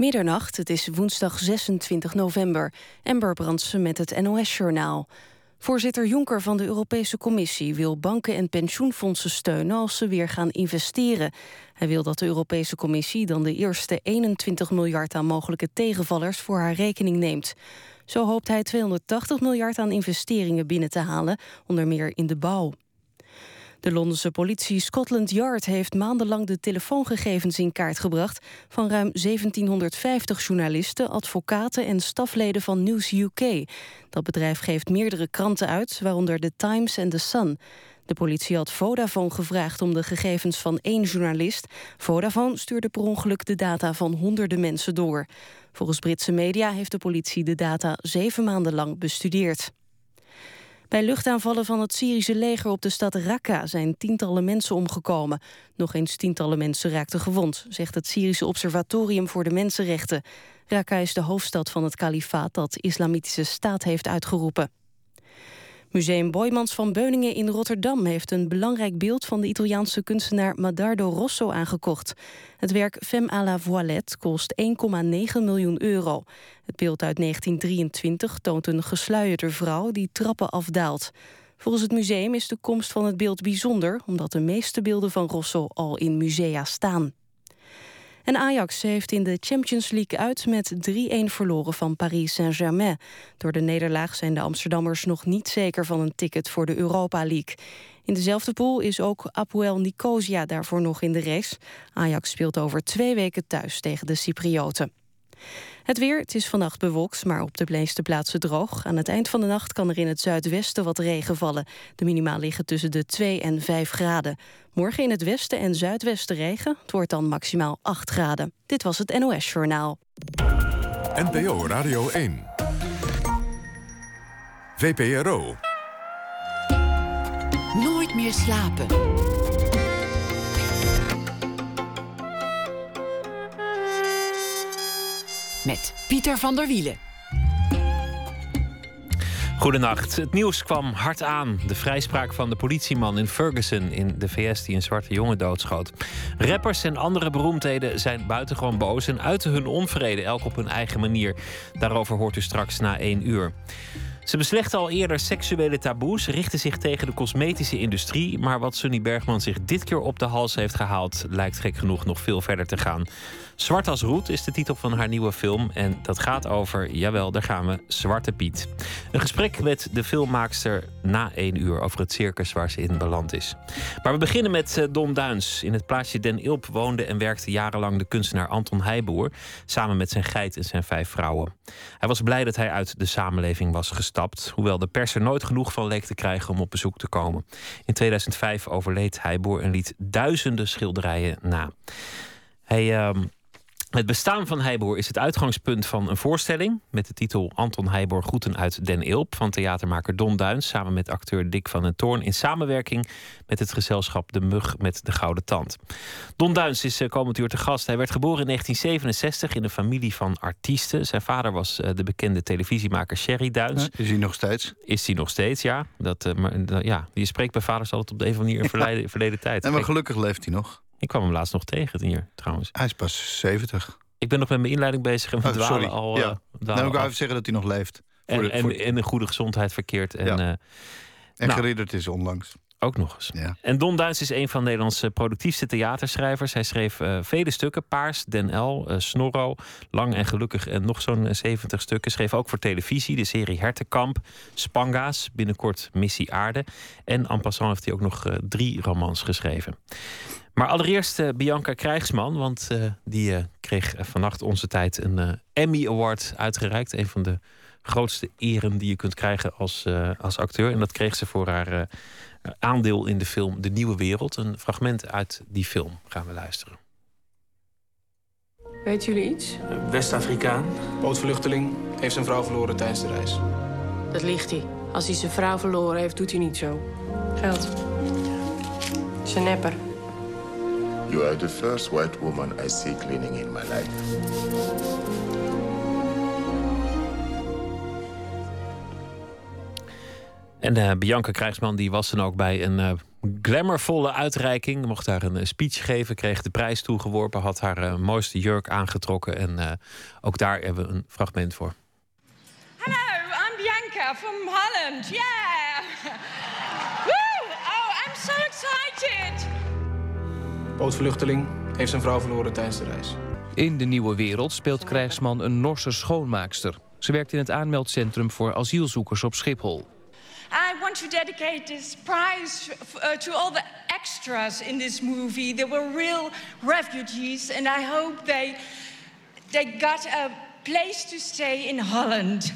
Middernacht, het is woensdag 26 november. Ember Brandsen met het NOS-journaal. Voorzitter Jonker van de Europese Commissie wil banken en pensioenfondsen steunen als ze weer gaan investeren. Hij wil dat de Europese Commissie dan de eerste 21 miljard aan mogelijke tegenvallers voor haar rekening neemt. Zo hoopt hij 280 miljard aan investeringen binnen te halen, onder meer in de bouw. De Londense politie Scotland Yard heeft maandenlang de telefoongegevens in kaart gebracht van ruim 1750 journalisten, advocaten en stafleden van News UK. Dat bedrijf geeft meerdere kranten uit, waaronder The Times en The Sun. De politie had Vodafone gevraagd om de gegevens van één journalist. Vodafone stuurde per ongeluk de data van honderden mensen door. Volgens Britse media heeft de politie de data zeven maanden lang bestudeerd. Bij luchtaanvallen van het Syrische leger op de stad Raqqa zijn tientallen mensen omgekomen. Nog eens tientallen mensen raakten gewond, zegt het Syrische Observatorium voor de Mensenrechten. Raqqa is de hoofdstad van het kalifaat dat Islamitische Staat heeft uitgeroepen. Museum Boymans van Beuningen in Rotterdam heeft een belangrijk beeld van de Italiaanse kunstenaar Madardo Rosso aangekocht. Het werk Femme à la Voilette kost 1,9 miljoen euro. Het beeld uit 1923 toont een gesluierde vrouw die trappen afdaalt. Volgens het museum is de komst van het beeld bijzonder, omdat de meeste beelden van Rosso al in musea staan. En Ajax heeft in de Champions League uit met 3-1 verloren van Paris Saint-Germain. Door de nederlaag zijn de Amsterdammers nog niet zeker van een ticket voor de Europa League. In dezelfde pool is ook Apoel Nicosia daarvoor nog in de race. Ajax speelt over twee weken thuis tegen de Cyprioten. Het weer, het is vannacht bewolkt, maar op de meeste plaatsen droog. Aan het eind van de nacht kan er in het zuidwesten wat regen vallen. De minima liggen tussen de 2 en 5 graden. Morgen in het westen en zuidwesten regen. Het wordt dan maximaal 8 graden. Dit was het NOS Journaal. NPO Radio 1. VPRO. Nooit meer slapen. Met Pieter van der Wielen. Goedenacht. Het nieuws kwam hard aan. De vrijspraak van de politieman in Ferguson in de VS die een zwarte jongen doodschoot. Rappers en andere beroemdheden zijn buitengewoon boos en uiten hun onvrede, elk op hun eigen manier. Daarover hoort u straks na één uur. Ze beslechten al eerder seksuele taboes, richten zich tegen de cosmetische industrie. Maar wat Sunny Bergman zich dit keer op de hals heeft gehaald, lijkt gek genoeg nog veel verder te gaan. Zwart als roet is de titel van haar nieuwe film. En dat gaat over, jawel, daar gaan we, Zwarte Piet. Een gesprek met de filmmaakster na één uur over het circus waar ze in beland is. Maar we beginnen met eh, Don Duins. In het plaatsje Den Ilp woonde en werkte jarenlang de kunstenaar Anton Heijboer. Samen met zijn geit en zijn vijf vrouwen. Hij was blij dat hij uit de samenleving was gestapt. Hoewel de pers er nooit genoeg van leek te krijgen om op bezoek te komen. In 2005 overleed Heijboer en liet duizenden schilderijen na. Hij. Uh, het bestaan van Heijboer is het uitgangspunt van een voorstelling met de titel Anton Heijboer Groeten uit Den Ilp van theatermaker Don Duins samen met acteur Dick van den Toorn in samenwerking met het gezelschap De Mug met de Gouden Tand. Don Duins is eh, komend uur te gast. Hij werd geboren in 1967 in een familie van artiesten. Zijn vader was eh, de bekende televisiemaker Sherry Duins. is hij nog steeds? Is hij nog steeds, ja. Dat, maar, ja. Je spreekt bij vaders altijd op de een of andere manier in verleden, verleden tijd. En maar gelukkig leeft hij nog. Ik kwam hem laatst nog tegen hier, trouwens. Hij is pas 70. Ik ben nog met mijn inleiding bezig en we oh, sorry. al... Ja. Uh, Dan moet ik even zeggen dat hij nog leeft. En, de, en, in een goede gezondheid verkeert. En, ja. uh, en nou, geridderd is onlangs. Ook nog eens. Ja. En Don Duins is een van Nederlands productiefste theaterschrijvers. Hij schreef uh, vele stukken. Paars, Den L, uh, Snorro, Lang en Gelukkig en nog zo'n 70 stukken. Schreef ook voor televisie de serie Hertenkamp, Spanga's, binnenkort Missie Aarde. En en passant heeft hij ook nog uh, drie romans geschreven. Maar allereerst uh, Bianca Krijgsman, want uh, die uh, kreeg vannacht onze tijd een Emmy Award uitgereikt. Een van de grootste eren die je kunt krijgen als, als acteur. En dat kreeg ze voor haar aandeel in de film De Nieuwe Wereld. Een fragment uit die film gaan we luisteren. Weet jullie iets? West-Afrikaan, bootvluchteling, heeft zijn vrouw verloren tijdens de reis. Dat ligt hij. Als hij zijn vrouw verloren heeft, doet hij niet zo. Geld. Zijn nepper. You are the first white woman I see cleaning in my life. En uh, Bianca Krijgsman die was dan ook bij een uh, glamourvolle uitreiking. Mocht daar een speech geven, kreeg de prijs toegeworpen, had haar uh, mooiste jurk aangetrokken. En uh, ook daar hebben we een fragment voor. Hallo, I'm Bianca from Holland. Yeah! Woo! Oh, I'm so excited! Bootvluchteling heeft zijn vrouw verloren tijdens de reis. In de nieuwe wereld speelt krijgsman een Norse schoonmaakster. Ze werkt in het aanmeldcentrum voor asielzoekers op Schiphol. I want to dedicate this prize uh, to all the extras in this movie. They were real refugees, and I hope they they got a place to stay in Holland.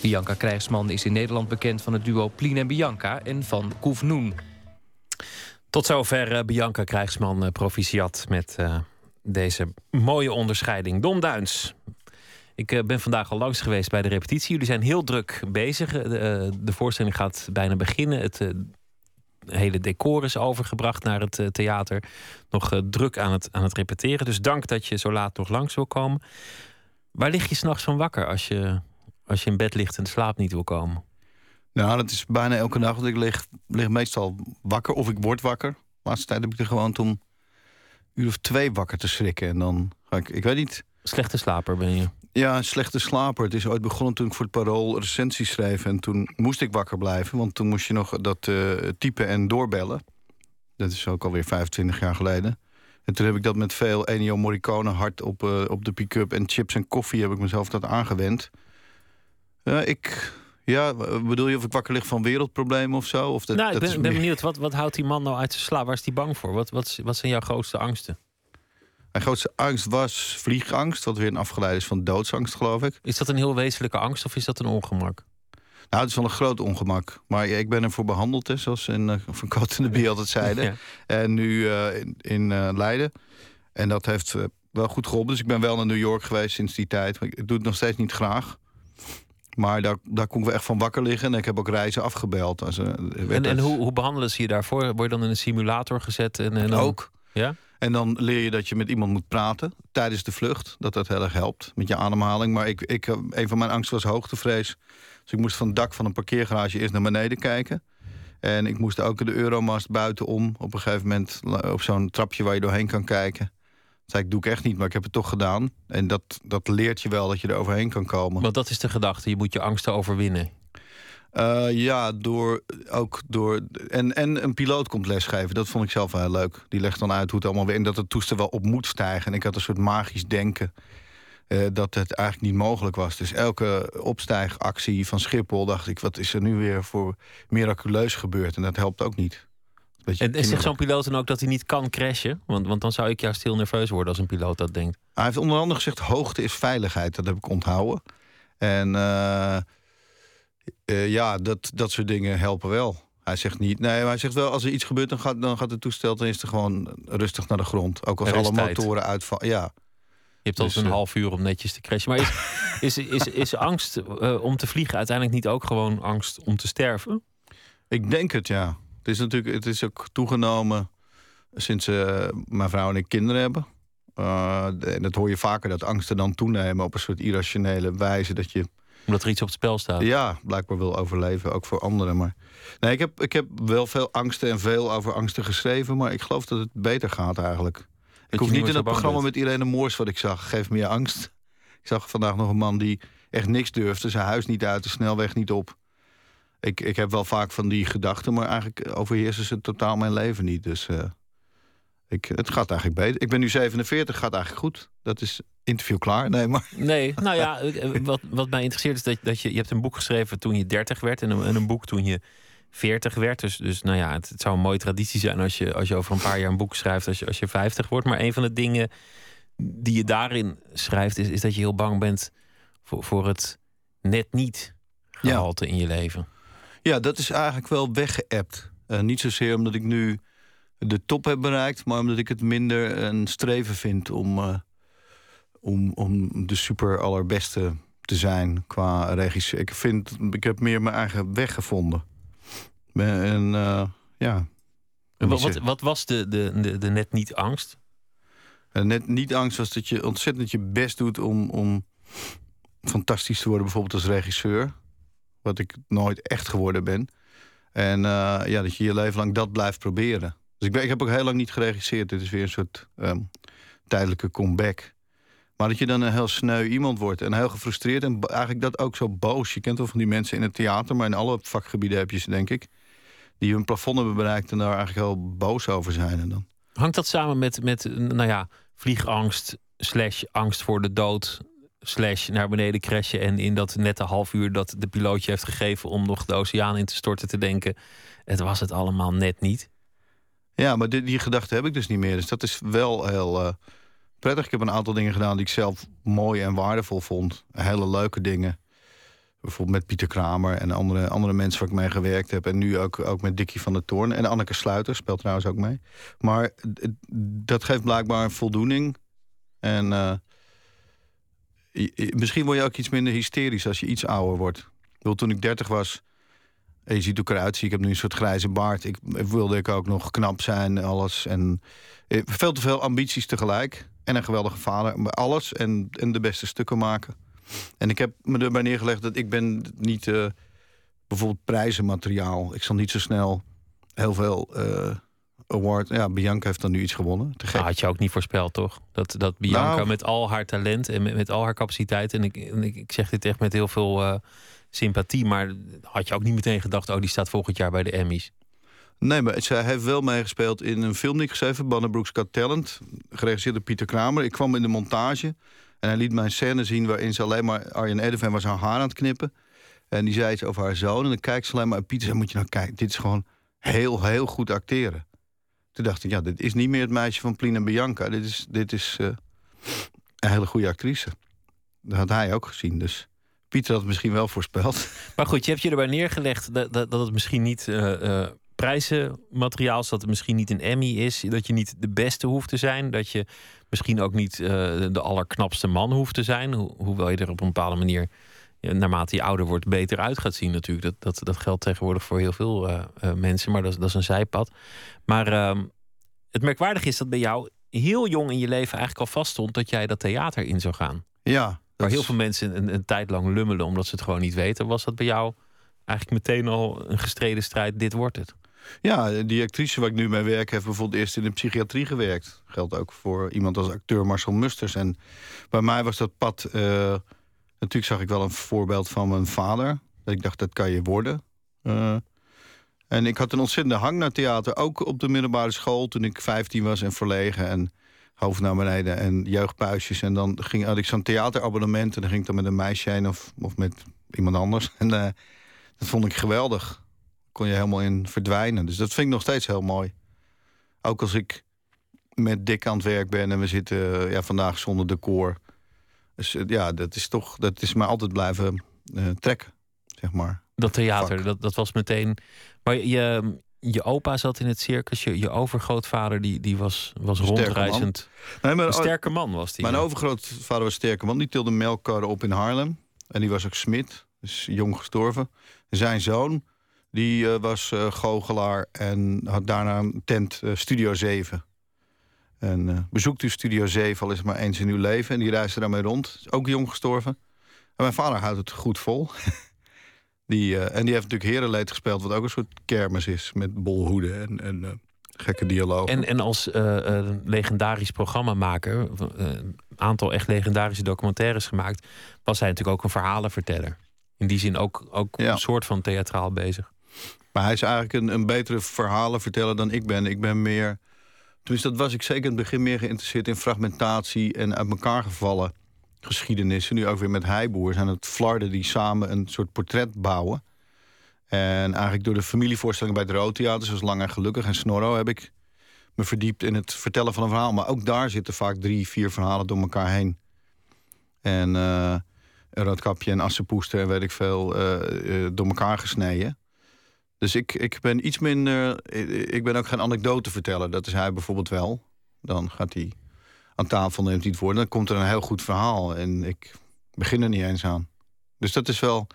Bianca Krijgsman is in Nederland bekend van het duo Plien en Bianca en van Koef Noen. Tot zover uh, Bianca Krijgsman, uh, proficiat met uh, deze mooie onderscheiding. Dom Duins, ik uh, ben vandaag al langs geweest bij de repetitie. Jullie zijn heel druk bezig. De, uh, de voorstelling gaat bijna beginnen. Het hele decor is overgebracht naar het theater. Nog druk aan het, aan het repeteren. Dus dank dat je zo laat nog langs wil komen. Waar lig je s'nachts van wakker als je, als je in bed ligt en de slaap niet wil komen? Nou, dat is bijna elke dag. Want ik lig, lig meestal wakker of ik word wakker. De laatste tijd heb ik er gewoon om een uur of twee wakker te schrikken. En dan ga ik, ik weet niet... Slechte slaper ben je? Ja, een slechte slaper. Het is ooit begonnen toen ik voor het Parool recensie schreef. En toen moest ik wakker blijven, want toen moest je nog dat uh, typen en doorbellen. Dat is ook alweer 25 jaar geleden. En toen heb ik dat met veel Ennio Morricone hard op, uh, op de pick-up... en chips en koffie heb ik mezelf dat aangewend. Uh, ik... Ja, bedoel je of ik wakker lig van wereldproblemen of zo? Of dat, nou, ik dat ben, ben benieuwd. Wat, wat houdt die man nou uit zijn slaap? Waar is hij bang voor? Wat, wat, wat zijn jouw grootste angsten? Mijn grootste angst was vliegangst, wat weer een afgeleid is van doodsangst, geloof ik. Is dat een heel wezenlijke angst of is dat een ongemak? Nou, het is wel een groot ongemak. Maar ja, ik ben ervoor behandeld, hè, zoals in, uh, Van Cote de Bie altijd zeiden. ja. En nu uh, in, in uh, Leiden. En dat heeft wel goed geholpen. Dus ik ben wel naar New York geweest sinds die tijd. Ik doe het nog steeds niet graag. Maar daar, daar kon ik wel echt van wakker liggen. En ik heb ook reizen afgebeld. Als, en en hoe, hoe behandelen ze je daarvoor? Word je dan in een simulator gezet? En, en. Ook. Ja? En dan leer je dat je met iemand moet praten tijdens de vlucht. Dat dat heel erg helpt met je ademhaling. Maar ik, ik, een van mijn angsten was hoogtevrees. Dus ik moest van het dak van een parkeergarage eerst naar beneden kijken. En ik moest ook de Euromast buitenom. Op een gegeven moment op zo'n trapje waar je doorheen kan kijken. Dat zei ik, doe ik echt niet, maar ik heb het toch gedaan. En dat, dat leert je wel dat je er overheen kan komen. Want dat is de gedachte, je moet je angsten overwinnen. Uh, ja, door, ook door. En, en een piloot komt lesgeven. Dat vond ik zelf wel heel leuk. Die legt dan uit hoe het allemaal weer. En dat het toestel wel op moet stijgen. En ik had een soort magisch denken. Uh, dat het eigenlijk niet mogelijk was. Dus elke opstijgactie van Schiphol dacht ik: wat is er nu weer voor miraculeus gebeurd? En dat helpt ook niet. En, en zegt zo'n piloot dan ook dat hij niet kan crashen? Want, want dan zou ik juist heel nerveus worden als een piloot dat denkt. Hij heeft onder andere gezegd: hoogte is veiligheid. Dat heb ik onthouden. En. Uh, uh, ja, dat, dat soort dingen helpen wel. Hij zegt niet. Nee, maar hij zegt wel, als er iets gebeurt, dan gaat, dan gaat het toestel ten eerste gewoon rustig naar de grond. Ook als alle motoren uitvallen. Ja. Je hebt al dus, een uh, half uur om netjes te crashen. Maar is, is, is, is angst uh, om te vliegen uiteindelijk niet ook gewoon angst om te sterven? Ik denk het, ja. Het is natuurlijk het is ook toegenomen sinds uh, mijn vrouw en ik kinderen hebben. en dat hoor je vaker, dat angsten dan toenemen op een soort irrationele wijze. Dat je omdat er iets op het spel staat. Ja, blijkbaar wil overleven, ook voor anderen. Maar nee, ik heb, ik heb wel veel angsten en veel over angsten geschreven, maar ik geloof dat het beter gaat eigenlijk. Dat ik hoef niet in het programma bent. met Irene Moors wat ik zag. Geef me je angst. Ik zag vandaag nog een man die echt niks durfde. Zijn huis niet uit, de snelweg niet op. Ik, ik heb wel vaak van die gedachten, maar eigenlijk overheersen ze totaal mijn leven niet. Dus uh, ik, het gaat eigenlijk beter. Ik ben nu 47, gaat eigenlijk goed. Dat is interview klaar. Nee, maar... nee nou ja, wat, wat mij interesseert is dat, dat je, je hebt een boek geschreven toen je 30 werd en een, en een boek toen je 40 werd. Dus, dus nou ja, het, het, zou een mooie traditie zijn als je, als je over een paar jaar een boek schrijft als je, als je 50 wordt. Maar een van de dingen die je daarin schrijft, is, is dat je heel bang bent voor, voor het net niet gehalte ja. in je leven. Ja, dat is eigenlijk wel weggeëpt. Uh, niet zozeer omdat ik nu de top heb bereikt, maar omdat ik het minder een streven vind om. Uh, om, om de super allerbeste te zijn qua regisseur. Ik vind, ik heb meer mijn eigen weg gevonden. En uh, ja. Wat, wat, wat, was de, de, de, de net niet angst? En net niet angst was dat je ontzettend je best doet om, om fantastisch te worden, bijvoorbeeld als regisseur. Wat ik nooit echt geworden ben. En ja, dat je je leven lang dat blijft proberen. Dus ik, ik heb ook heel lang niet geregisseerd. Dit is weer een soort ehm, tijdelijke comeback. Maar dat je dan een heel sneu iemand wordt en heel gefrustreerd en eigenlijk dat ook zo boos. Je kent wel van die mensen in het theater, maar in alle vakgebieden heb je ze, denk ik. Die hun plafond hebben bereikt en daar eigenlijk heel boos over zijn. En dan. Hangt dat samen met, met nou ja, vliegangst, slash angst voor de dood, slash naar beneden crashen en in dat nette half uur dat de pilootje heeft gegeven om nog de oceaan in te storten te denken, het was het allemaal net niet? Ja, maar die, die gedachte heb ik dus niet meer. Dus dat is wel heel uh, prettig. Ik heb een aantal dingen gedaan die ik zelf mooi en waardevol vond. Hele leuke dingen. Bijvoorbeeld met Pieter Kramer en andere, andere mensen waar ik mee gewerkt heb. En nu ook, ook met Dickie van der Toorn. En Anneke Sluiter speelt trouwens ook mee. Maar dat geeft blijkbaar voldoening. En uh, misschien word je ook iets minder hysterisch als je iets ouder wordt. Ik toen ik 30 was, en je ziet hoe ik eruit zie. Ik heb nu een soort grijze baard. Ik wilde ik ook nog knap zijn en alles. En eh, veel te veel ambities tegelijk. En een geweldige vader. Alles en, en de beste stukken maken. En ik heb me erbij neergelegd dat ik ben niet uh, bijvoorbeeld prijzenmateriaal. Ik zal niet zo snel heel veel uh, award. Ja, Bianca heeft dan nu iets gewonnen. Te gek. Nou, had je ook niet voorspeld, toch? Dat, dat Bianca nou, met al haar talent en met, met al haar capaciteit. En ik, en ik, ik zeg dit echt met heel veel. Uh, sympathie. Maar had je ook niet meteen gedacht, oh, die staat volgend jaar bij de Emmys? Nee, maar zij heeft wel meegespeeld in een film die ik geschreven, Bannenbrooks Got Talent. Geregisseerd door Pieter Kramer. Ik kwam in de montage en hij liet mij een scène zien waarin ze alleen maar Arjen Edelven was haar haar aan het knippen. En die zei iets over haar zoon. En dan kijkt ze alleen maar Pieter zei, moet je nou kijken, dit is gewoon heel, heel goed acteren. Toen dacht ik, ja, dit is niet meer het meisje van Plien en Bianca. Dit is, dit is uh, een hele goede actrice. Dat had hij ook gezien, dus... Pieter had misschien wel voorspeld. Maar goed, je hebt je erbij neergelegd dat, dat, het misschien niet uh, uh, prijzenmateriaal dat het misschien niet een Emmy is, dat je niet de beste hoeft te zijn, dat je misschien ook niet uh, de allerknapste man hoeft te zijn, ho hoewel je er op een bepaalde manier, naarmate je ouder wordt, beter uit gaat zien natuurlijk. Dat, dat, dat geldt tegenwoordig voor heel veel mensen, maar dat, dat is een zijpad. Maar ehm, het merkwaardige is dat bij jou heel jong in je leven eigenlijk al vaststond dat jij dat theater in zou gaan. Ja, Waar heel veel mensen een, een tijd lang lummelen omdat ze het gewoon niet weten. Was dat bij jou eigenlijk meteen al een gestreden strijd? Dit wordt het. Ja, die actrice waar ik nu mee werk... heeft bijvoorbeeld eerst in de psychiatrie gewerkt. Geldt ook voor iemand als acteur Marcel Musters. En bij mij was dat pad... Uh, natuurlijk zag ik wel een voorbeeld van mijn vader. Dat ik dacht, dat kan je worden. Uh, en ik had een ontzettende hang naar theater. Ook op de middelbare school toen ik 15 was en verlegen. En hoofd naar beneden en jeugdpuisjes. En dan ging, had ik zo'n theaterabonnement en dan ging ik dan met een meisje heen of, of met iemand anders. En uh, dat vond ik geweldig. Kon je helemaal in verdwijnen. Dus dat vind ik nog steeds heel mooi. Ook als ik met Dick aan het werk ben en we zitten ja, vandaag zonder decor. Dus eh, ja, dat is toch, dat is mij altijd blijven uh, trekken, zeg maar. Dat theater, dat, dat was meteen. Maar je, je opa zat in het circus, je, je overgrootvader die, die was, was rondreizend. Nee, maar, een sterke man was die. Mijn overgrootvader was een sterke man. Die tilde melkkarren op in Haarlem. En die was ook smid, dus jong gestorven. zijn zoon, die uh, was uh, goochelaar en had daarna een tent uh, Studio 7. En bezoekt u Studio 7 al is maar eens in uw leven. En die reisde daarmee rond. Is ook jong gestorven. En mijn vader houdt het goed vol. Die, en die heeft natuurlijk Herenleed gespeeld, wat ook een soort kermis is. Met bolhoeden en, en gekke dialogen. En, en als legendarisch programmamaker, een aantal echt legendarische documentaires gemaakt, was hij natuurlijk ook een verhalenverteller. In die zin ook, ook een soort van theatraal bezig. Maar hij is eigenlijk een, een betere verhalenverteller dan ik ben. Ik ben meer. Tenminste, dat was ik zeker in het begin meer geïnteresseerd in fragmentatie en uit elkaar gevallen geschiedenissen. Nu ook weer met Heiboer zijn het Flarden die samen een soort portret bouwen. En eigenlijk door de familievoorstellingen bij het Roodtheater... zoals Lang en Gelukkig en Snorro... heb ik me verdiept in het vertellen van een verhaal. Maar ook daar zitten vaak drie, vier verhalen door elkaar heen. En uh, Roodkapje en Assepoester en weet ik veel... Uh, uh, door elkaar gesneden. Dus ik, ik ben iets minder... Ik ben ook geen anekdote vertellen. Dat is hij bijvoorbeeld wel. Dan gaat hij aan tafel neemt hij het woord. Dan komt er een heel goed verhaal. En ik begin er niet eens aan. Dus dat is wel...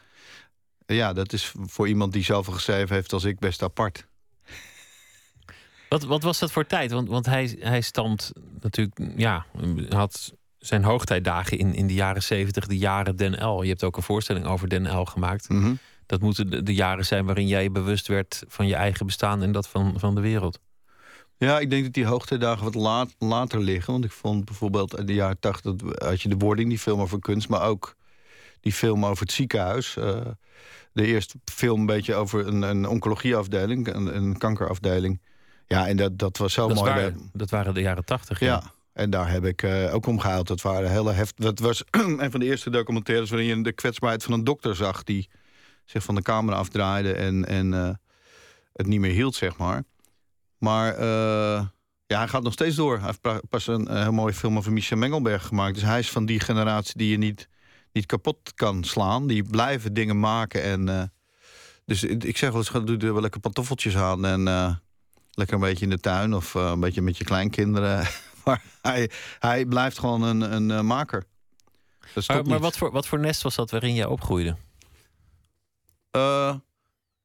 Ja, dat is voor iemand die zoveel geschreven heeft als ik best apart. Wat, wat was dat voor tijd? Want, want hij, hij stamt natuurlijk... Ja, had zijn hoogtijdagen in, in de jaren zeventig, de jaren Den L. Je hebt ook een voorstelling over Den L gemaakt. Mhm. Dat moeten de, de jaren zijn waarin jij bewust werd van je eigen bestaan en dat van, van de wereld. Ja, ik denk dat die hoogtijdagen wat laat, later liggen. Want ik vond bijvoorbeeld in de jaren tachtig... had je de wording, die film over kunst... maar ook die film over het ziekenhuis. Uh, de eerste film een beetje over een, een oncologieafdeling... Een, een kankerafdeling. Ja, en dat, dat was zo dat mooi. Waren, dat waren de jaren tachtig, ja. ja. En daar heb ik uh, ook om gehaald. Dat waren hele heft. Dat was een van de eerste documentaires waarin je de kwetsbaarheid van een dokter zag die zich van de camera afdraaide en, en uh, het niet meer hield, zeg maar. Maar uh, ja, hij gaat nog steeds door. Hij heeft pas een, een heel mooie film over Michel Mengelberg gemaakt. Dus hij is van die generatie die je niet, niet kapot kan slaan. Die blijven dingen maken. En, dus ik zeg wel eens, doe er wel lekker pantoffeltjes aan en lekker een beetje in de tuin of een beetje met je kleinkinderen. maar hij, hij blijft gewoon een, een maker. Maar, maar wat, voor, wat voor nest was dat waarin jij opgroeide? Uh,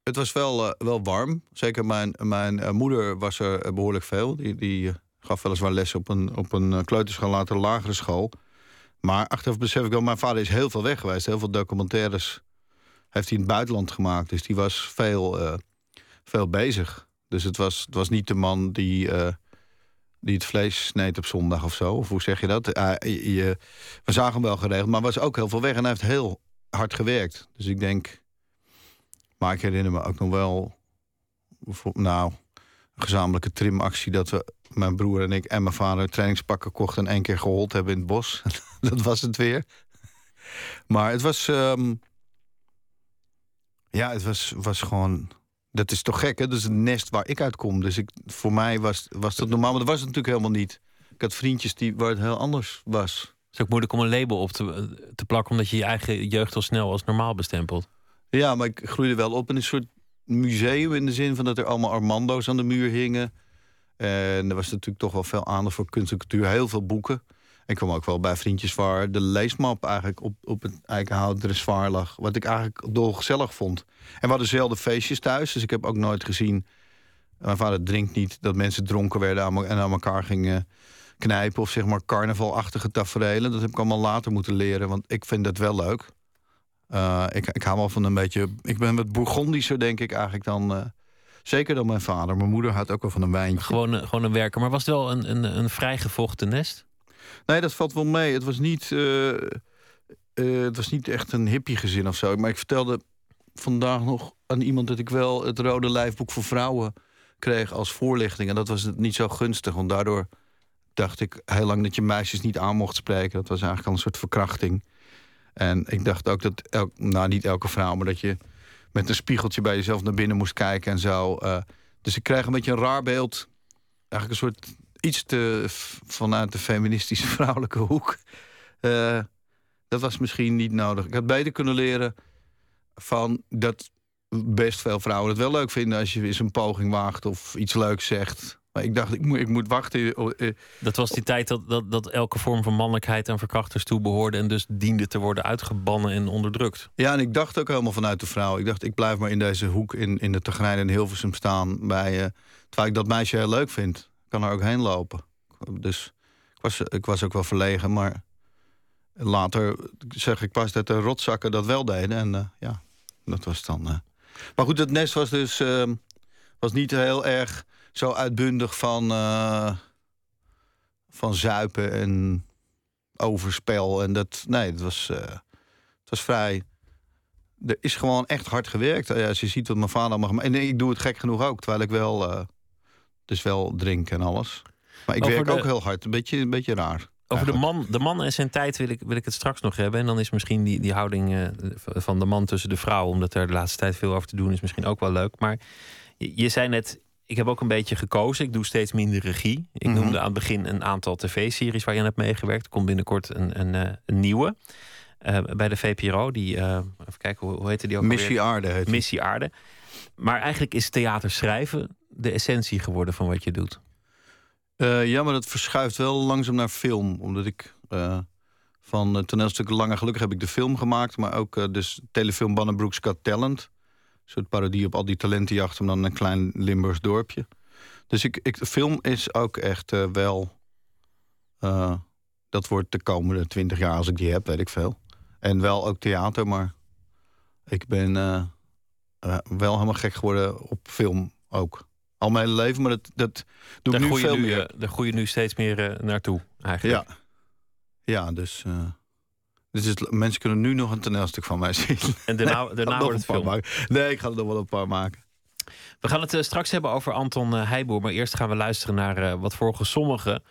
het was wel, uh, wel warm. Zeker mijn, mijn moeder was er behoorlijk veel. Die, die gaf weliswaar les op een, op een kleuterschool, later lagere school. Maar achteraf besef ik wel, mijn vader is heel veel weg geweest. Heel veel documentaires heeft hij in het buitenland gemaakt. Dus die was veel, veel bezig. Dus het was, het was niet de man die die het vlees sneed op zondag of zo. Of hoe zeg je dat? Je, we zagen hem wel geregeld, maar was ook heel veel weg. En hij heeft heel hard gewerkt. Dus ik denk... Maar ik herinner me ook nog wel... Nou, een gezamenlijke trimactie... dat we, mijn broer en ik en mijn vader trainingspakken kochten... en één keer gehold hebben in het bos. dat was het weer. maar het was... Um, ja, het was, was gewoon dat is toch gek, hè? Dat is het nest waar ik uitkom. Dus ik, voor mij was, was dat normaal, maar dat was het natuurlijk helemaal niet. Ik had vriendjes die, waar het heel anders was. Het is ook moeilijk om een label op te, te plakken... omdat je je eigen jeugd al snel als normaal bestempelt. Ja, maar ik groeide wel op in een soort museum... in de zin van dat er allemaal Armando's aan de muur hingen. En er was natuurlijk toch wel veel aandacht voor kunst en cultuur. Heel veel boeken. Ik kwam ook wel bij vriendjes waar de leesmap eigenlijk op, op het eikenhout dressoir lag. Wat ik eigenlijk dolgezellig vond. En we hadden zelden feestjes thuis. Dus ik heb ook nooit gezien... Mijn vader drinkt niet dat mensen dronken werden en aan elkaar gingen knijpen. Of zeg maar carnavalachtige tafereelen. Dat heb ik allemaal later moeten leren. Want ik vind dat wel leuk. Uh, ik, ik hou wel van een beetje... Ik ben wat bourgondischer denk ik eigenlijk dan... Uh, zeker dan mijn vader. Mijn moeder had ook wel van een wijntje. Gewoon, gewoon een werker. Maar was het wel een, een, een vrijgevochten nest? Nee, dat valt wel mee. Het was niet, uh, het was niet echt een hippie gezin of zo. Maar ik vertelde vandaag nog aan iemand dat ik wel het Rode Lijfboek voor Vrouwen kreeg als voorlichting. En dat was niet zo gunstig, want daardoor dacht ik heel lang dat je meisjes niet aan mocht spreken. Dat was eigenlijk al een soort verkrachting. En ik dacht ook dat, elk, nou niet elke vrouw, maar dat je met een spiegeltje bij jezelf naar binnen moest kijken en zo. Uh, dus ik krijg een beetje een raar beeld. Eigenlijk een soort iets te vanuit de feministische vrouwelijke hoek. Uh, dat was misschien niet nodig. Ik had beter kunnen leren van dat best veel vrouwen het wel leuk vinden... als je eens een poging waagt of iets leuks zegt. Maar ik dacht, ik moet, ik moet wachten. Oh, eh. Dat was die tijd dat, dat, dat elke vorm van mannelijkheid aan verkrachters toebehoorde... en dus diende te worden uitgebannen en onderdrukt. Ja, en ik dacht ook helemaal vanuit de vrouw. Ik dacht, ik blijf maar in deze hoek in, in de Tegrijn en Hilversum staan... Bij, uh, terwijl ik dat meisje heel leuk vind kan er ook heen lopen. Dus ik was, ik was ook wel verlegen, maar later zeg ik pas dat de rotzakken dat wel deden. En uh, ja, dat was dan... Uh... Maar goed, het nest was dus was niet heel erg zo uitbundig van, uh, van zuipen en overspel. En dat, nee, het was, het was vrij... Er is gewoon echt hard gewerkt. Ja, als je ziet wat mijn vader mag... En ik doe het gek genoeg ook, terwijl ik wel dus wel drinken en alles. Maar ik werk ook heel hard. Een beetje, een beetje raar. Over de man, de man en zijn tijd wil ik, wil ik het straks nog hebben. En dan is misschien die, die houding uh, van de man tussen de vrouw... omdat er de laatste tijd veel over te doen is, misschien ook wel leuk. Maar je, je zei net, ik heb ook een beetje gekozen. Ik doe steeds minder regie. Ik mm -hmm. noemde aan het begin een aantal tv-series waar je aan hebt meegewerkt. Er komt binnenkort een, een, uh, een nieuwe. Uh, bij de VPRO. Die, even kijken, hoe, hoe heette die ook Missie alweer? Aarde heet Missie Aarde. Maar eigenlijk is theater schrijven de essentie geworden van wat je doet. Uh, ja, maar dat verschuift wel langzaam naar film. Omdat ik van toneelstukken Lange Gelukkig heb ik de film gemaakt. Maar ook dus telefilm Bannenbroek's Got Talent. Een soort parodie op al die talentenjachten, maar dan een klein Limburgs dorpje. Dus ik, ik, de film is ook echt wel... dat wordt de komende twintig jaar als ik die heb, weet ik veel. En wel ook theater, maar ik ben wel helemaal gek geworden op film ook. Al mijn hele leven, maar dat, dat doe ik nu veel meer. Uh, daar groei je nu steeds meer naartoe, eigenlijk. Ja, ja dus... Dus mensen kunnen nu nog een toneelstuk van mij zien. En daarna, nee, daarna wordt het film. Maken. Nee, ik ga er nog wel een paar maken. We gaan het straks hebben over Anton Heijboer. Maar eerst gaan we luisteren naar wat volgens sommigen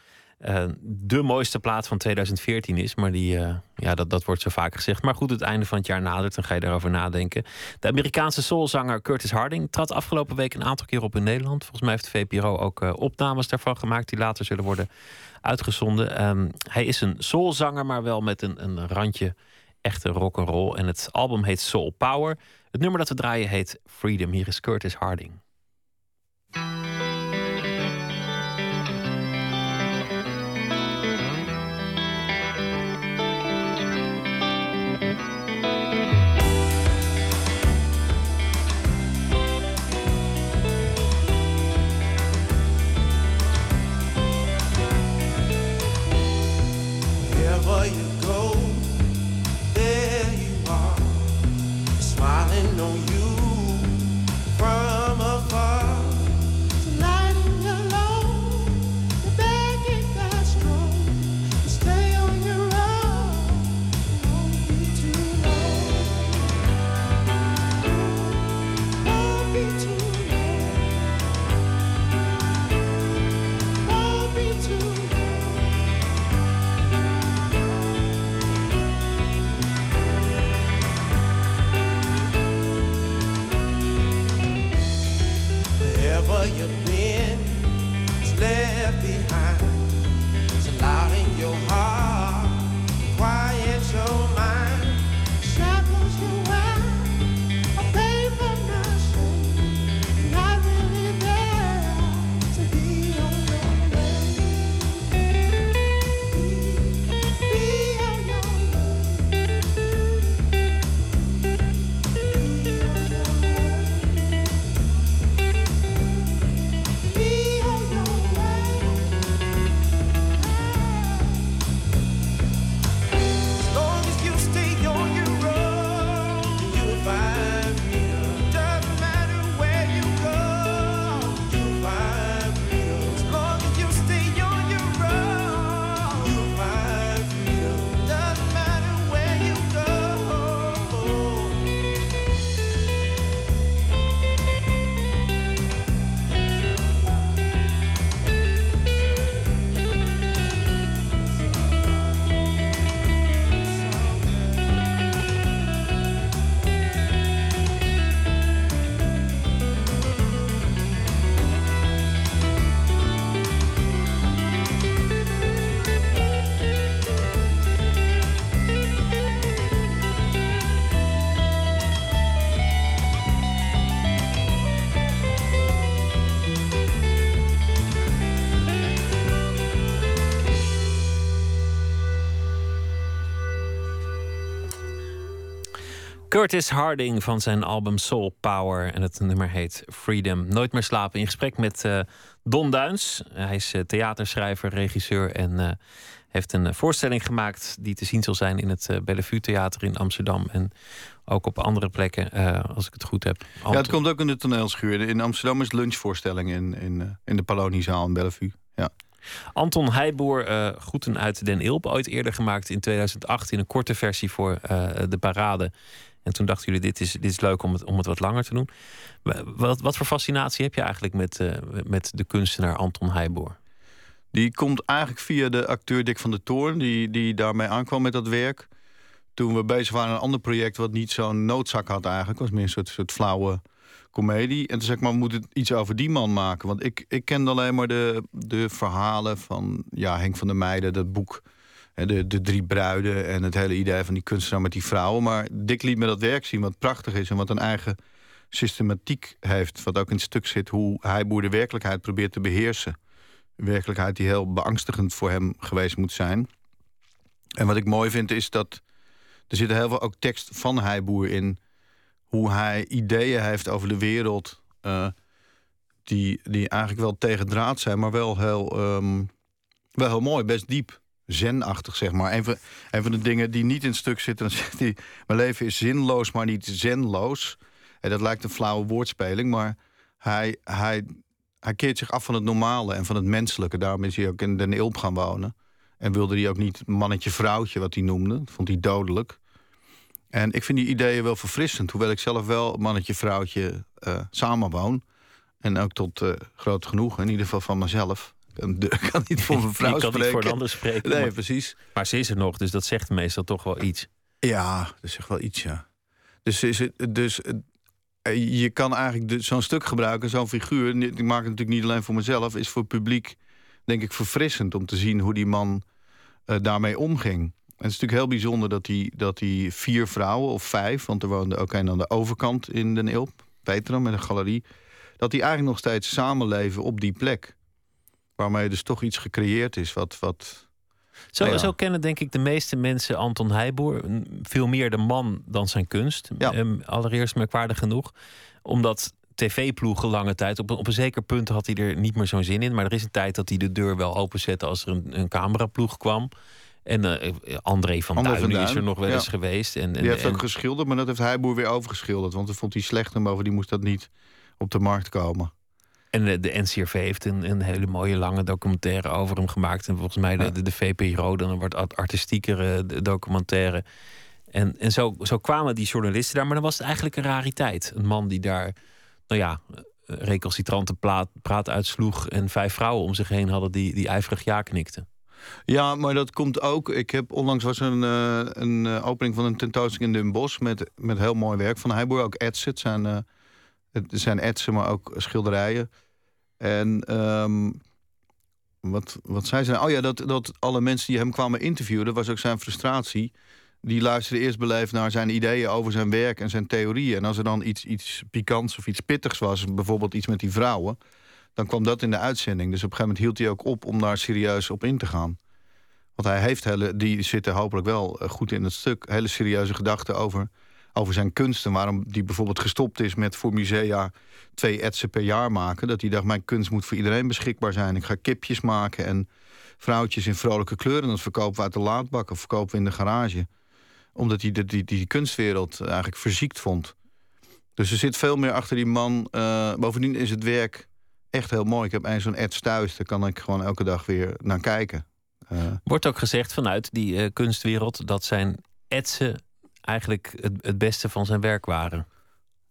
uh, de mooiste plaat van 2014 is. Maar die, uh, ja, dat, dat wordt zo vaak gezegd. Maar goed, het einde van het jaar nadert, dan ga je daarover nadenken. De Amerikaanse soulzanger Curtis Harding trad afgelopen week een aantal keer op in Nederland. Volgens mij heeft de VPRO ook uh, opnames daarvan gemaakt, die later zullen worden uitgezonden. Um, hij is een soulzanger, maar wel met een, een randje echte rock and roll. En het album heet Soul Power. Het nummer dat we draaien heet Freedom. Hier is Curtis Harding. Curtis Harding van zijn album Soul Power. En het nummer heet Freedom. Nooit meer slapen. In gesprek met uh, Don Duins. Hij is uh, theaterschrijver, regisseur en uh, heeft een voorstelling gemaakt die te zien zal zijn in het Bellevue Theater in Amsterdam. En ook op andere plekken, als ik het goed heb. Ja, het komt ook in de toneelschuur. In Amsterdam is lunchvoorstelling in, in, in de Paloniezaal in Bellevue. Ja. Anton Heijboer, uh, Groeten uit Den Ilp, ooit eerder gemaakt in 2008 in een korte versie voor de parade. En toen dachten jullie, dit is, dit is leuk om het, om het wat langer te doen. Wat, wat voor fascinatie heb je eigenlijk met, uh, met de kunstenaar Anton Heijboer? Die komt eigenlijk via de acteur Dick van der Toorn, die, die daarmee aankwam met dat werk. Toen we bezig waren aan een ander project wat niet zo'n noodzak had eigenlijk. was meer een soort, soort flauwe komedie. En toen zei ik, maar we moeten iets over die man maken. Want ik, ik kende alleen maar de, de verhalen van ja, Henk van der Meijden, dat boek de, de drie bruiden en het hele idee van die kunstenaar met die vrouwen. Maar Dick liet me dat werk zien wat prachtig is en wat een eigen systematiek heeft. Wat ook in het stuk zit hoe hij boer de werkelijkheid probeert te beheersen. Een werkelijkheid die heel beangstigend voor hem geweest moet zijn. En wat ik mooi vind is dat er zit heel veel ook tekst van Heiboer in. Hoe hij ideeën heeft over de wereld. Uh, die, die eigenlijk wel tegendraad zijn, maar wel heel, um, wel heel mooi, best diep zenachtig, zeg maar. Een van, een van de dingen die niet in het stuk zitten... dan zegt hij, mijn leven is zinloos, maar niet zenloos. En dat lijkt een flauwe woordspeling, maar hij, hij, hij keert zich af van het normale en van het menselijke. Daarom is hij ook in Den Ilp gaan wonen. En wilde hij ook niet mannetje-vrouwtje, wat hij noemde. Dat vond hij dodelijk. En ik vind die ideeën wel verfrissend. Hoewel ik zelf wel mannetje-vrouwtje uh, samenwoon. En ook tot uh, groot genoeg, in ieder geval van mezelf. Ik kan, niet voor mijn vrouw kan spreken. niet voor een ander spreken. Nee, maar, precies. Maar ze is er nog, dus dat zegt meestal toch wel iets. Ja, dat zegt wel iets, ja. Dus, is het, dus eh, je kan eigenlijk zo'n stuk gebruiken, zo'n figuur. Ik maak het natuurlijk niet alleen voor mezelf. Is voor het publiek, denk ik, verfrissend om te zien hoe die man uh, daarmee omging. En het is natuurlijk heel bijzonder dat hij, dat hij vier vrouwen, of vijf... want er woonde ook een aan de overkant in Den Ilp, Petram, met een galerie... dat die eigenlijk nog steeds samenleven op die plek. Waarmee dus toch iets gecreëerd is wat... wat zo, ja. zo kennen denk ik de meeste mensen Anton Heijboer. Veel meer de man dan zijn kunst. Ja. Um, allereerst merkwaardig genoeg. Omdat tv-ploegen lange tijd. Op een, op een zeker punt had hij er niet meer zo'n zin in. Maar er is een tijd dat hij de deur wel openzette als er een, een cameraploeg kwam. En uh, André van André van is er nog wel ja. eens geweest. En, en, Die heeft en, ook geschilderd, maar dat heeft Heijboer weer overgeschilderd. Want dat vond hij slecht en bovendien moest dat niet op de markt komen. En de, NCRV heeft een, een hele mooie lange documentaire over hem gemaakt. En volgens mij de, de, de VPRO dan een wat artistiekere documentaire. En, en zo, zo kwamen die journalisten daar. Maar dan was het eigenlijk een rariteit. Een man die daar, nou ja, recalcitrante praat, praat uitsloeg... en vijf vrouwen om zich heen hadden die, die ijverig ja knikten. Ja, maar dat komt ook. Ik heb onlangs was een, uh, een opening van een tentoonstelling in Den Bosch... met, met heel mooi werk van Heijboer. Ook. Het zijn, uh, het zijn etsen, maar ook schilderijen. En um, wat, wat zei ze nou? Oh ja, dat, dat alle mensen die hem kwamen interviewen... was ook zijn frustratie. Die luisterden eerst beleefd naar zijn ideeën over zijn werk en zijn theorieën. En als er dan iets, iets pikants of iets pittigs was... bijvoorbeeld iets met die vrouwen... dan kwam dat in de uitzending. Dus op een gegeven moment hield hij ook op om daar serieus op in te gaan. Want hij heeft hele, die zitten hopelijk wel goed in het stuk... hele serieuze gedachten over, over zijn kunst... en waarom die bijvoorbeeld gestopt is met voor musea twee etsen per jaar maken. Dat hij dacht, mijn kunst moet voor iedereen beschikbaar zijn. Ik ga kipjes maken en vrouwtjes in vrolijke kleuren. Dat verkopen we uit de laadbak of verkopen we in de garage. Omdat hij die, die, die kunstwereld eigenlijk verziekt vond. Dus er zit veel meer achter die man. Uh, bovendien is het werk echt heel mooi. Ik heb een zo'n ets thuis, daar kan ik gewoon elke dag weer naar kijken. Uh, Wordt ook gezegd vanuit die uh, kunstwereld... dat zijn etsen eigenlijk het, het beste van zijn werk waren.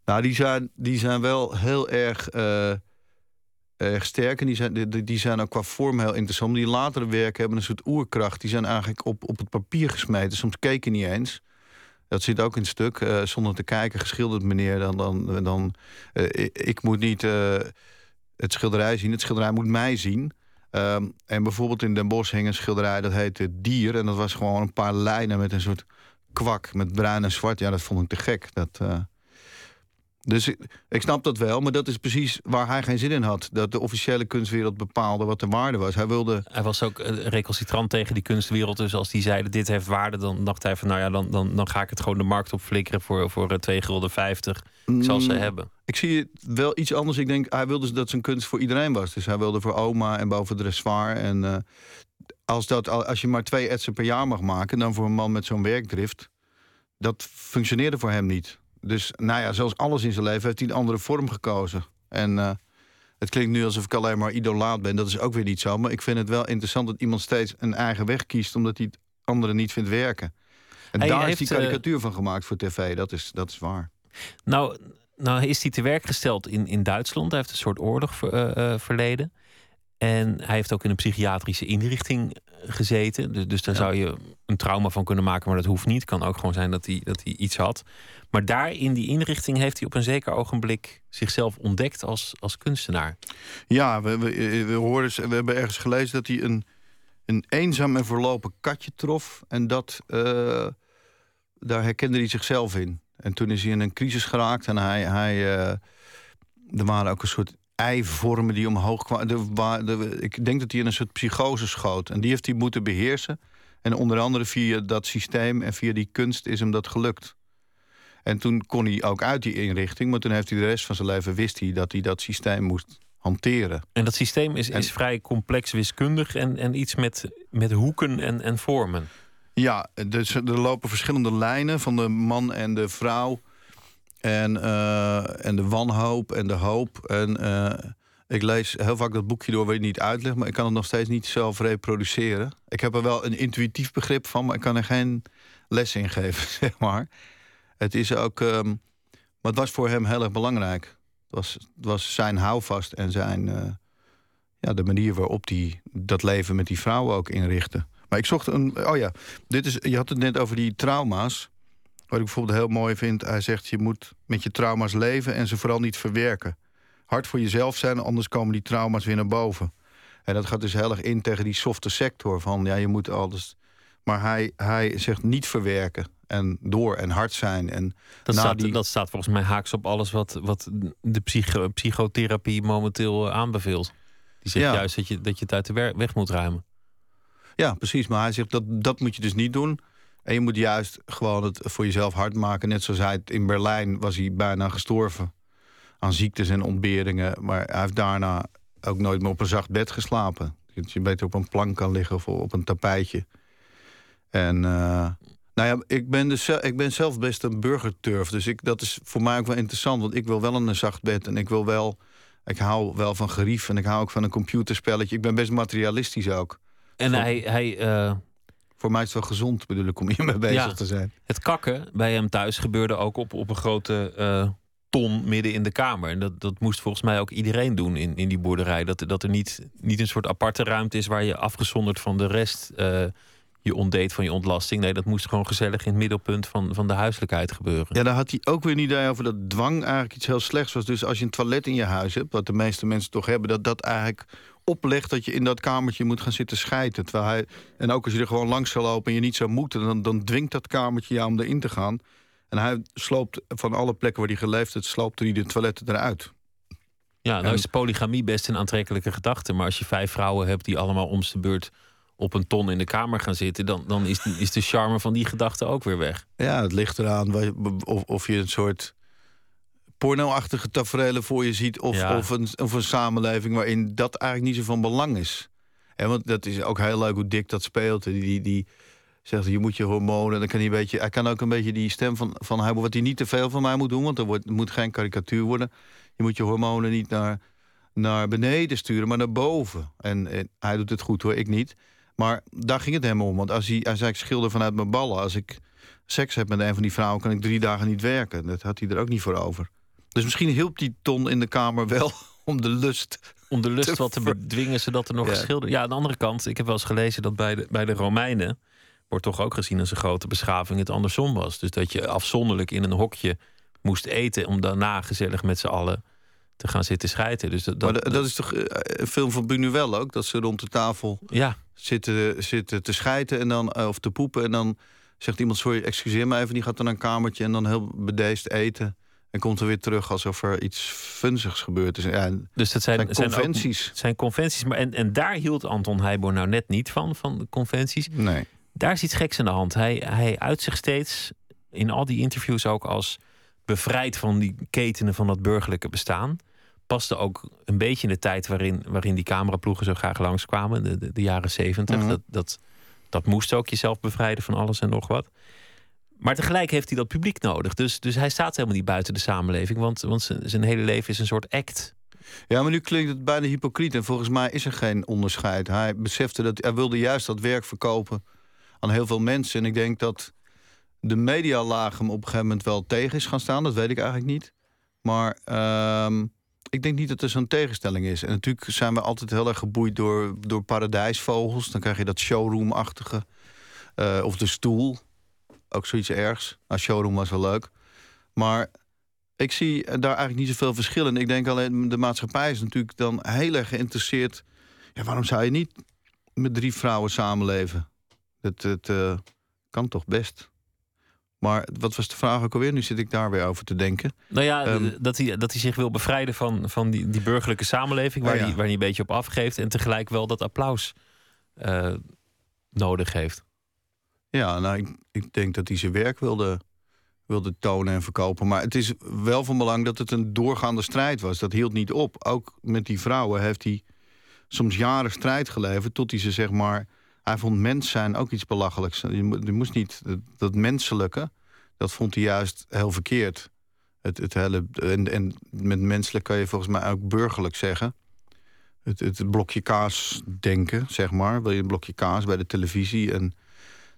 Nou, die zijn, die zijn wel heel erg, uh, erg sterk. En die zijn, die, die zijn ook qua vorm heel interessant. Die latere werken hebben een soort oerkracht. Die zijn eigenlijk op, op het papier gesmeten. Soms keken niet eens. Dat zit ook in stuk. Uh, zonder te kijken, geschilderd meneer. Dan, dan, dan, uh, ik, moet niet het schilderij zien. Het schilderij moet mij zien. Um, en bijvoorbeeld in Den Bosch hing een schilderij dat heette Dier. En dat was gewoon een paar lijnen met een soort kwak met bruin en zwart. Ja, dat vond ik te gek. Dat... Dus ik, ik, snap dat wel, maar dat is precies waar hij geen zin in had. Dat de officiële kunstwereld bepaalde wat de waarde was. Hij wilde. Hij was ook recalcitrant tegen die kunstwereld. Dus als die zeiden: dit heeft waarde, dan dacht hij van nou ja, dan, dan, dan ga ik het gewoon de markt op flikkeren voor, voor 2 gulden 50. Ik zal ze hebben. Ik zie het wel iets anders. Ik denk, hij wilde dat zijn kunst voor iedereen was. Dus hij wilde voor oma en boven de dressoir. En uh, als, dat, als je maar twee etsen per jaar mag maken, dan voor een man met zo'n werkdrift. Dat functioneerde voor hem niet. Dus nou ja, zoals alles in zijn leven heeft hij een andere vorm gekozen. En uh, het klinkt nu alsof ik alleen maar idolaat ben. Dat is ook weer niet zo. Maar ik vind het wel interessant dat iemand steeds een eigen weg kiest... omdat hij het anderen niet vindt werken. En hij daar heeft, is die karikatuur uh, van gemaakt voor tv. Dat is, dat is waar. Nou, nou is hij te werk gesteld in, in Duitsland. Hij heeft een soort oorlog ver, uh, verleden. En hij heeft ook in een psychiatrische inrichting gezeten. Dus, dus daar ja. zou je een trauma van kunnen maken, maar dat hoeft niet. Het kan ook gewoon zijn dat hij, dat hij iets had. Maar daar in die inrichting heeft hij op een zeker ogenblik zichzelf ontdekt als, als kunstenaar. Ja, we, we, we, hoorden, we hebben ergens gelezen dat hij een, een eenzaam en verlopen katje trof. En dat, uh, daar herkende hij zichzelf in. En toen is hij in een crisis geraakt en hij, hij, uh, er waren ook een soort eivormen die omhoog kwamen. De, ik denk dat hij in een soort psychose schoot. En die heeft hij moeten beheersen. En onder andere via dat systeem en via die kunst is hem dat gelukt. En toen kon hij ook uit die inrichting. Maar toen heeft hij de rest van zijn leven wist hij dat hij dat systeem moest hanteren. En dat systeem is, is vrij complex wiskundig en, en iets met, met hoeken en, en vormen. Ja, dus er lopen verschillende lijnen van de man en de vrouw. En, uh, en de wanhoop en de hoop. En ik lees heel vaak dat boekje door waar je niet uitlegt, maar ik kan het nog steeds niet zelf reproduceren. Ik heb er wel een intuïtief begrip van, maar ik kan er geen les in geven, zeg maar. Het is ook. Um, maar het was voor hem heel erg belangrijk. Het was, het was zijn houvast en zijn. Uh, ja, de manier waarop hij dat leven met die vrouwen ook inrichtte. Maar ik zocht een. Oh ja, dit is, je had het net over die trauma's. Wat ik bijvoorbeeld heel mooi vind. Hij zegt: je moet met je trauma's leven en ze vooral niet verwerken hard voor jezelf zijn, anders komen die trauma's weer naar boven. En dat gaat dus heel erg in tegen die softe sector van ja, je moet alles. Maar hij, hij zegt niet verwerken en door en hard zijn. En dat, staat, die... dat staat volgens mij haaks op alles wat, wat de psycho, psychotherapie momenteel eh, aanbeveelt. Die zegt juist dat je, dat je het uit de weg moet ruimen. Ja, precies. Maar hij zegt dat dat moet je dus niet doen. En je moet juist gewoon het voor jezelf hard maken. Net zoals hij in Berlijn was hij bijna gestorven aan ziektes en ontberingen. Maar hij heeft daarna ook nooit meer op een zacht bed geslapen. Dat je beter op een plank kan liggen of op een tapijtje. En uh, nou ja, ik ben, dus, ik ben zelf best een burgerturf. Dus ik, dat is voor mij ook wel interessant. Want ik wil wel een zacht bed en ik wil wel... Ik hou wel van gerief en ik hou ook van een computerspelletje. Ik ben best materialistisch ook. En hij... hij uh... Voor mij is het wel gezond, bedoel ik, om hiermee bezig te zijn. Het kakken bij hem thuis gebeurde ook op, op een grote uh, ton midden in de kamer. En dat, dat moest volgens mij ook iedereen doen in, in die boerderij. Dat, dat er niet, niet een soort aparte ruimte is waar je afgezonderd van de rest uh, je ontdeed van je ontlasting. Nee, dat moest gewoon gezellig in het middelpunt van, van de huiselijkheid gebeuren. Ja, daar had hij ook weer een idee over dat dwang eigenlijk iets heel slechts was. Dus als je een toilet in je huis hebt, wat de meeste mensen toch hebben, dat dat eigenlijk oplegt dat je in dat kamertje moet gaan zitten schijten. Terwijl hij, en ook als je er gewoon langs zou lopen en je niet zou moeten, dan, dan dwingt dat kamertje jou om erin te gaan. En hij sloopt van alle plekken waar hij geleefd heeft, sloopte hij de toiletten eruit. Ja, nou is polygamie best een aantrekkelijke gedachte. Maar als je vijf vrouwen hebt die allemaal om de beurt op een ton in de kamer gaan zitten, dan, dan is, is de charme van die gedachte ook weer weg. Ja, het ligt eraan of, of je een soort pornoachtige tafereelen voor je ziet, of, of, een, of een samenleving waarin dat eigenlijk niet zo van belang is. En want dat is ook heel leuk hoe dik dat speelt. Die, die, zegt je moet je hormonen. Dan kan hij, een beetje, hij kan ook een beetje die stem van, van hebben wat hij niet te veel van mij moet doen. Want er wordt, moet geen karikatuur worden. Je moet je hormonen niet naar, naar beneden sturen, maar naar boven. En, hij doet het goed hoor, ik niet. Maar daar ging het hem om. Want als hij, hij zei, ik schilder vanuit mijn ballen. Als ik seks heb met een van die vrouwen, kan ik drie dagen niet werken. Dat had hij er ook niet voor over. Dus misschien hielp die ton in de kamer wel om de lust om de lust wat te bedwingen, zodat er nog ja. geschilderd... Ja, aan de andere kant, ik heb wel eens gelezen dat bij de, bij de Romeinen wordt toch ook gezien als een grote beschaving het andersom was. Dus dat je afzonderlijk in een hokje moest eten om daarna gezellig met z'n allen te gaan zitten schijten. Dus dat, dat, dat, is toch eh, een film van Buñuel ook? Dat ze rond de tafel ja. zitten, zitten te schijten en dan, eh, of te poepen. En dan zegt iemand, sorry, excuseer me even. Die gaat dan naar een kamertje en dan heel bedeesd eten. En komt er weer terug alsof er iets funzigs gebeurd is. Ja, dus dat zijn, zijn conventies. Zijn, zijn, conventies. Maar en, en daar hield Anton Heijboer nou net niet van, van de conventies. Nee. Daar is iets geks aan de hand. Hij, hij uit zich steeds in al die interviews ook als bevrijd van die ketenen van dat burgerlijke bestaan. Paste ook een beetje in de tijd waarin, waarin die cameraploegen zo graag langskwamen, de, de, de jaren zeventig. Mhm. dat, dat, dat moest ook jezelf bevrijden van alles en nog wat. Maar tegelijk heeft hij dat publiek nodig. Dus, dus hij staat helemaal niet buiten de samenleving. Want, want zijn, hele leven is een soort act. Ja, maar nu klinkt het bijna hypocriet. En volgens mij is er geen onderscheid. Hij besefte dat hij wilde juist dat werk verkopen aan heel veel mensen. En ik denk dat de medialaag hem op een gegeven moment wel tegen is gaan staan. Dat weet ik eigenlijk niet. Maar uh, ik denk niet dat er zo'n tegenstelling is. En natuurlijk zijn we altijd heel erg geboeid door, door paradijsvogels. Dan krijg je dat showroom-achtige. Uh, of de stoel. Ook zoiets ergs. Nou, showroom was wel leuk. Maar ik zie daar eigenlijk niet zoveel verschil in. Ik denk alleen, de maatschappij is natuurlijk dan heel erg geïnteresseerd. Ja, waarom zou je niet met drie vrouwen samenleven? Het, het uh, kan toch best. Maar wat was de vraag ook alweer? Nu zit ik daar weer over te denken. Nou ja, um, dat, hij, dat hij zich wil bevrijden van, van die, die burgerlijke samenleving... waar, oh ja. hij, waar hij een beetje op afgeeft... en tegelijk wel dat applaus uh, nodig heeft. Ja, nou, ik, ik, denk dat hij zijn werk wilde, wilde tonen en verkopen. Maar het is wel van belang dat het een doorgaande strijd was. Dat hield niet op. Ook met die vrouwen heeft hij soms jaren strijd geleverd... tot hij ze zeg maar hij vond mens zijn ook iets belachelijks. Je, moest niet, dat menselijke, dat vond hij juist heel verkeerd. Het, het hele, en, en met menselijk kan je volgens mij ook burgerlijk zeggen. Het, het blokje kaas denken, zeg maar. Wil je een blokje kaas bij de televisie? En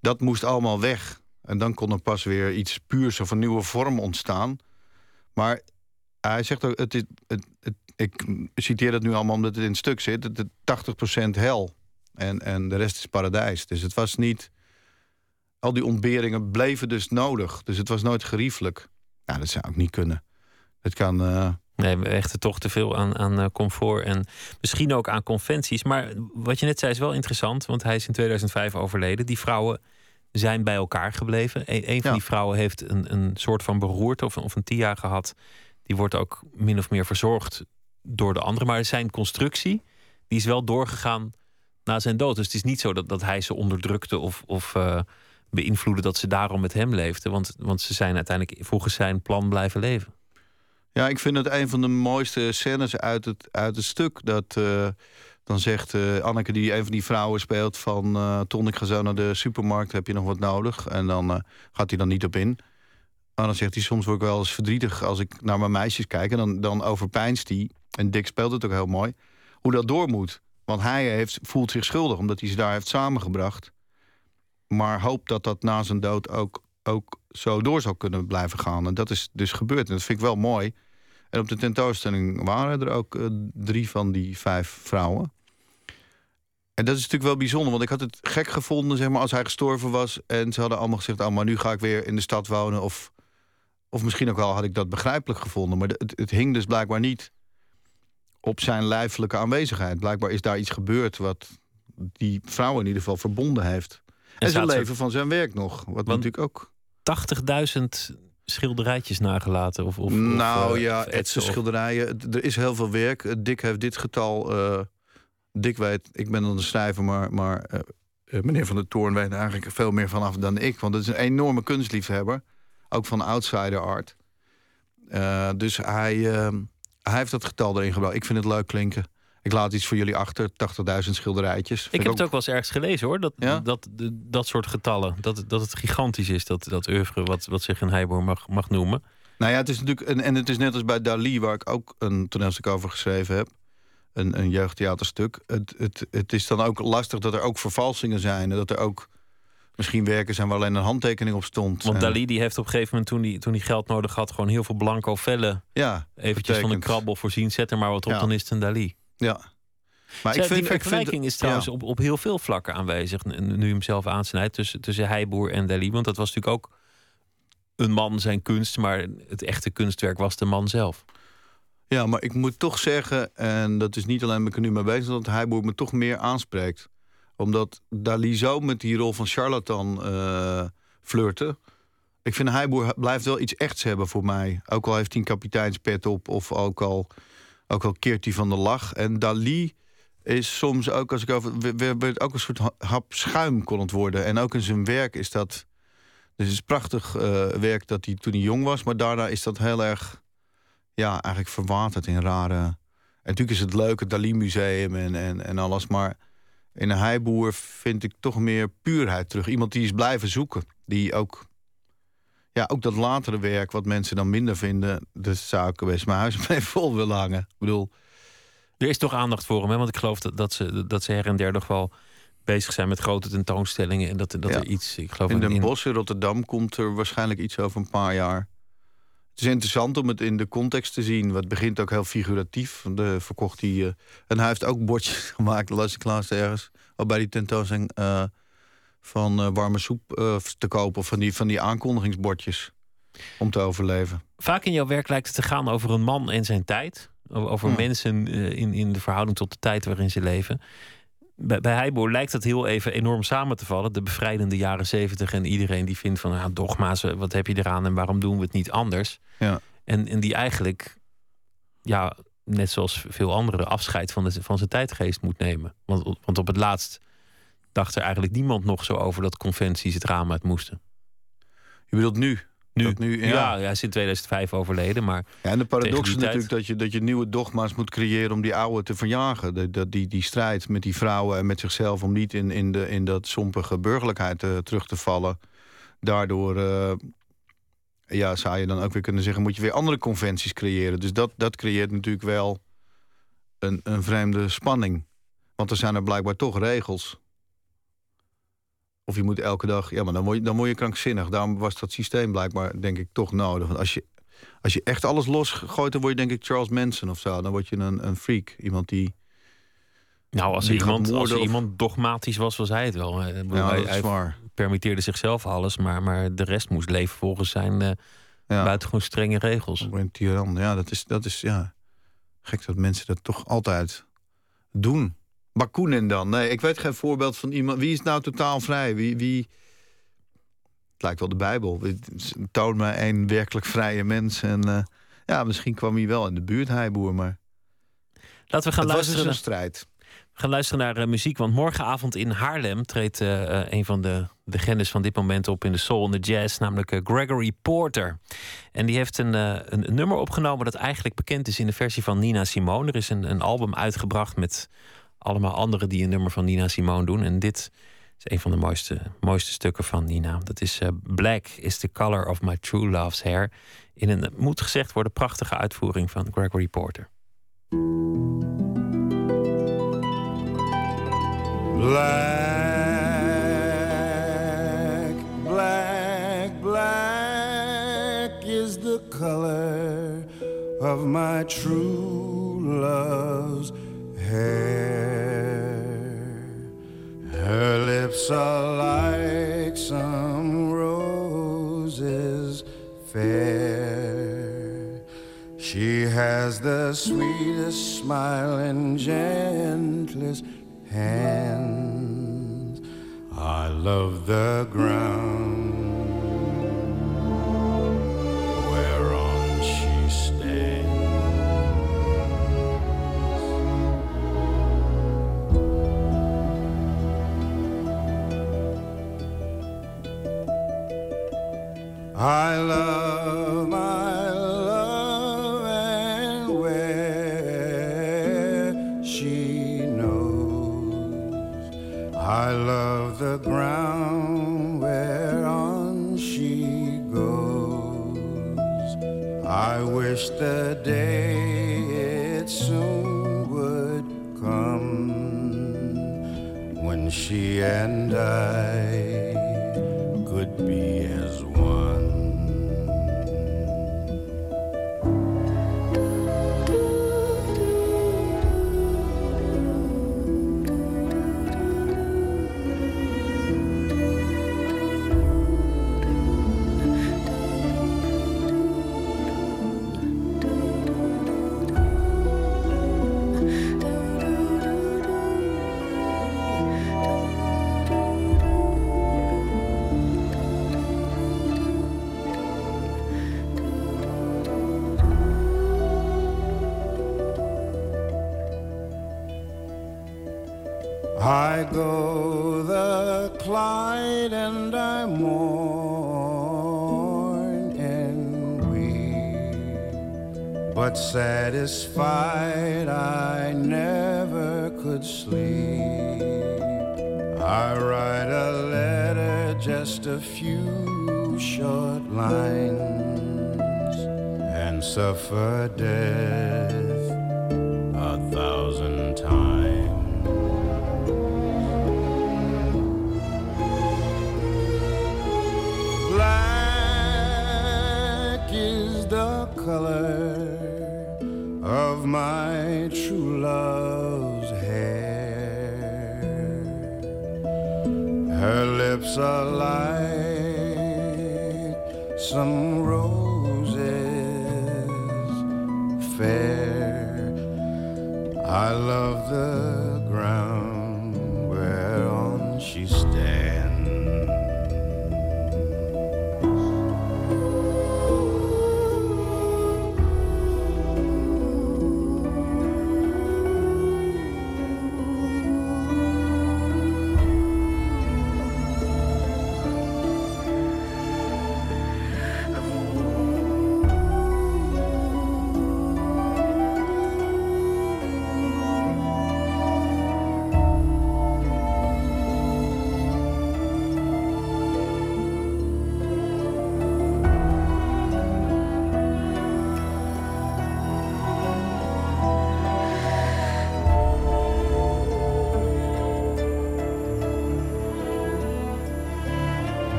dat moest allemaal weg. En dan kon er pas weer iets puurs of een nieuwe vorm ontstaan. Maar hij zegt ook, het, het, het, ik citeer het nu allemaal omdat het in het stuk zit... het, 80% hel en, en de rest is paradijs. Dus het was niet... Al die ontberingen bleven dus nodig. Dus het was nooit geriefelijk. Nou, dat zou ook niet kunnen. Het kan... Uh... Nee, we hechten toch te veel aan, aan eh, comfort en misschien ook aan conventies. Maar wat je net zei is wel interessant, want hij is in 2005 overleden. Die vrouwen zijn bij elkaar gebleven. Een, van die vrouwen heeft een, een soort van beroerte of, of een TIA gehad. Die wordt ook min of meer verzorgd door de andere. Maar zijn constructie die is wel doorgegaan na zijn dood. Dus het is niet zo dat, dat hij ze onderdrukte of, of uh, beïnvloedde dat ze daarom met hem leefden. Want, want ze zijn uiteindelijk volgens zijn plan blijven leven. Ja, ik vind het een van de mooiste scènes uit het, uit het stuk. Dat uh, dan zegt uh, Anneke, die een van die vrouwen speelt, van uh, Ton, ik ga zo naar de supermarkt, heb je nog wat nodig? En dan gaat hij dan niet op in. Maar dan zegt hij, soms word ik wel eens verdrietig als ik naar mijn meisjes kijk. En dan, dan overpijnst hij, en Dick speelt het ook heel mooi, hoe dat door moet. Want hij heeft, voelt zich schuldig omdat hij ze daar heeft samengebracht. Maar hoopt dat dat na zijn dood ook, ook zo door zou kunnen blijven gaan. En dat is dus gebeurd. En dat vind ik wel mooi. En op de tentoonstelling waren er ook uh, drie van die vijf vrouwen. En dat is natuurlijk wel bijzonder, want ik had het gek gevonden zeg maar, als hij gestorven was. En ze hadden allemaal gezegd: oh, maar nu ga ik weer in de stad wonen. Of, of misschien ook wel had ik dat begrijpelijk gevonden. Maar het, het hing dus blijkbaar niet op zijn lijfelijke aanwezigheid. Blijkbaar is daar iets gebeurd wat die vrouw in ieder geval verbonden heeft. En, en zijn leven van zijn werk nog. Wat natuurlijk ook. 80.000 schilderijtjes nagelaten? Of, of, nou uh, ja, etse schilderijen. Er is heel veel werk. Dick heeft dit getal. Uh, Dick weet, ik ben dan de schrijver, maar, maar uh, meneer Van der Toorn weet eigenlijk veel meer vanaf dan ik. Want het is een enorme kunstliefhebber. Ook van outsider art. dus hij hij heeft dat getal erin gebracht. Ik vind het leuk klinken. Ik laat iets voor jullie achter, 80.000 schilderijtjes. ik heb het ook wel eens ergens gelezen hoor, dat, dat, dat, soort getallen. Dat, dat het gigantisch is, dat, dat oeuvre wat, wat zich een Heiboer mag, mag noemen. Nou ja, het is natuurlijk, en, en het is net als bij Dali, waar ik ook een toneelstuk over geschreven heb. Een, een jeugdtheaterstuk. Het, het, het is dan ook lastig dat er ook vervalsingen zijn. En dat er ook misschien werken zijn waar alleen een handtekening op stond. Want Dali die heeft op een gegeven moment, toen hij, toen hij geld nodig had, gewoon heel veel blanco vellen. Ja, eventjes van een krabbel voorzien. Zet er maar wat op, dan is het een Dali. Ja. Maar ik vind, die vergelijking vind, is trouwens op, op heel veel vlakken aanwezig. Nu hem zelf aansnijdt tussen, tussen Heiboer en Dali. Want dat was natuurlijk ook een man zijn kunst, maar het echte kunstwerk was de man zelf. Ja, maar ik moet toch zeggen, en dat is niet alleen met ik er nu mee bezig, dat Heiboer me toch meer aanspreekt omdat Dali zo met die rol van charlatan uh, flirten. Ik vind Heiboer blijft wel iets echts hebben voor mij. Ook al heeft hij een kapiteinspet op of ook al, ook al keert hij van de lach. En Dali is soms ook, als ik over... werd ook een soort hap schuim kon het worden. En ook in zijn werk is dat... Dus het is prachtig uh, werk dat hij toen hij jong was. Maar daarna is dat heel erg... Ja, eigenlijk verwaterd in rare... En natuurlijk is het leuke Dali-museum en, en, en alles. Maar in een heiboer vind ik toch meer puurheid terug. Iemand die is blijven zoeken. Die ook, ja, ook dat latere werk, wat mensen dan minder vinden... dat zou ik best mijn huis mee vol willen hangen. Ik bedoel... Er is toch aandacht voor hem, hè? want ik geloof dat, dat, ze, dat ze her en der nog wel bezig zijn met grote tentoonstellingen. En dat, dat er iets, ik geloof... In Den Bosch in Rotterdam komt er waarschijnlijk iets over een paar jaar. Het is interessant om het in de context te zien. Wat begint ook heel figuratief. De, verkocht hij. Uh, en hij heeft ook bordjes gemaakt, las ik laatst ergens. bij die tentoonstelling uh, van uh, warme soep te kopen. Van die, van die aankondigingsbordjes. Om te overleven. Vaak in jouw werk lijkt het te gaan over een man en zijn tijd. Over mensen in, in de verhouding tot de tijd waarin ze leven bij, bij lijkt dat heel even enorm samen te vallen. De bevrijdende jaren zeventig en iedereen die vindt van... Ja, dogma's, wat heb je eraan en waarom doen we het niet anders? Ja. En, en die eigenlijk, ja, net zoals veel anderen... afscheid van, de, van zijn tijdgeest moet nemen. Want, want op het laatst dacht er eigenlijk niemand nog zo over... dat conventies het raam uit moesten. Je bedoelt nu? Nu, nu ja. ja, hij is in 2005 overleden. Maar ja, en de paradox is natuurlijk dat je, dat je nieuwe dogma's moet creëren om die oude te verjagen. De, de, die, die strijd met die vrouwen en met zichzelf om niet in, in, de, in dat sompige burgerlijkheid uh, terug te vallen. Daardoor uh, Ja, zou je dan ook weer kunnen zeggen, moet je weer andere conventies creëren. Dus dat, dat creëert natuurlijk wel een, een vreemde spanning. Want er zijn er blijkbaar toch regels. Of je moet elke dag... Ja, maar dan word je, dan word je krankzinnig. Daarom was dat systeem blijkbaar, denk ik, toch nodig. Want als je, als je echt alles losgooit... dan word je denk ik Charles Manson of zo. Dan word je een, een freak. Iemand die... Nou, als, iemand, als iemand dogmatisch was, was hij het wel. Ja, hij, hij permitteerde zichzelf alles, maar, maar de rest moest leven volgens zijn uh, ja. buitengewoon strenge regels. Een tiran, ja, dat is, dat is ja, gek dat mensen dat toch altijd doen. Bakunin dan? Nee, ik weet geen voorbeeld van iemand. Wie is nou totaal vrij? Wie, wie... Het lijkt wel de Bijbel. Toon mij een werkelijk vrije mens. En uh, ja, misschien kwam hij wel in de buurt, Heiboer, maar... Laten we gaan het luisteren. Was dus een strijd. We gaan luisteren naar uh, muziek, want morgenavond in Haarlem treedt uh, een van de legendes van dit moment op in de soul en de jazz, namelijk Gregory Porter. En die heeft een, een, nummer opgenomen dat eigenlijk bekend is in de versie van Nina Simone. Er is een, een album uitgebracht met allemaal anderen die een nummer van Nina Simone doen. En dit is een van de mooiste, mooiste stukken van Nina. Dat is uh, Black is the color of my true love's hair. In een, moet gezegd worden, prachtige uitvoering van Gregory Porter. Black, black, black is the color of my true love's hair. Her lips are like some roses fair. She has the sweetest smile and gentlest hands. I love the ground I love satisfied I never could sleep. I write a letter, just a few short lines, and suffer death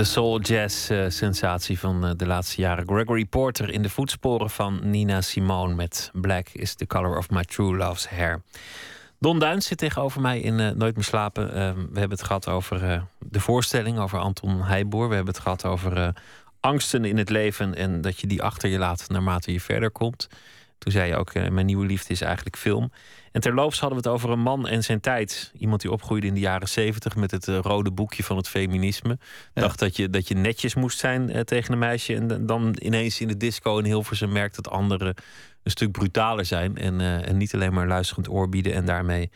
De soul jazz uh, sensatie van uh, de laatste jaren. Gregory Porter in de voetsporen van Nina Simone met Black is the color of my true love's hair. Don Duins zit tegenover mij in uh, Nooit meer slapen. we hebben het gehad over de voorstelling, over Anton Heijboer. We hebben het gehad over angsten in het leven en dat je die achter je laat naarmate je verder komt. Toen zei je ook, mijn nieuwe liefde is eigenlijk film. En terloops hadden we het over een man en zijn tijd. Iemand die opgroeide in de jaren zeventig met het eh, rode boekje van het feminisme. Dacht dat je, dat je netjes moest zijn uh, tegen een meisje. En dan ineens in de disco in Hilversum merkt dat anderen een stuk brutaler zijn. En, en niet alleen maar luisterend oor bieden en daarmee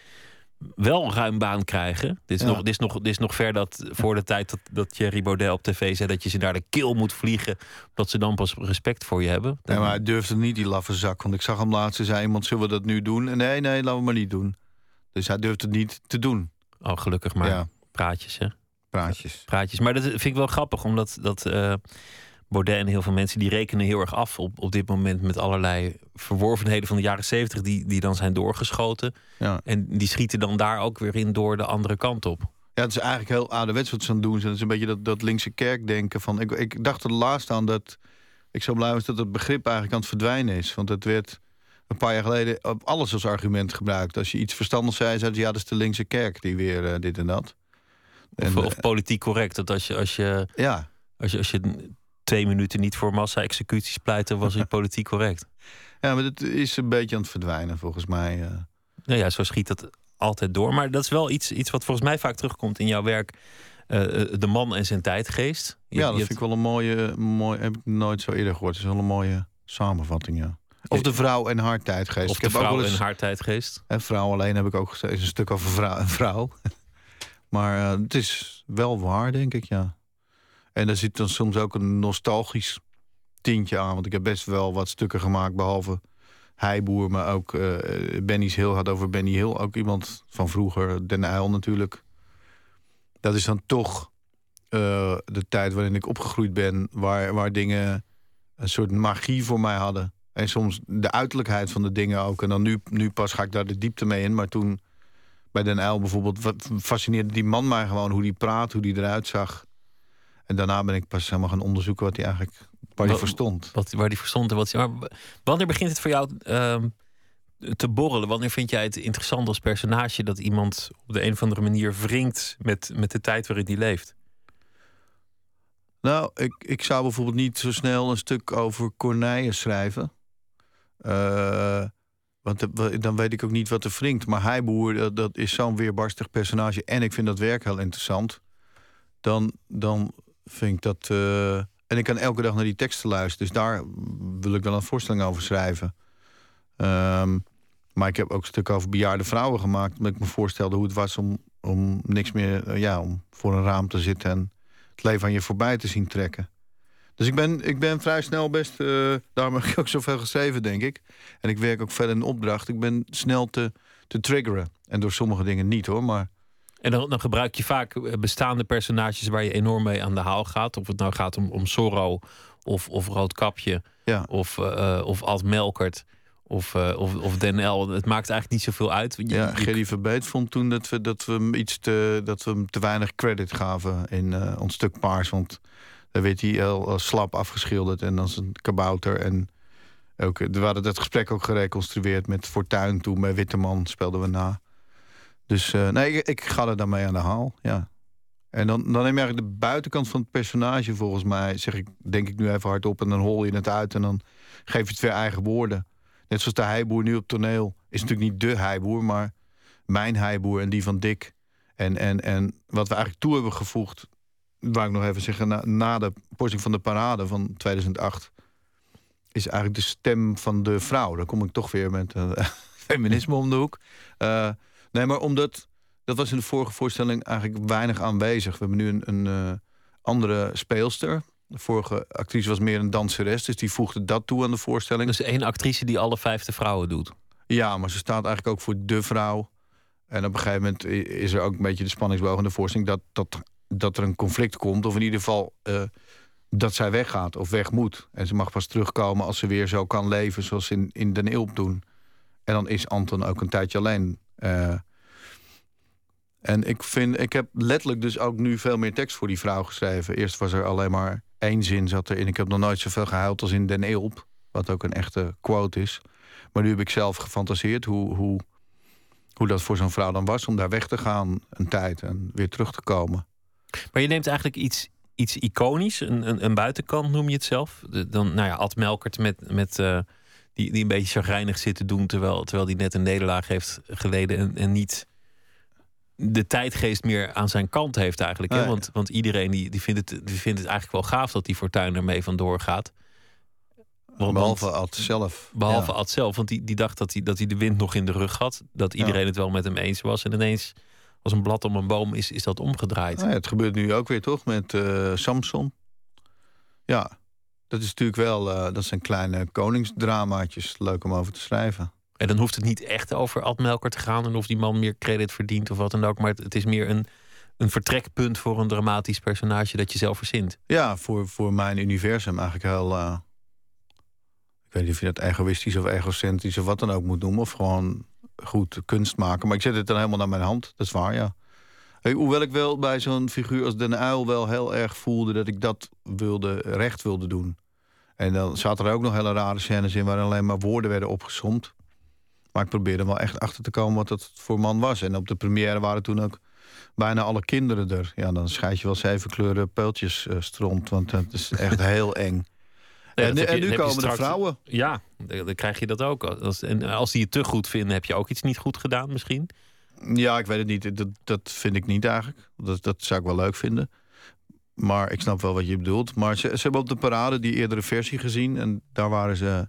wel ruim baan krijgen. Dit is, nog, dit is, nog, dit is nog ver dat, voor de tijd dat, dat Thierry Baudet op tv zei... dat je ze naar de keel moet vliegen, dat ze dan pas respect voor je hebben. Ja, maar hij durfde niet, die laffe zak. Want ik zag hem laatst, zei iemand, zullen we dat nu doen? En nee, nee, laten we maar niet doen. Dus hij durfde het niet te doen. Oh, gelukkig maar. Ja. Praatjes, hè? Praatjes. Praatjes. Maar dat vind ik wel grappig, omdat... dat. Uh, Baudet en heel veel mensen die rekenen heel erg af op, op dit moment met allerlei verworvenheden van de jaren zeventig die, die dan zijn doorgeschoten. Ja. En die schieten dan daar ook weer in door de andere kant op. Ja, het is eigenlijk heel ouderwets wat ze aan het doen zijn. Het is een beetje dat, dat linkse kerkdenken. Van, ik, ik dacht er laatst aan dat ik zo blij was dat het begrip eigenlijk aan het verdwijnen is. Want het werd een paar jaar geleden op alles als argument gebruikt. Als je iets verstandigs zei, zei ze ja, dat is de linkse kerk die weer uh, dit en dat. Of, of, politiek correct. Dat als je, als je, ja. als je, als je twee minuten niet voor massa-executies pleiten, was hij politiek correct. Ja, maar dat is een beetje aan het verdwijnen volgens mij. Uh. Nou ja, zo schiet dat altijd door. Maar dat is wel iets, iets wat volgens mij vaak terugkomt in jouw werk. Uh, de man en zijn tijdgeest. Je, ja, dat vind ik wel een mooie, mooi, heb ik nooit zo eerder gehoord. Het is wel een mooie samenvatting, ja. Of de vrouw en haar tijdgeest. Of de vrouw en haar tijdgeest. En vrouw alleen heb ik ook gezegd, is een stuk over vrouw, vrouw. maar uh, het is wel waar, denk ik, ja. En daar zit dan soms ook een nostalgisch tintje aan. Want ik heb best wel wat stukken gemaakt, behalve Heiboer, maar ook uh, Benny's Hill had over Benny Hill. Ook iemand van vroeger, Den Uyl natuurlijk. Dat is dan toch uh, de tijd waarin ik opgegroeid ben, waar, waar dingen een soort magie voor mij hadden. En soms de uiterlijkheid van de dingen ook. En dan nu, nu pas ga ik daar de diepte mee in. Maar toen bij Den Uyl bijvoorbeeld fascineerde die man mij gewoon hoe die praat, hoe die eruit zag. En daarna ben ik pas helemaal gaan onderzoeken wat hij eigenlijk, waar hij verstond. Wat, waar hij verstond en wat hij. wanneer begint het voor jou uh, te borrelen? Wanneer vind jij het interessant als personage dat iemand op de een of andere manier wringt met, met de tijd waarin hij leeft? Nou, ik, ik zou bijvoorbeeld niet zo snel een stuk over Corneille schrijven. Uh, want dan weet ik ook niet wat er wringt. Maar Heiboer, dat, dat is zo'n weerbarstig personage. En ik vind dat werk heel interessant. Dan, dan vind ik dat. Uh, en ik kan elke dag naar die teksten luisteren. Dus daar wil ik wel een voorstelling over schrijven. Um, maar ik heb ook een stuk over bejaarde vrouwen gemaakt. Omdat ik me voorstelde hoe het was om, om niks meer. Uh, ja, om voor een raam te zitten en het leven aan je voorbij te zien trekken. Dus ik ben, ik ben vrij snel best. Uh, daarom heb ik ook zoveel geschreven, denk ik. En ik werk ook verder in opdracht. Ik ben snel te, te triggeren. En door sommige dingen niet hoor. Maar en dan, dan, gebruik je vaak eh, bestaande personages waar je enorm mee aan de haal gaat. Of het nou gaat om, om Zorro of, of Roodkapje ja. of, uh, of Alt Melkert of, uh, of, of. Het maakt eigenlijk niet zoveel uit. Je, ja, Gerry Verbeet vond toen dat we, dat we hem iets te, dat we hem te weinig credit gaven in uh, ons stuk paars. Want daar werd hij heel slap afgeschilderd en als een kabouter. En ook, we hadden dat gesprek ook gereconstrueerd met Fortuin toen bij Witteman speelden we na. Dus uh, nee, ik, ga er dan mee aan de haal, ja. En dan, dan neem je eigenlijk de buitenkant van het personage volgens mij... zeg ik, denk ik nu even hardop en dan hol je het uit... en dan geef je het weer eigen woorden. Net zoals de heiboer nu op toneel. Is natuurlijk niet de heiboer, maar mijn heiboer en die van Dick. En, en, en wat we eigenlijk toe hebben gevoegd... waar ik nog even zeggen, na, de posting van de parade van 2008... is eigenlijk de stem van de vrouw. Dan kom ik toch weer met uh, feminisme om de hoek... Uh, Nee, maar omdat... Dat was in de vorige voorstelling eigenlijk weinig aanwezig. We hebben nu een, een uh, andere speelster. De vorige actrice was meer een danseres. Dus die voegde dat toe aan de voorstelling. Dus één actrice die alle vijfde vrouwen doet? Ja, maar ze staat eigenlijk ook voor de vrouw. En op een gegeven moment is er ook een beetje de spanningsboog in de voorstelling... dat, dat, dat er een conflict komt. Of in ieder geval uh, dat zij weggaat of weg moet. En ze mag pas terugkomen als ze weer zo kan leven... zoals ze in, in Den Ilp doen. En dan is Anton ook een tijdje alleen. Uh, En ik, vind, ik heb letterlijk dus ook nu veel meer tekst voor die vrouw geschreven. Eerst was er alleen maar één zin zat erin. Ik heb nog nooit zoveel gehuild als in Den Eelp. Wat ook een echte quote is. Maar nu heb ik zelf gefantaseerd hoe, hoe, hoe dat voor zo'n vrouw dan was... om daar weg te gaan een tijd en weer terug te komen. Maar je neemt eigenlijk iets, iets iconisch, een, een, buitenkant noem je het zelf. dan, nou ja, Ad Melkert met... met uh, die, die een beetje chagrijnig zit te doen... terwijl, terwijl die net een nederlaag heeft geleden en, en niet de tijdgeest meer aan zijn kant heeft eigenlijk. Hè? Want, want iedereen die, die, vindt het, die vindt het eigenlijk wel gaaf dat die Fortuyn ermee vandoor gaat. behalve Ad zelf. Behalve Ad zelf, want die, die dacht dat hij, dat hij de wind nog in de rug had. Dat iedereen het wel met hem eens was. En ineens, als een blad om een boom, is, is dat omgedraaid. Nou het gebeurt nu ook weer toch met uh, Samson. Ja, dat is natuurlijk wel, uh, dat zijn kleine koningsdramaatjes. Leuk om over te schrijven. En dan hoeft het niet echt over Ad Melker te gaan en of die man meer credit verdient of wat dan ook. Maar het, is meer een, een vertrekpunt voor een dramatisch personage dat je zelf verzint. Ja, voor, voor mijn universum eigenlijk heel. Uh, ik weet niet of je dat egoïstisch of egocentrisch of wat dan ook moet noemen. Of gewoon goed kunst maken. Maar ik zet het dan helemaal naar mijn hand. Dat is waar, ja. Hoewel ik wel bij zo'n figuur als Den Uil wel heel erg voelde dat ik dat wilde, recht wilde doen. En dan zaten er ook nog hele rare scènes in waar alleen maar woorden werden opgesomd. Maar ik probeerde wel echt achter te komen wat dat voor man was. En op de première waren toen ook bijna alle kinderen er. Ja, dan scheid je wel zeven kleuren peultjes uh, stront. Want dat is echt heel eng. en, en, nu komen de vrouwen. Ja, dan krijg je dat ook. Als, en als die je te goed vinden, heb je ook iets niet goed gedaan misschien? Ja, ik weet het niet. Dat, dat vind ik niet eigenlijk. Dat, dat zou ik wel leuk vinden. Maar ik snap wel wat je bedoelt. Maar ze, hebben op de parade die eerdere versie gezien. En daar waren ze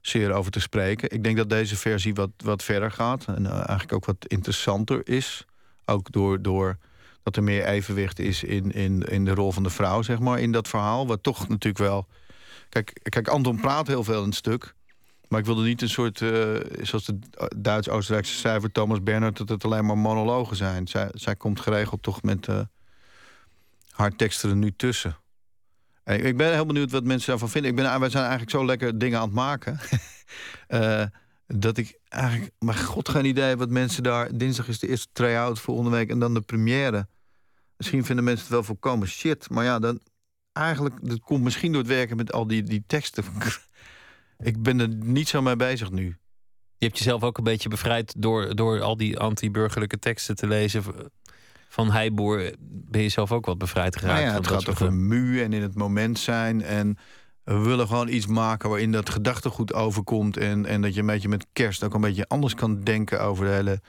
zeer over te spreken. Ik denk dat deze versie wat, wat verder gaat en uh, eigenlijk ook wat interessanter is. Ook door, door dat er meer evenwicht is in, in, in de rol van de vrouw, zeg maar, in dat verhaal. Wat toch natuurlijk wel. Kijk, kijk Anton praat heel veel in het stuk. Maar ik wilde niet een soort, uh, zoals de Duits-Oostenrijkse schrijver Thomas Bernhard... dat het alleen maar monologen zijn. Zij, zij komt geregeld toch met uh, haar teksten er nu tussen. Ik ben heel benieuwd wat mensen daarvan vinden. Ik ben, wij zijn eigenlijk zo lekker dingen aan het maken. uh, dat ik eigenlijk, maar god, geen idee wat mensen daar. Dinsdag is de eerste try-out volgende week en dan de première. Misschien vinden mensen het wel volkomen shit. Maar ja, dan eigenlijk, dat komt misschien door het werken met al die, die teksten. Ik ben er niet zo mee bezig nu. Je hebt jezelf ook een beetje bevrijd door, door al die anti-burgerlijke teksten te lezen van Heiboer ben je zelf ook wat bevrijd geraakt. Nou ja, het gaat over mu en in het moment zijn. En we willen gewoon iets maken waarin dat gedachtegoed overkomt. En, en dat je een beetje met kerst ook een beetje anders kan denken over de hele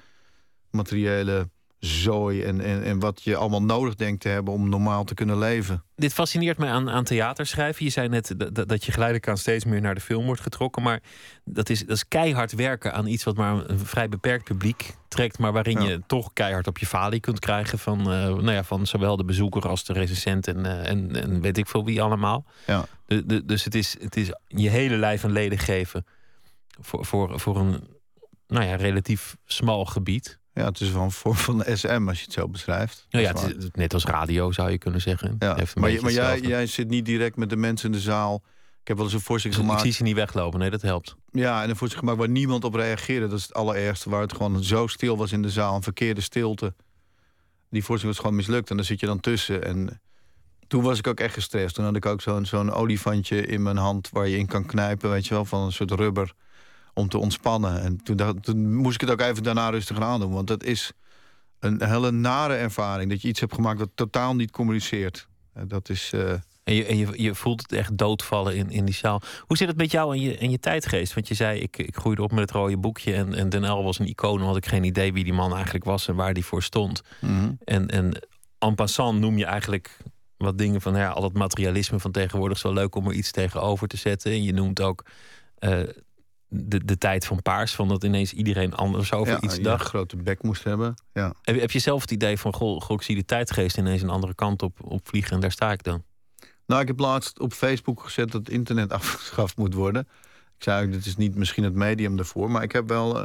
materiële zooi en, en, en wat je allemaal nodig denkt te hebben om normaal te kunnen leven. Dit fascineert mij aan, aan theaterschrijven. Je zei net dat, dat je geleidelijk aan steeds meer naar de film wordt getrokken. Maar dat is, dat is keihard werken aan iets wat maar een vrij beperkt publiek trekt. Maar waarin je toch keihard op je falie kunt krijgen van, uh, nou ja, van zowel de bezoeker als de recensent en, uh, en, en, weet ik veel wie allemaal. Ja. De, de, dus het is, het is je hele lijf en leden geven voor, voor, voor een nou ja, relatief smal gebied. Ja, het is wel een vorm van SM als je het zo beschrijft. Nou ja, het is net als radio zou je kunnen zeggen. Ja. maar, maar jij, jij zit niet direct met de mensen in de zaal. Ik heb wel eens een voorzitter gemaakt. Ik zie ze niet weglopen, nee, dat helpt. Ja, en een voorzitter gemaakt waar niemand op reageerde. Dat is het allerergste, waar het gewoon zo stil was in de zaal. Een verkeerde stilte. Die voorzitter was gewoon mislukt en daar zit je dan tussen. En toen was ik ook echt gestrest. Toen had ik ook zo'n zo'n olifantje in mijn hand waar je in kan knijpen, weet je wel, van een soort rubber om te ontspannen. En toen, dacht, toen moest ik het ook even daarna rustig aan doen. Want dat is een hele nare ervaring. Dat je iets hebt gemaakt dat totaal niet communiceert. Dat is... Uh... En, je, en je, je, voelt het echt doodvallen in, in die zaal. Hoe zit het met jou en je, en je tijdgeest? Want je zei, ik, ik groeide op met het rode boekje... en, en Den L was een icoon, had ik geen idee wie die man eigenlijk was... en waar die voor stond. Mhm. En, en en passant noem je eigenlijk wat dingen van... ja, al dat materialisme van tegenwoordig is wel leuk om er iets tegenover te zetten. En je noemt ook... Uh, de, de tijd van paars, van dat ineens iedereen anders over iets dacht. een grote bek moest hebben. Ja. Heb, heb je zelf het idee van, goh, goh, ik zie de tijdgeest ineens een andere kant op, op vliegen en daar sta ik dan? Nou, ik heb laatst op Facebook gezet dat het internet afgeschaft moet worden. Ik zei, dit is niet misschien het medium ervoor, maar ik heb wel uh,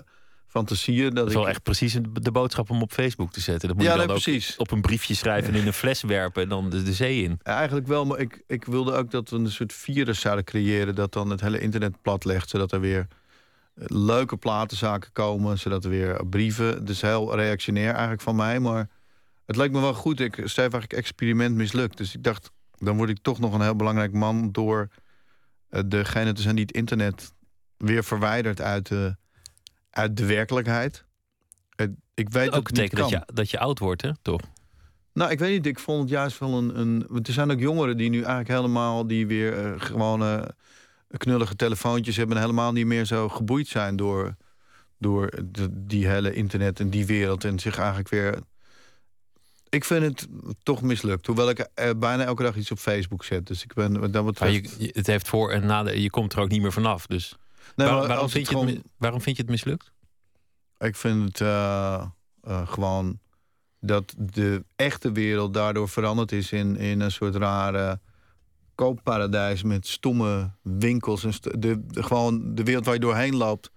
fantasieën dat, dat is wel echt precies de boodschap om op Facebook te zetten. Dat moet ja, je dan ook precies. op een briefje schrijven en in een fles werpen en dan de, de zee in. Ja, eigenlijk wel, maar ik, ik wilde ook dat we een soort virus zouden creëren... dat dan het hele internet platlegt, zodat er weer leuke platenzaken komen... zodat er weer brieven... dus heel reactionair eigenlijk van mij, maar... het lijkt me wel goed. Ik schrijf eigenlijk experiment mislukt. Dus ik dacht, dan word ik toch nog een heel belangrijk man... door uh, degene te zijn die het internet weer verwijdert uit de, uit de werkelijkheid. Ik weet dat ook betekent dat je, dat je oud wordt, hè? Toch? Nou, ik weet niet. Ik vond het juist wel een. een er zijn ook jongeren die nu eigenlijk helemaal. die weer uh, gewone knullige telefoontjes hebben. en helemaal niet meer zo geboeid zijn door. door de, die hele internet en die wereld. en zich eigenlijk weer. Ik vind het toch mislukt. Hoewel ik bijna elke dag iets op Facebook zet. Dus ik ben. Dat betreft... je, het heeft voor en nadeel. Je komt er ook niet meer vanaf. Dus. Nee, waarom, vind je het, waarom vind je het mislukt? Ik vind het uh, uh, gewoon dat de echte wereld daardoor veranderd is in, in een soort rare kooparadijs met stomme winkels. En de, de, gewoon de wereld waar je doorheen loopt.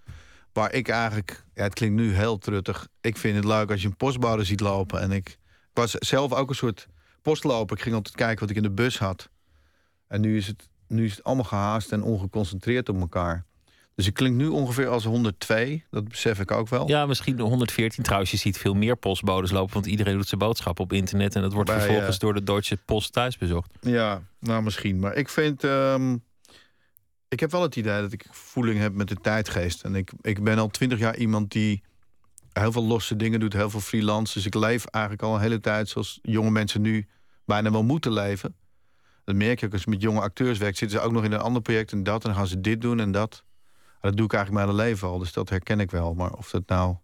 Waar ik eigenlijk, ja, het klinkt nu heel truttig. Ik vind het leuk als je een postbode ziet lopen. En ik, ik was zelf ook een soort postloper. Ik ging altijd kijken wat ik in de bus had. En nu is het, nu is het allemaal gehaast en ongeconcentreerd op elkaar. Dus ik klink nu ongeveer als 102. Dat besef ik ook wel. Ja, misschien 114. Trouwens, je ziet veel meer postbodes lopen. Want iedereen doet zijn boodschap op internet. En dat wordt vervolgens uh, door de Deutsche Post thuis bezocht. Ja, nou misschien. Maar ik vind... Um, ik heb wel het idee dat ik voeling heb met de tijdgeest. En ik, ik ben al twintig jaar iemand die heel veel losse dingen doet. Heel veel freelance. Dus ik leef eigenlijk al een hele tijd zoals jonge mensen nu bijna wel moeten leven. Dat merk je ook als je met jonge acteurs werkt. Zitten ze ook nog in een ander project en dat. En dan gaan ze dit doen en dat dat doe ik eigenlijk mijn hele leven al, dus dat herken ik wel. Maar of dat nou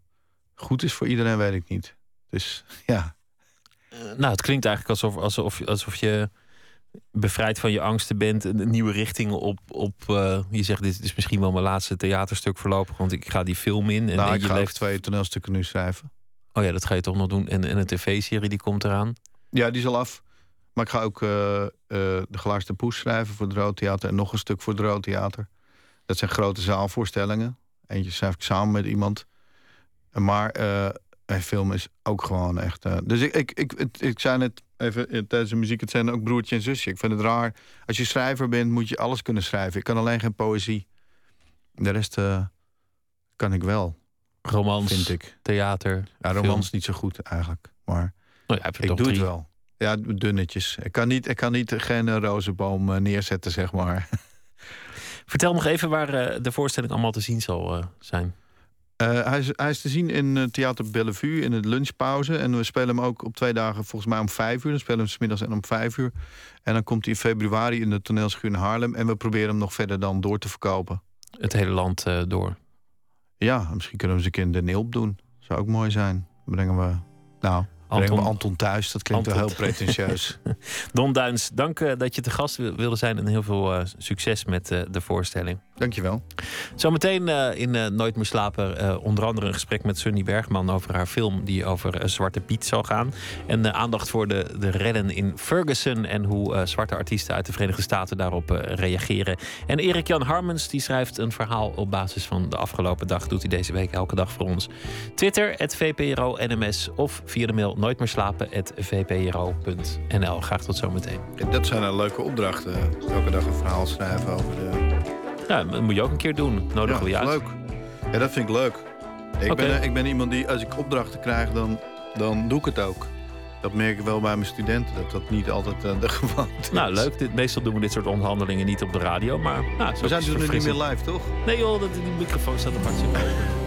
goed is voor iedereen, weet ik niet. Dus ja. Uh, nou, het klinkt eigenlijk alsof, alsof, alsof je bevrijd van je angsten bent, een nieuwe richting op. op uh, je zegt, dit is misschien wel mijn laatste theaterstuk voorlopig, want ik ga die film in. En, nou, ik je ga leeft... twee toneelstukken nu schrijven. Oh ja, dat ga je toch nog doen. En, en een tv-serie die komt eraan. Ja, die is al af. Maar ik ga ook uh, De Glaarste Poes schrijven voor het Rood Theater en nog een stuk voor het Rood Theater. Dat zijn grote zaalvoorstellingen. Eentje schrijf ik samen met iemand. Maar uh, film is ook gewoon echt... Uh, dus ik, ik, ik, ik, zei net even eh, tijdens de muziek... het zijn ook broertje en zusje. Ik vind het raar. Als je schrijver bent, moet je alles kunnen schrijven. Ik kan alleen geen poëzie. De rest uh, kan ik wel. Romans, vind ik. theater, Ja, romans niet zo goed eigenlijk. Maar ja, ik doe het wel. Ja, dunnetjes. Ik kan niet, ik kan niet geen rozenboom neerzetten, zeg maar. Vertel nog even waar uh, de voorstelling allemaal te zien zal uh, zijn. Uh, hij, is, hij, is, te zien in Theater Bellevue in de lunchpauze. En we spelen hem ook op twee dagen volgens mij om vijf uur. Dan spelen we hem smiddags en om vijf uur. En dan komt hij in februari in de toneelschuur in Haarlem. En we proberen hem nog verder dan door te verkopen. Het hele land door? Ja, misschien kunnen we eens een keer in de Nilp doen. Zou ook mooi zijn. brengen we... Nou, Anton, Anton thuis. Dat klinkt wel heel pretentieus. Don Duins, dank uh, dat je te gast wilde zijn en heel veel uh, succes met uh, de voorstelling. Dankjewel. Zometeen in Nooit meer slapen onder andere een gesprek met Sunny Bergman over haar film die over Zwarte Piet zal gaan. En aandacht voor de, de redden in Ferguson en hoe zwarte artiesten uit de Verenigde Staten daarop reageren. En Erik Jan Harmens die schrijft een verhaal op basis van de afgelopen dag. Doet hij deze week elke dag voor ons. Twitter, het VPRO NMS of via de mail nooit meer slapen vpro.nl. Graag tot zometeen. Dat zijn een leuke opdrachten. Elke dag een verhaal schrijven over de. Ja, dat moet je ook een keer doen. Nodig ja, je uit. Leuk. Ja, dat vind ik leuk. Ik, ben, ik ben iemand die, als ik opdrachten krijg, dan, dan doe ik het ook. Dat merk ik wel bij mijn studenten, dat dat niet altijd uh, de gewoonte is. Nou, leuk. Dit, meestal doen we dit soort onderhandelingen niet op de radio, maar... Nou, we zijn nu niet meer live, toch? Nee joh, dat, die microfoon staat op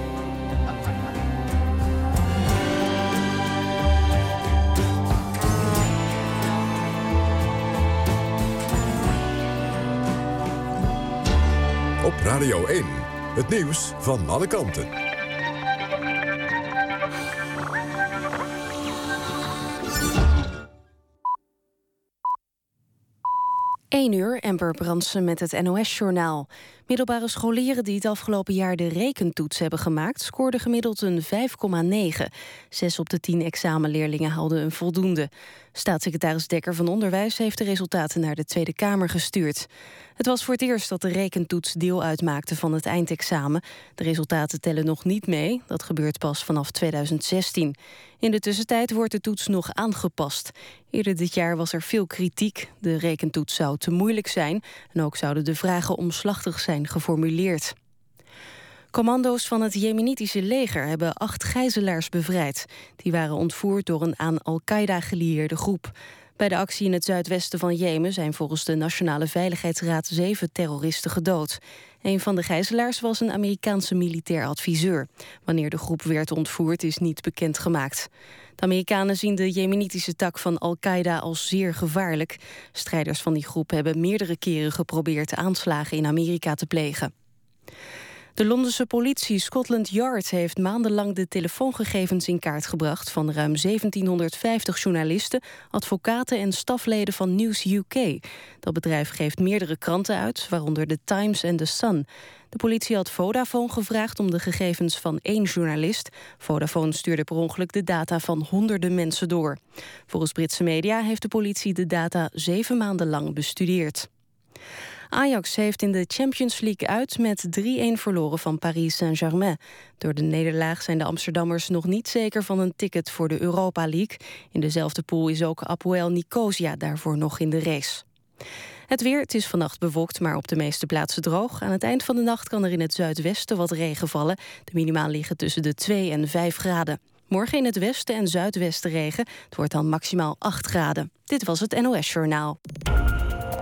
Radio 1, het nieuws van alle kanten. 1 uur, Amber Brandsen met het NOS-journaal. Middelbare scholieren die het afgelopen jaar de rekentoets hebben gemaakt... scoorden gemiddeld een 5,9. Zes op de tien examenleerlingen haalden een voldoende. Staatssecretaris Dekker van Onderwijs heeft de resultaten naar de Tweede Kamer gestuurd. Het was voor het eerst dat de rekentoets deel uitmaakte van het eindexamen. De resultaten tellen nog niet mee, dat gebeurt pas vanaf 2016. In de tussentijd wordt de toets nog aangepast. Eerder dit jaar was er veel kritiek. De rekentoets zou te moeilijk zijn en ook zouden de vragen omslachtig zijn geformuleerd. Commando's van het Jemenitische leger hebben acht gijzelaars bevrijd. Die waren ontvoerd door een aan Al-Qaeda gelieerde groep. Bij de actie in het zuidwesten van Jemen zijn volgens de Nationale Veiligheidsraad zeven terroristen gedood. Een van de gijzelaars was een Amerikaanse militair adviseur. Wanneer de groep werd ontvoerd is niet bekendgemaakt. De Amerikanen zien de jemenitische tak van Al-Qaeda als zeer gevaarlijk. Strijders van die groep hebben meerdere keren geprobeerd aanslagen in Amerika te plegen. De Londense politie Scotland Yard heeft maandenlang de telefoongegevens in kaart gebracht van ruim 1750 journalisten, advocaten en stafleden van News UK. Dat bedrijf geeft meerdere kranten uit, waaronder The Times en The Sun. De politie had Vodafone gevraagd om de gegevens van één journalist. Vodafone stuurde per ongeluk de data van honderden mensen door. Volgens Britse media heeft de politie de data zeven maanden lang bestudeerd. Ajax heeft in de Champions League uit met 3-1 verloren van Paris Saint-Germain. Door de nederlaag zijn de Amsterdammers nog niet zeker van een ticket voor de Europa League. In dezelfde pool is ook Apoel Nicosia daarvoor nog in de race. Het weer, het is vannacht bewolkt, maar op de meeste plaatsen droog. Aan het eind van de nacht kan er in het zuidwesten wat regen vallen. De minimaal liggen tussen de 2 en 5 graden. Morgen in het westen en zuidwesten regen. Het wordt dan maximaal 8 graden. Dit was het NOS Journaal.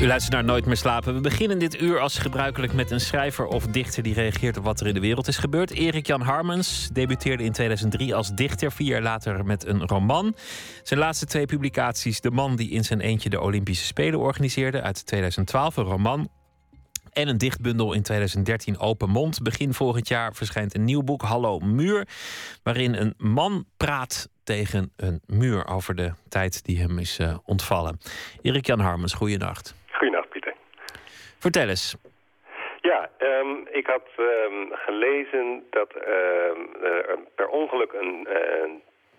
U luistert naar Nooit meer slapen. We beginnen dit uur als gebruikelijk met een schrijver of dichter die reageert op wat er in de wereld is gebeurd. Erik Jan Harmens debuteerde in 2003 als dichter, vier jaar later met een roman. Zijn laatste twee publicaties: De man die in zijn eentje de Olympische Spelen organiseerde uit 2012, een roman. En een dichtbundel in 2013, Open Mond. Begin volgend jaar verschijnt een nieuw boek, Hallo Muur. Waarin een man praat tegen een muur over de tijd die hem is uh, ontvallen. Erik Jan Harmens, goeienacht. Vertel eens. Ja, um, ik had um, gelezen dat uh, er per ongeluk een uh,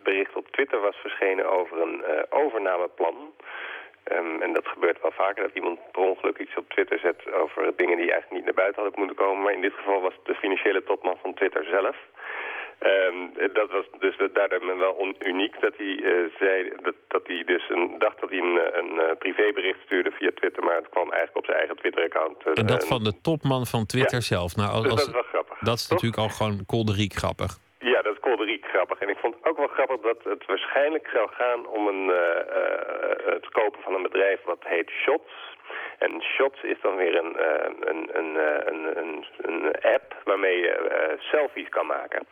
bericht op Twitter was verschenen over een uh, overnameplan. En dat gebeurt wel vaker, dat iemand per ongeluk iets op Twitter zet over dingen die eigenlijk niet naar buiten hadden moeten komen. Maar in dit geval was het de financiële topman van Twitter zelf. Um, dat was dus daardoor wel uniek dat hij uh, zei dat, dat hij dus een, dacht dat hij een, een uh, privébericht stuurde via Twitter, maar het kwam eigenlijk op zijn eigen Twitter-account. Uh, en dat van de topman van Twitter ja. zelf. Nou, als, dus dat is wel grappig. Dat is natuurlijk al gewoon kolderiek grappig. Ja, dat is kolderiek grappig. En ik vond ook wel grappig dat het waarschijnlijk zou gaan om een, het kopen van een bedrijf wat heet Shots. En Shots is dan weer een, uh, een, een, een, een, een, app waarmee je uh, selfies kan maken.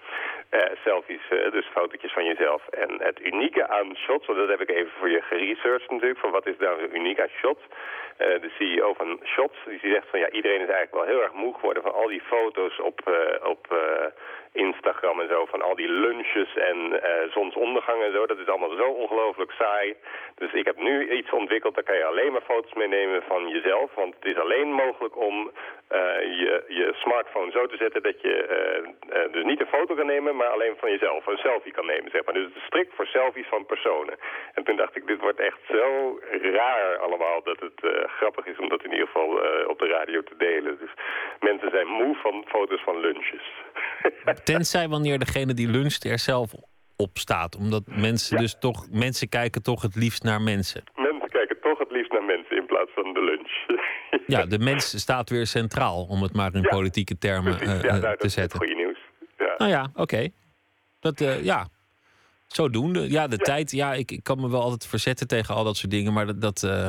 Selfies, dus fotootjes van jezelf. En het unieke aan Shots, want dat heb ik even voor je geresearched natuurlijk, van wat is daar nou uniek aan Shots. de CEO van Shots, die zegt van ja, iedereen is eigenlijk wel heel erg moe geworden van al die foto's op, op Instagram en zo, van al die lunches en zonsondergang en zo. Dat is allemaal zo ongelooflijk saai. Dus ik heb nu iets ontwikkeld, daar kan je alleen maar foto's meenemen van jezelf. Want het is alleen mogelijk om uh, je, je smartphone zo te zetten dat je uh, dus niet een foto kan nemen, maar alleen van jezelf. Een selfie kan nemen, zeg maar. Dus het is strikt voor selfies van personen. En toen dacht ik, dit wordt echt zo raar allemaal dat het grappig is om dat in ieder geval op de radio te delen. Dus mensen zijn moe van foto's van lunches. Tenzij wanneer degene die luncht er zelf op staat. Omdat mensen ja. dus toch, mensen kijken toch het liefst naar mensen. Mensen kijken toch het liefst naar mensen in plaats van de lunch. ja, de mens staat weer centraal, om het maar in ja, politieke termen uh, ja, nou, te zetten. Dat is goede nieuws. Ja. Nou ja, oké. Okay. Dat, uh, ja, zodoende. Ja, de tijd, ja, ik, ik kan me wel altijd verzetten tegen al dat soort dingen, maar dat... dat uh,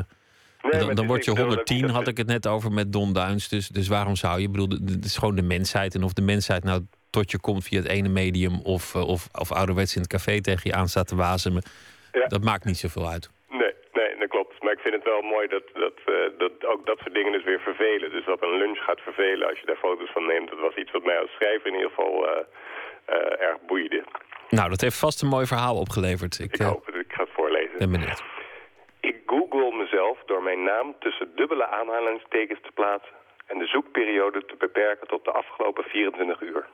Nee, dan, dan word je 110, had ik het net over met Don Duins. Dus, dus waarom zou je? Ik bedoel, het is gewoon de mensheid. En of de mensheid nou tot je komt via het ene medium of, uh, of, of ouderwets in het café tegen je aan staat te wazemen. Ja. Dat maakt niet zoveel uit. Nee, nee, dat klopt. Maar ik vind het wel mooi dat, dat, uh, dat ook dat soort dingen dus weer vervelen. Dus dat een lunch gaat vervelen als je daar foto's van neemt. Dat was iets wat mij als schrijver in ieder geval uh, erg boeide. Nou, dat heeft vast een mooi verhaal opgeleverd. Ik, ik hoop het. Ik ga het voorlezen. Ben benieuwd. Ik google mezelf door mijn naam tussen dubbele aanhalingstekens te plaatsen... en de zoekperiode te beperken tot de afgelopen 24 uur.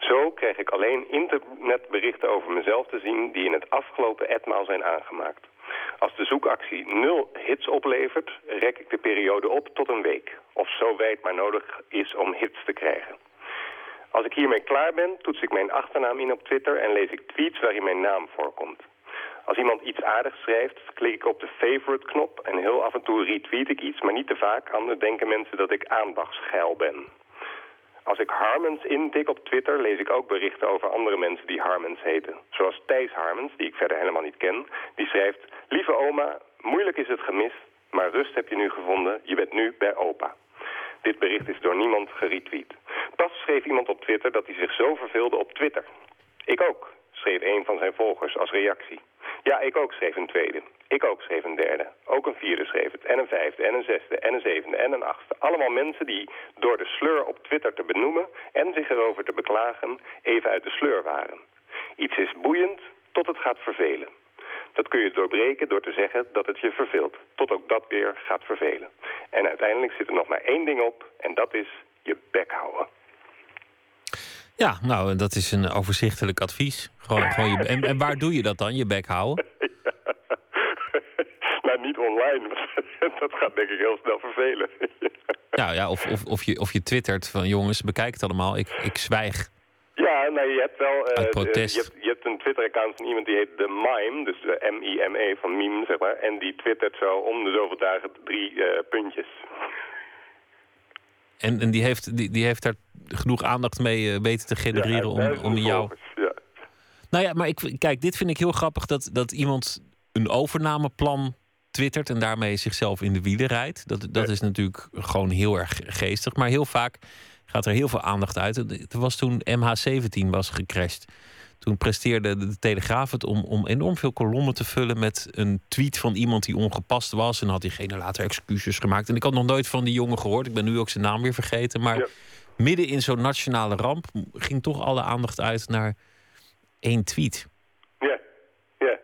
Zo kreeg ik alleen internetberichten over mezelf te zien die in het afgelopen etmaal zijn aangemaakt. Als de zoekactie nul hits oplevert, rek ik de periode op tot een week. Of zo wijd maar nodig is om hits te krijgen. Als ik hiermee klaar ben, toets ik mijn achternaam in op Twitter en lees ik tweets waarin mijn naam voorkomt. Als iemand iets aardigs schrijft, klik ik op de favorite-knop en heel af en toe retweet ik iets, maar niet te vaak. Anders denken mensen dat ik aandachtsgeil ben. Als ik Harmens intik op Twitter, lees ik ook berichten over andere mensen die Harmens heten. Zoals Thijs Harmens, die ik verder helemaal niet ken. Die schrijft, lieve oma, moeilijk is het gemist, maar rust heb je nu gevonden. Je bent nu bij opa. Dit bericht is door niemand geretweet. Pas schreef iemand op Twitter dat hij zich zo verveelde op Twitter. Ik ook, schreef een van zijn volgers als reactie. Ja, ik ook, schreef een tweede. Ik ook, schreef een derde. Ook een vierde schreef het. En een vijfde, en een zesde, en een zevende, en een achtste. Allemaal mensen die door de sleur op Twitter te benoemen... en zich erover te beklagen, even uit de sleur waren. Iets is boeiend tot het gaat vervelen. Dat kun je doorbreken door te zeggen dat het je verveelt. Tot ook dat weer gaat vervelen. En uiteindelijk zit er nog maar één ding op en dat is je bek houden. Ja, nou, dat is een overzichtelijk advies. Gewoon, gewoon je, en, en waar doe je dat dan, je bek houden? nou, niet online. dat gaat denk ik heel snel vervelen. ja, ja of, of, of, je, of je twittert van jongens, bekijk het allemaal, ik, ik zwijg. Ja, nou, je hebt wel... Uh, protest. Je hebt, je hebt een Twitter-account van iemand die heet The Mime, dus de M-I-M-E van meme, zeg maar. En die twittert zo om de zoveel dagen drie uh, puntjes. En, en die, heeft, die, die heeft daar genoeg aandacht mee uh, weten te genereren om, om jou... Nou ja, maar ik, kijk, dit vind ik heel grappig dat, dat iemand een overnameplan twittert en daarmee zichzelf in de wielen rijdt. Dat, dat is natuurlijk gewoon heel erg geestig. Maar heel vaak gaat er heel veel aandacht uit. Er was toen MH17 was gecrashed. Toen presteerde de Telegraaf het om, om enorm veel kolommen te vullen met een tweet van iemand die ongepast was. En had diegene later excuses gemaakt. En ik had nog nooit van die jongen gehoord. Ik ben nu ook zijn naam weer vergeten. Maar midden in zo'n nationale ramp ging toch alle aandacht uit naar één tweet. Ja, ja.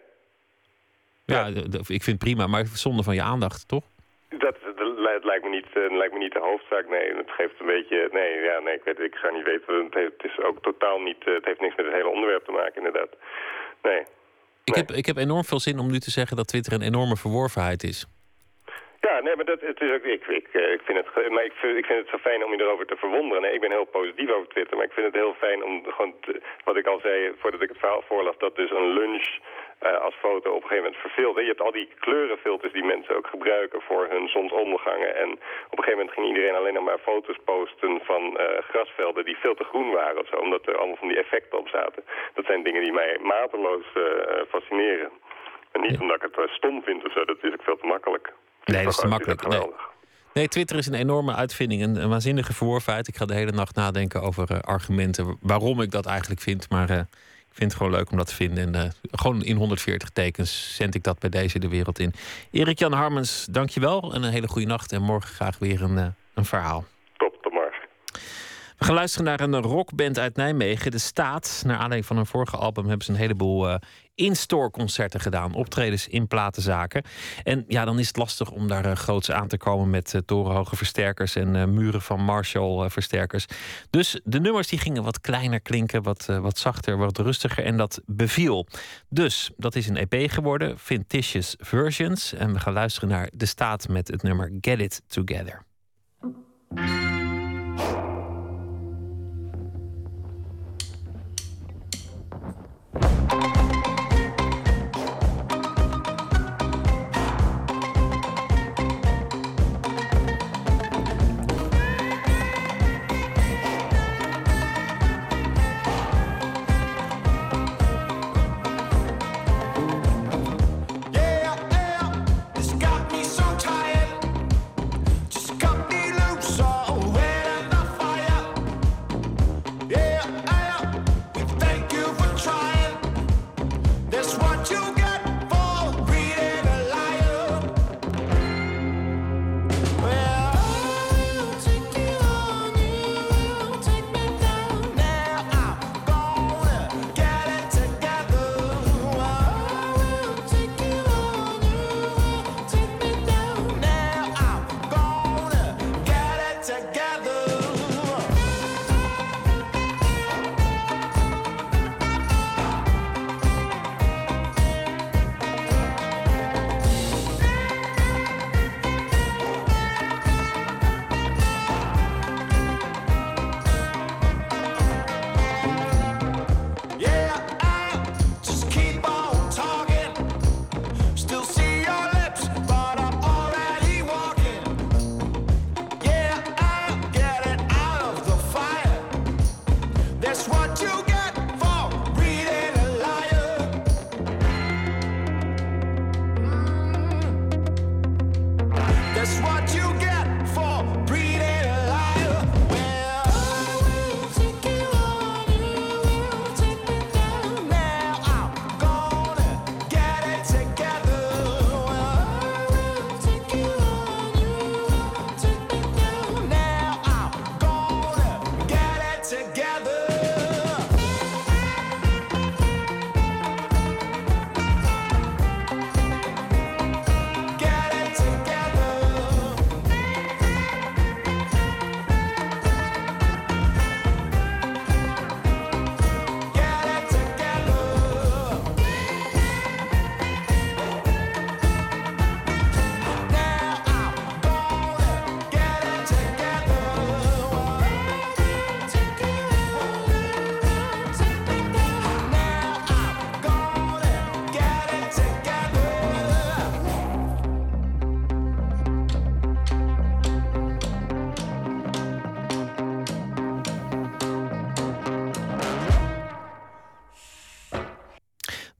Ja, ik vind het prima, maar zonde van je aandacht, toch? Dat, het lijkt me niet, uh, lijkt me niet de hoofdzaak. Nee, het geeft een beetje. Nee, ja, nee ik, weet, ik zou niet weten. Het, heeft, het is ook totaal niet. Uh, het heeft niks met het hele onderwerp te maken, inderdaad. Nee. Ik, heb, ik heb enorm veel zin om nu te zeggen dat Twitter een enorme verworvenheid is. Ja, nee, maar dat, het is ook, ik, ik, eh, ik, vind het, maar ik, vind, ik vind het zo fijn om je erover te verwonderen. Nee, ik ben heel positief over Twitter, maar ik vind het heel fijn om gewoon, te, wat ik al zei voordat ik het verhaal voorlas, dat dus een lunch uh, als foto op een gegeven moment verveelde. Je hebt al die kleurenfilters die mensen ook gebruiken voor hun zonsondergangen. En op een gegeven moment ging iedereen alleen nog maar foto's posten van uh, grasvelden die veel te groen waren of zo, omdat er allemaal van die effecten op zaten. Dat zijn dingen die mij mateloos uh, fascineren. En niet omdat ik het stom vind of zo, dat is ook veel te makkelijk. Nee, dat is te makkelijk. Nee. nee. Twitter is een enorme uitvinding, een, een waanzinnige verworvenheid. Ik ga de hele nacht nadenken over argumenten waarom ik dat eigenlijk vind. Maar vind het gewoon leuk om dat te vinden. En uh, gewoon in 140 tekens zend ik dat bij deze de wereld in. Erik-Jan Harmens, dankjewel en een hele goede nacht. En morgen graag weer een, een verhaal. We gaan luisteren naar een rockband uit Nijmegen, De Staat. Naar aanleiding van hun vorige album hebben ze een heleboel uh, in-store concerten gedaan. Optredens in platenzaken. En ja, dan is het lastig om daar uh, groots aan te komen met uh, torenhoge versterkers en muren van Marshall versterkers. Dus de nummers die gingen wat kleiner klinken, wat, wat zachter, wat rustiger. En dat beviel. Dus dat is een EP geworden, Vinticious Versions. En we gaan luisteren naar De Staat met het nummer Get It Together.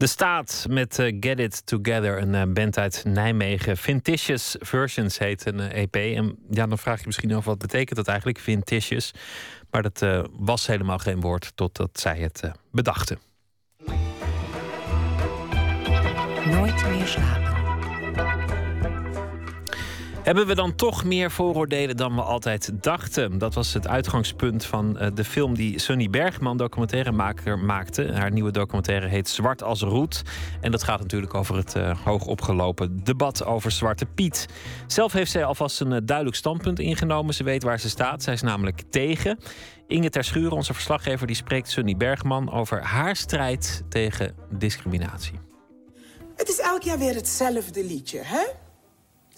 De Staat met uh, Get It Together, een uh, band uit Nijmegen. Vinticious Versions heet een EP. En ja, dan vraag je misschien af wat betekent dat eigenlijk, Vinticious. Maar dat was helemaal geen woord totdat zij het bedachten. Nooit meer slapen. Hebben we dan toch meer vooroordelen dan we altijd dachten? Dat was het uitgangspunt van uh, de film die Sunny Bergman, documentairemaker, maakte. Haar nieuwe documentaire heet Zwart als Roet. En dat gaat natuurlijk over het uh, hoogopgelopen debat over Zwarte Piet. Zelf heeft zij alvast een uh, duidelijk standpunt ingenomen. Ze weet waar ze staat. Zij is namelijk tegen. Inge Terschuur, onze verslaggever, die spreekt Sunny Bergman over haar strijd tegen discriminatie. Het is elk jaar weer hetzelfde liedje, hè?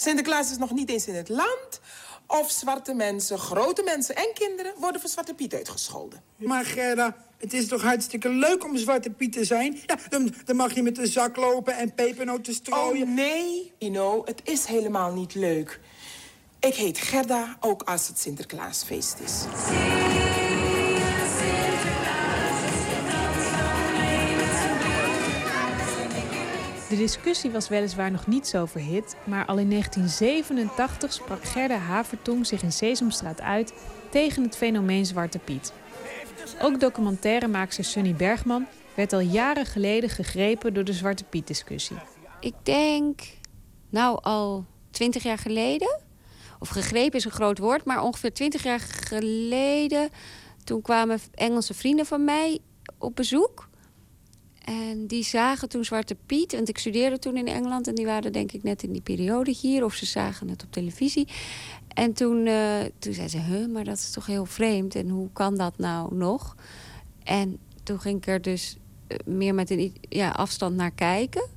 Sinterklaas is nog niet eens in het land. Of zwarte mensen, grote mensen en kinderen worden voor Zwarte Piet uitgescholden. Maar Gerda, het is toch hartstikke leuk om Zwarte Piet te zijn? Ja, dan, dan mag je met de zak lopen en pepernoten strooien. Oh nee, Ino, het is helemaal niet leuk. Ik heet Gerda, ook als het Sinterklaasfeest is. De discussie was weliswaar nog niet zo verhit, maar al in 1987 sprak Gerda Havertong zich in Sesamstraat uit tegen het fenomeen Zwarte Piet. Ook documentairemaakster Sunny Bergman werd al jaren geleden gegrepen door de Zwarte Piet-discussie. Ik denk, nou al twintig jaar geleden. Of gegrepen is een groot woord, maar ongeveer twintig jaar geleden... toen kwamen Engelse vrienden van mij op bezoek. En die zagen toen Zwarte Piet, want ik studeerde toen in Engeland... en die waren denk ik net in die periode hier, of ze zagen het op televisie. En toen, uh, toen zei ze, huh, maar dat is toch heel vreemd... en hoe kan dat nou nog? En toen ging ik er dus eh, meer met een ja, afstand naar kijken.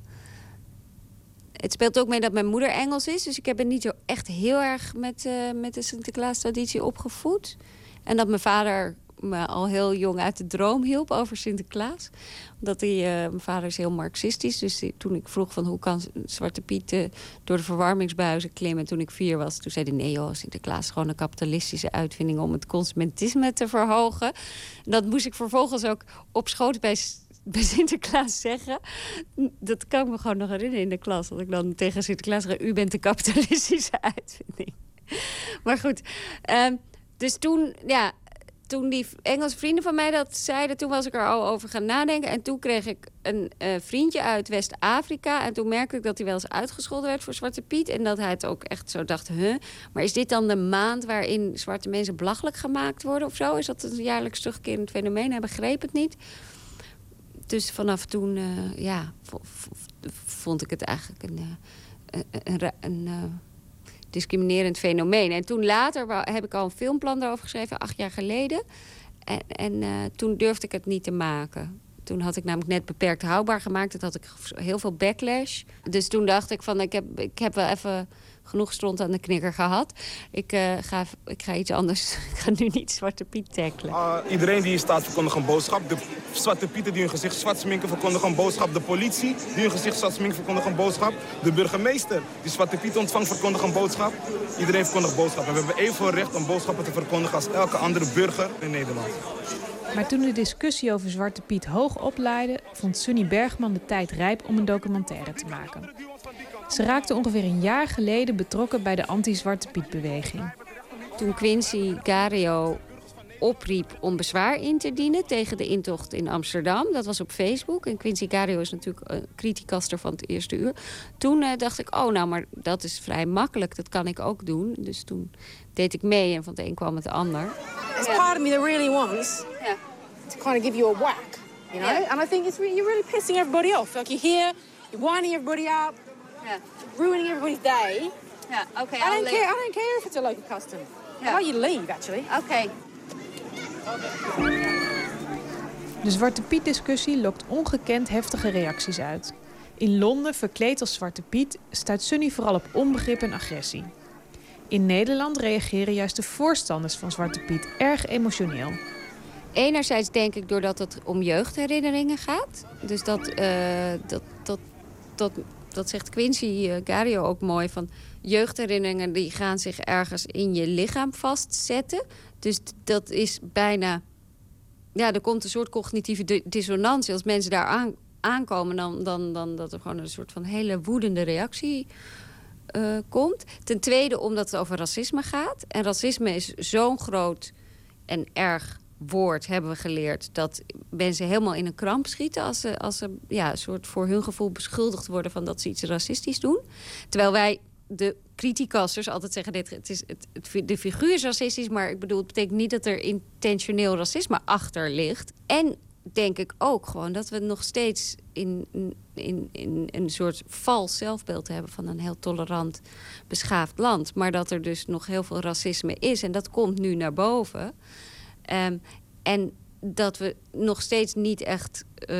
Het speelt ook mee dat mijn moeder Engels is... dus ik ben niet zo echt heel erg met, uh, met de Sinterklaas-traditie opgevoed. En dat mijn vader me al heel jong uit de droom hielp over Sinterklaas. Omdat hij, uh, mijn vader is heel marxistisch. Dus toen ik vroeg van hoe kan Zwarte Piet uh, door de verwarmingsbuizen klimmen toen ik vier was. Toen zei hij nee joh, Sinterklaas is gewoon een kapitalistische uitvinding om het consumentisme te verhogen. dat moest ik vervolgens ook op schoot bij bij Sinterklaas zeggen. Dat kan ik me gewoon nog herinneren in de klas. Dat ik dan tegen Sinterklaas zeg: U bent de kapitalistische uitvinding. Maar goed. Uh, dus toen, ja, toen die Engelse vrienden van mij dat zeiden, toen was ik er al over gaan nadenken. En toen kreeg ik een uh, vriendje uit West-Afrika. En toen merkte ik dat hij wel eens uitgescholden werd voor Zwarte Piet. En dat hij het ook echt zo dacht, huh, maar is dit dan de maand waarin zwarte mensen belachelijk gemaakt worden of zo? Is dat een jaarlijks terugkerend fenomeen? Hij begreep het niet. Dus vanaf toen, uh, ja, vond ik het eigenlijk een, uh, een, een, een discriminerend fenomeen. En toen later heb ik al een filmplan daarover geschreven, acht jaar geleden. En, en uh, toen durfde ik het niet te maken. Toen had ik namelijk net beperkt houdbaar gemaakt. Dat had ik heel veel backlash. Dus toen dacht ik van, ik heb, ik heb wel even genoeg stront aan de knikker gehad. Ik, uh, ga, ik ga iets anders. ik ga nu niet Zwarte Piet tackelen. Uh, iedereen die hier staat verkondigt een boodschap. De Zwarte Pieten die hun gezicht zwart sminken verkondigen een boodschap. De politie die hun gezicht zwart sminken verkondigt een boodschap. De burgemeester die Zwarte Piet ontvangt verkondigt een boodschap. Iedereen verkondigt boodschap. En we hebben evenveel recht om boodschappen te verkondigen als elke andere burger in Nederland. Maar toen de discussie over Zwarte Piet hoog oplaaide, vond Sunny Bergman de tijd rijp om een documentaire te maken. Ze raakte ongeveer een jaar geleden betrokken bij de anti-Zwarte Piet-beweging. Toen Quincy Gario opriep om bezwaar in te dienen tegen de intocht in Amsterdam. Dat was op Facebook. En Quincy Gario is natuurlijk een criticaster van het eerste uur. Toen uh, dacht ik, oh nou, maar dat is vrij makkelijk. Dat kan ik ook doen. Dus toen deed ik mee en van het een kwam het ander. There's part of me that really wants yeah. to kind of give you a whack, you know? Yeah. And I think it's re you're really pissing everybody off. Like you're here, you're winding everybody up, yeah. ruining everybody's day. Yeah, okay. I don't care. I don't care if it's a local custom. Yeah. Why you leave, actually? Okay. De Zwarte Piet-discussie lokt ongekend heftige reacties uit. In Londen, verkleed als Zwarte Piet, stuit Sunny vooral op onbegrip en agressie. In Nederland reageren juist de voorstanders van Zwarte Piet erg emotioneel. Enerzijds denk ik doordat het om jeugdherinneringen gaat. Dus dat, uh, dat, dat, dat, dat zegt Quincy uh, Gario ook mooi. Van jeugdherinneringen die gaan zich ergens in je lichaam vastzetten. Dus dat is bijna... Ja, er komt een soort cognitieve dissonantie. Als mensen daar aan, aankomen, dan, dan, dan dat er gewoon een soort van hele woedende reactie uh, komt. Ten tweede omdat het over racisme gaat. En racisme is zo'n groot en erg woord, hebben we geleerd... dat mensen helemaal in een kramp schieten... als ze, als ze ja, soort voor hun gevoel beschuldigd worden... van dat ze iets racistisch doen. Terwijl wij de criticasters altijd zeggen... Dit, het is, het, het, de figuur is racistisch, maar ik bedoel, het betekent niet... dat er intentioneel racisme achter ligt. En denk ik ook gewoon dat we nog steeds in, in, in een soort vals zelfbeeld hebben... van een heel tolerant, beschaafd land. Maar dat er dus nog heel veel racisme is. En dat komt nu naar boven. Um, en dat we nog steeds niet echt uh,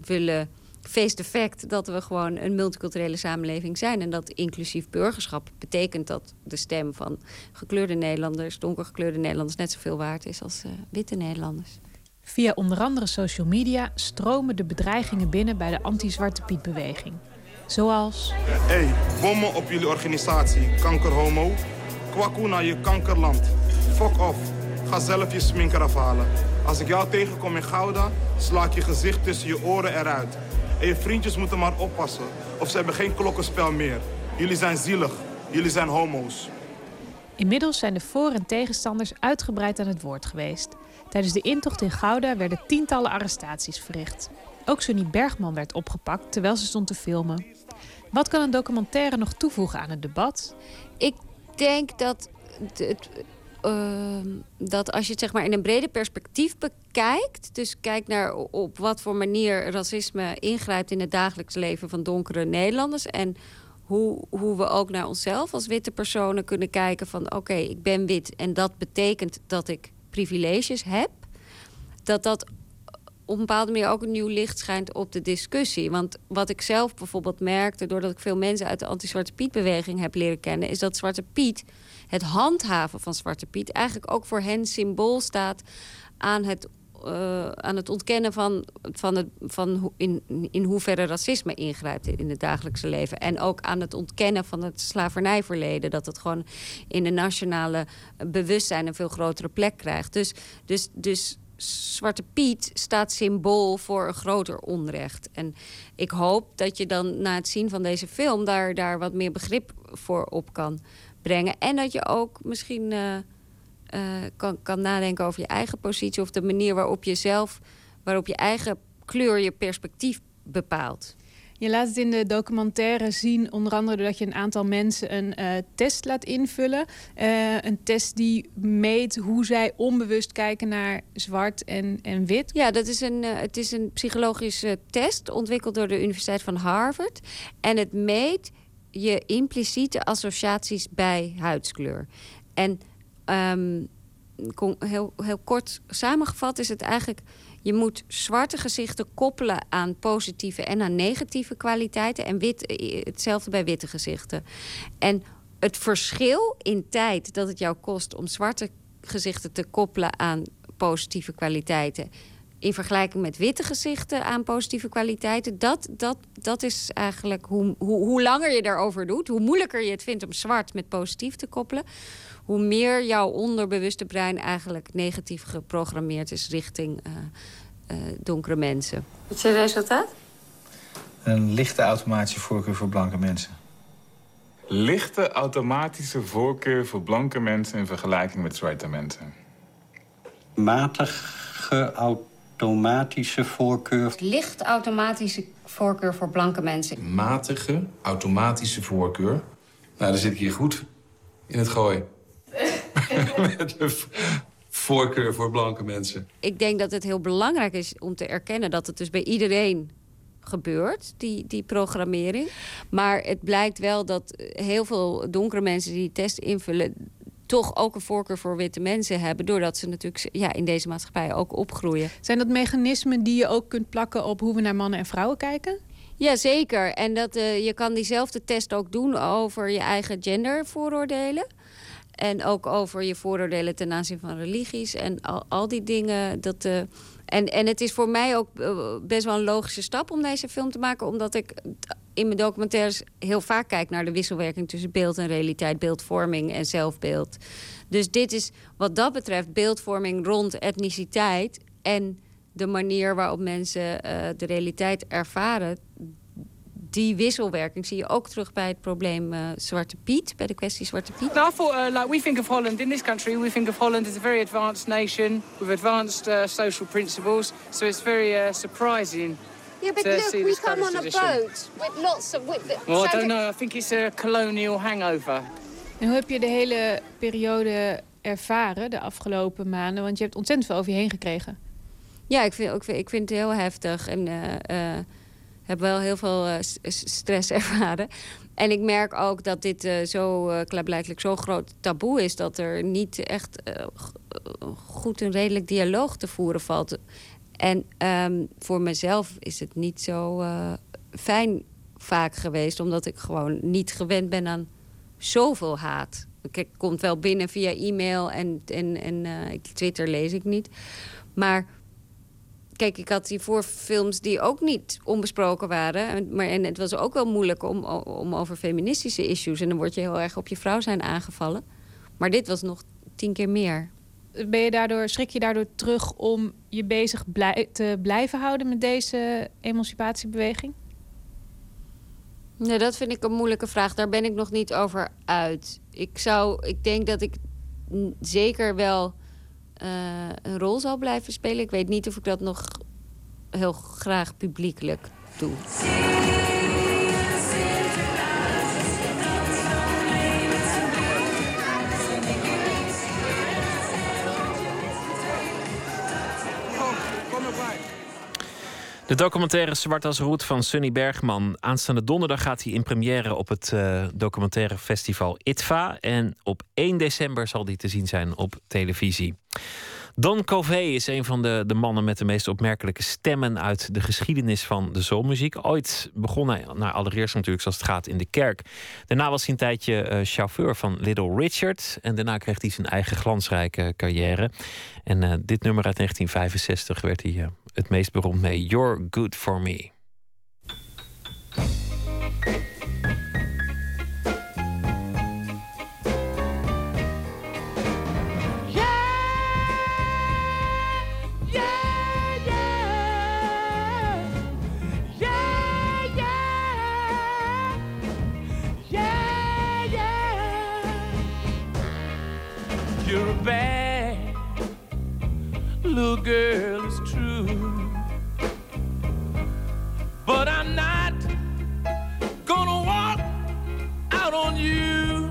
willen face the fact... dat we gewoon een multiculturele samenleving zijn. En dat inclusief burgerschap betekent dat de stem van gekleurde Nederlanders... donkergekleurde Nederlanders net zoveel waard is als uh, witte Nederlanders. Via onder andere social media stromen de bedreigingen binnen bij de anti-Zwarte Piet-beweging. Zoals... hey, bommen op jullie organisatie, kankerhomo. Kwakkoe naar je kankerland. Fuck off. Ga zelf je sminker afhalen. Als ik jou tegenkom in Gouda, sla ik je gezicht tussen je oren eruit. En je vriendjes moeten maar oppassen, of ze hebben geen klokkenspel meer. Jullie zijn zielig. Jullie zijn homo's. Inmiddels zijn de voor- en tegenstanders uitgebreid aan het woord geweest. Tijdens de intocht in Gouda werden tientallen arrestaties verricht. Ook Sunny Bergman werd opgepakt terwijl ze stond te filmen. Wat kan een documentaire nog toevoegen aan het debat? Ik denk dat het, dat als je het zeg maar in een breder perspectief bekijkt... dus kijk naar op wat voor manier racisme ingrijpt... in het dagelijks leven van donkere Nederlanders... en hoe, hoe we ook naar onszelf als witte personen kunnen kijken van... oké, ik ben wit en dat betekent dat ik privileges heb... dat dat op een bepaalde manier ook een nieuw licht schijnt op de discussie. Want wat ik zelf bijvoorbeeld merkte... doordat ik veel mensen uit de anti-Zwarte Piet-beweging heb leren kennen... is dat Zwarte Piet, het handhaven van Zwarte Piet... eigenlijk ook voor hen symbool staat aan het uh, aan het ontkennen van, van, het, van in, in hoeverre racisme ingrijpt in het dagelijkse leven. En ook aan het ontkennen van het slavernijverleden. Dat het gewoon in de nationale bewustzijn een veel grotere plek krijgt. Dus, dus, dus Zwarte Piet staat symbool voor een groter onrecht. En ik hoop dat je dan na het zien van deze film daar, daar wat meer begrip voor op kan brengen. En dat je ook misschien... Uh, uh, kan, kan nadenken over je eigen positie... of de manier waarop je zelf, waarop je eigen kleur je perspectief bepaalt. Je laat het in de documentaire zien, onder andere doordat je een aantal mensen een uh, test laat invullen. Uh, een test die meet hoe zij onbewust kijken naar zwart en, en wit. Ja, dat is een, uh, het is een psychologische test ontwikkeld door de Universiteit van Harvard. En het meet je impliciete associaties bij huidskleur. En Um, heel, heel kort samengevat is het eigenlijk... je moet zwarte gezichten koppelen aan positieve en aan negatieve kwaliteiten... en wit, hetzelfde bij witte gezichten. En het verschil in tijd dat het jou kost om zwarte gezichten te koppelen aan positieve kwaliteiten... in vergelijking met witte gezichten aan positieve kwaliteiten. Dat, dat, dat is eigenlijk hoe, hoe, hoe langer je daarover doet, hoe moeilijker je het vindt om zwart met positief te koppelen, hoe meer jouw onderbewuste brein eigenlijk negatief geprogrammeerd is richting uh, uh, donkere mensen. Wat is het resultaat? Een lichte automatische voorkeur voor blanke mensen. Lichte automatische voorkeur voor blanke mensen in vergelijking met zwarte mensen. Matige automatische voorkeur. Licht automatische voorkeur voor blanke mensen. Matige automatische voorkeur. Nou, dan zit ik hier goed in het gooien. Met de voorkeur voor blanke mensen. Ik denk dat het heel belangrijk is om te erkennen dat het dus bij iedereen gebeurt, die, die programmering. Maar het blijkt wel dat heel veel donkere mensen die die test invullen toch ook een voorkeur voor witte mensen hebben. Doordat ze natuurlijk ja, in deze maatschappij ook opgroeien. Zijn dat mechanismen die je ook kunt plakken op hoe we naar mannen en vrouwen kijken? Jazeker. En dat, uh, je kan diezelfde test ook doen over je eigen gendervooroordelen. En ook over je vooroordelen ten aanzien van religies en al, al die dingen. Dat, uh, en, en het is voor mij ook eh, best wel een logische stap om deze film te maken. Omdat ik in mijn documentaires heel vaak kijk naar de wisselwerking tussen beeld en realiteit, beeldvorming en zelfbeeld. Dus dit is wat dat betreft beeldvorming rond etniciteit en de manier waarop mensen uh, de realiteit ervaren. Die wisselwerking zie je ook terug bij het probleem uh, Zwarte Piet, bij de kwestie Zwarte Piet. No, I thought, uh, like, we think of Holland in this country, we think of Holland as a very advanced nation with advanced uh, social principles. So it's very surprising Yeah, but look, we come on a boat with lots of... With the... Well, I don't know. I think it's a colonial hangover. En hoe heb je de hele periode ervaren de afgelopen maanden? Want je hebt ontzettend veel over je heen gekregen. Ja, ik vind, ik vind het heel heftig. En uh, uh, heb wel heel veel uh, stress ervaren. En ik merk ook dat dit zo klaarblijkelijk zo'n groot taboe is... dat er niet echt goed een redelijk dialoog te voeren valt. En um, voor mezelf is het niet zo uh, fijn vaak geweest, omdat ik gewoon niet gewend ben aan zoveel haat. Het komt wel binnen via e-mail en, en, en uh, Twitter lees ik niet. Maar kijk, ik had hiervoor films die ook niet onbesproken waren. Maar, en het was ook wel moeilijk om, om over feministische issues. En dan word je heel erg op je vrouw zijn aangevallen. Maar dit was nog tien keer meer ben je daardoor, schrik je daardoor terug om je bezig te blijven houden met deze emancipatiebeweging? Nee, dat vind ik een moeilijke vraag. Daar ben ik nog niet over uit. Ik, zou, ik denk dat ik zeker wel uh, een rol zal blijven spelen. Ik weet niet of ik dat nog heel graag publiekelijk doe. De documentaire Zwart als Roet van Sunny Bergman. Aanstaande donderdag gaat hij in première op het uh, documentaire festival ITVA. En op 1 december zal die te zien zijn op televisie. Don Covey is een van de, de mannen met de meest opmerkelijke stemmen uit de geschiedenis van de soulmuziek. Ooit begon hij, nou allereerst natuurlijk zoals het gaat, in de kerk. Daarna was hij een tijdje uh, chauffeur van Little Richard. En daarna kreeg hij zijn eigen glansrijke carrière. En uh, dit nummer uit 1965 werd hij het meest beroemd mee. You're Good For Me. Little girl, on you.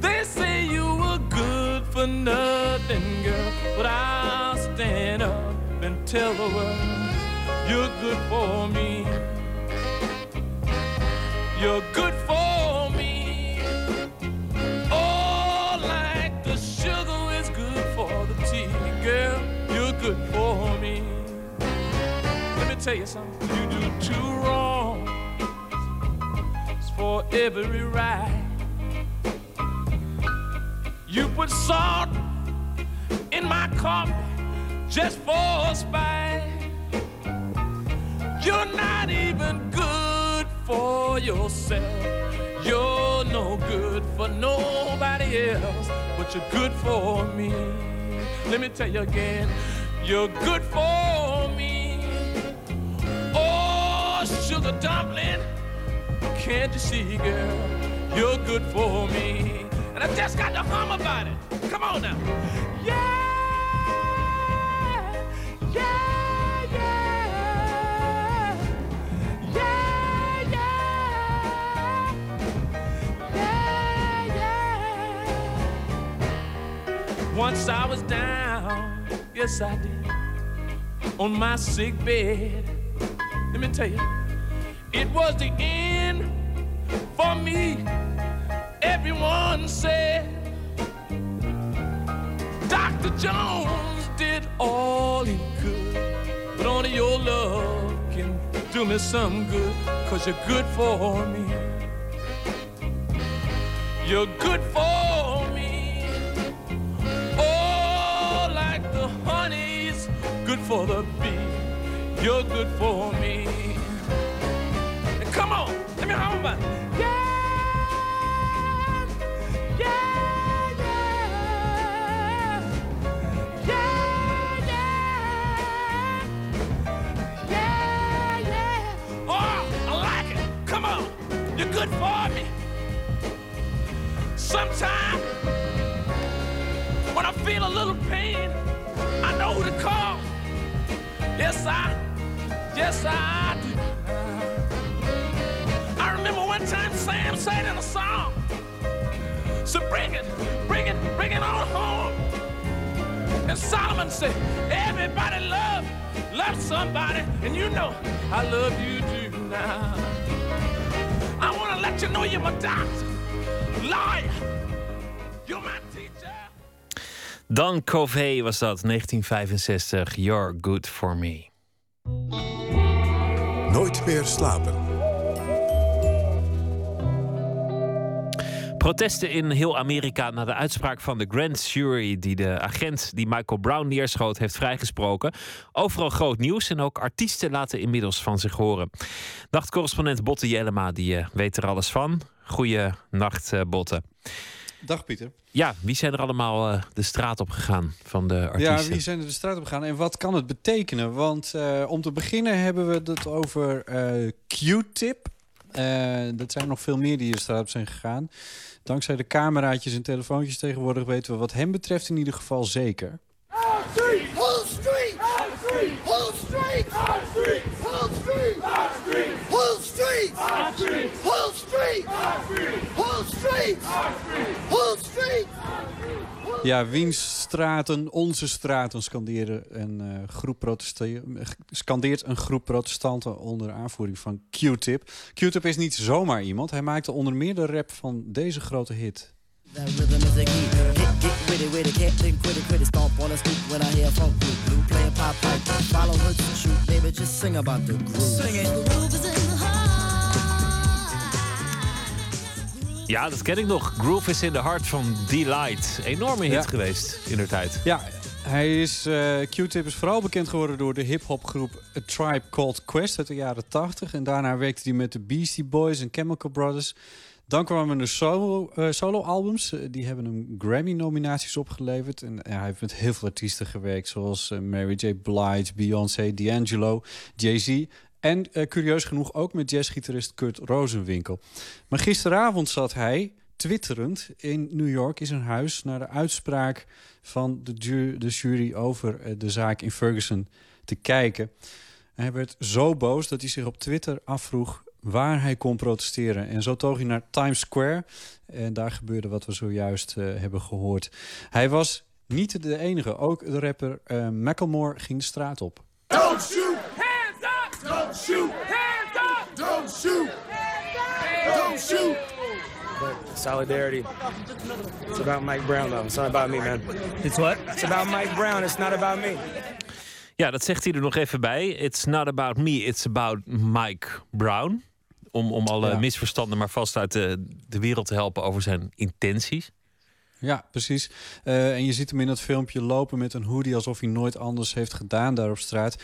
They say you were good for nothing, girl. But I'll stand up and tell the world you're good for me. You're good for me. Oh, like the sugar is good for the tea, girl, you're good for me. Let me tell you something, you do two wrongs for every right. You put salt in my coffee just for spite. You're not even good for yourself. You're no good for nobody else, but you're good for me. Let me tell you again, you're good for me. Oh, sugar dumpling, can't you see, girl? You're good for me. And I just got to hum about it. Come on now. Yeah, yeah, yeah. Yeah, yeah. Yeah, yeah. Once I was down, yes I did, on my sick bed. Let me tell you, it was the end for me. Everyone said Dr. Jones did all he could, but only your love can do me some good, cause you're good for me. You're good for me. Oh, like the honey's good for the bee. You're good for me. Come on, let me about it. Yeah. Yeah, yeah. Yeah, yeah. Yeah, yeah. Oh, I like it. Come on. You're good for me. Sometime when I feel a little pain, I know who to call. Yes, I, yes, I one time Sam said in a song, so bring it, bring it, bring it on home. And Solomon said, everybody love, love somebody, and you know I love you too now. I want to let you know you're my doctor, lawyer, you're my teacher. Dan Covey was dat, 1965. You're good for me. Nooit meer slapen. Protesten in heel Amerika na de uitspraak van de grand jury die de agent die Michael Brown neerschoot heeft vrijgesproken. Overal groot nieuws en ook artiesten laten inmiddels van zich horen. Nachtcorrespondent Botte Jellema die uh, weet er alles van. Goeie nacht uh, Botte. Dag Pieter. Ja, wie zijn er allemaal uh, de straat op gegaan van de artiesten? Ja, wie zijn er de straat op gegaan en wat kan het betekenen? Want om te beginnen hebben we het over Q-tip. dat zijn nog veel meer die de straat op zijn gegaan. Dankzij de cameraatjes en telefoontjes tegenwoordig weten we wat hem betreft in ieder geval zeker. Ja, wiens straten, onze straten, een, uh, groep scandeert een groep protestanten onder aanvoering van Q-Tip. Q-Tip is niet zomaar iemand. Hij maakte onder meer de rap van deze grote hit. That rhythm is a key. Get, get witty, witty, can't think quitty, quitty. Stomp on a stoop when I hear funk blue, blue. Play a pop pipe, follow her to shoot. Baby, just sing about the groove. Sing it. The groove is in Ja, dat ken ik nog. Groove is in the heart van Delight. Enorme hit ja. geweest in de tijd. Ja, hij is, uh, Q-Tip is vooral bekend geworden door de hip-hopgroep A Tribe Called Quest uit de jaren 80. En daarna werkte hij met de Beastie Boys en Chemical Brothers. Dan kwamen er solo, uh, solo-albums. Uh, die hebben hem Grammy-nominaties opgeleverd. En hij heeft met heel veel artiesten gewerkt. Zoals Mary J. Blige, Beyoncé, D'Angelo, Jay-Z. En uh, curieus genoeg ook met jazzgitarist Kurt Rosenwinkel. Maar gisteravond zat hij, twitterend, in New York in zijn huis... naar de uitspraak van de, de jury over uh, de zaak in Ferguson te kijken. En hij werd zo boos dat hij zich op Twitter afvroeg waar hij kon protesteren. En zo toog hij naar Times Square. En daar gebeurde wat we zojuist uh, hebben gehoord. Hij was niet de enige. Ook de rapper uh, Macklemore ging de straat op. Don't shoot! Hands up! Don't shoot! Don't shoot! But solidarity. It's about Mike Brown, though. It's not about me, man. It's what? It's about Mike Brown. It's not about me. Ja, dat zegt hij er nog even bij. It's not about me, it's about Mike Brown. Om, om alle ja. misverstanden maar vast uit de, de wereld te helpen over zijn intenties. Ja, precies. Uh, en je ziet hem in dat filmpje lopen met een hoodie... alsof hij nooit anders heeft gedaan daar op straat.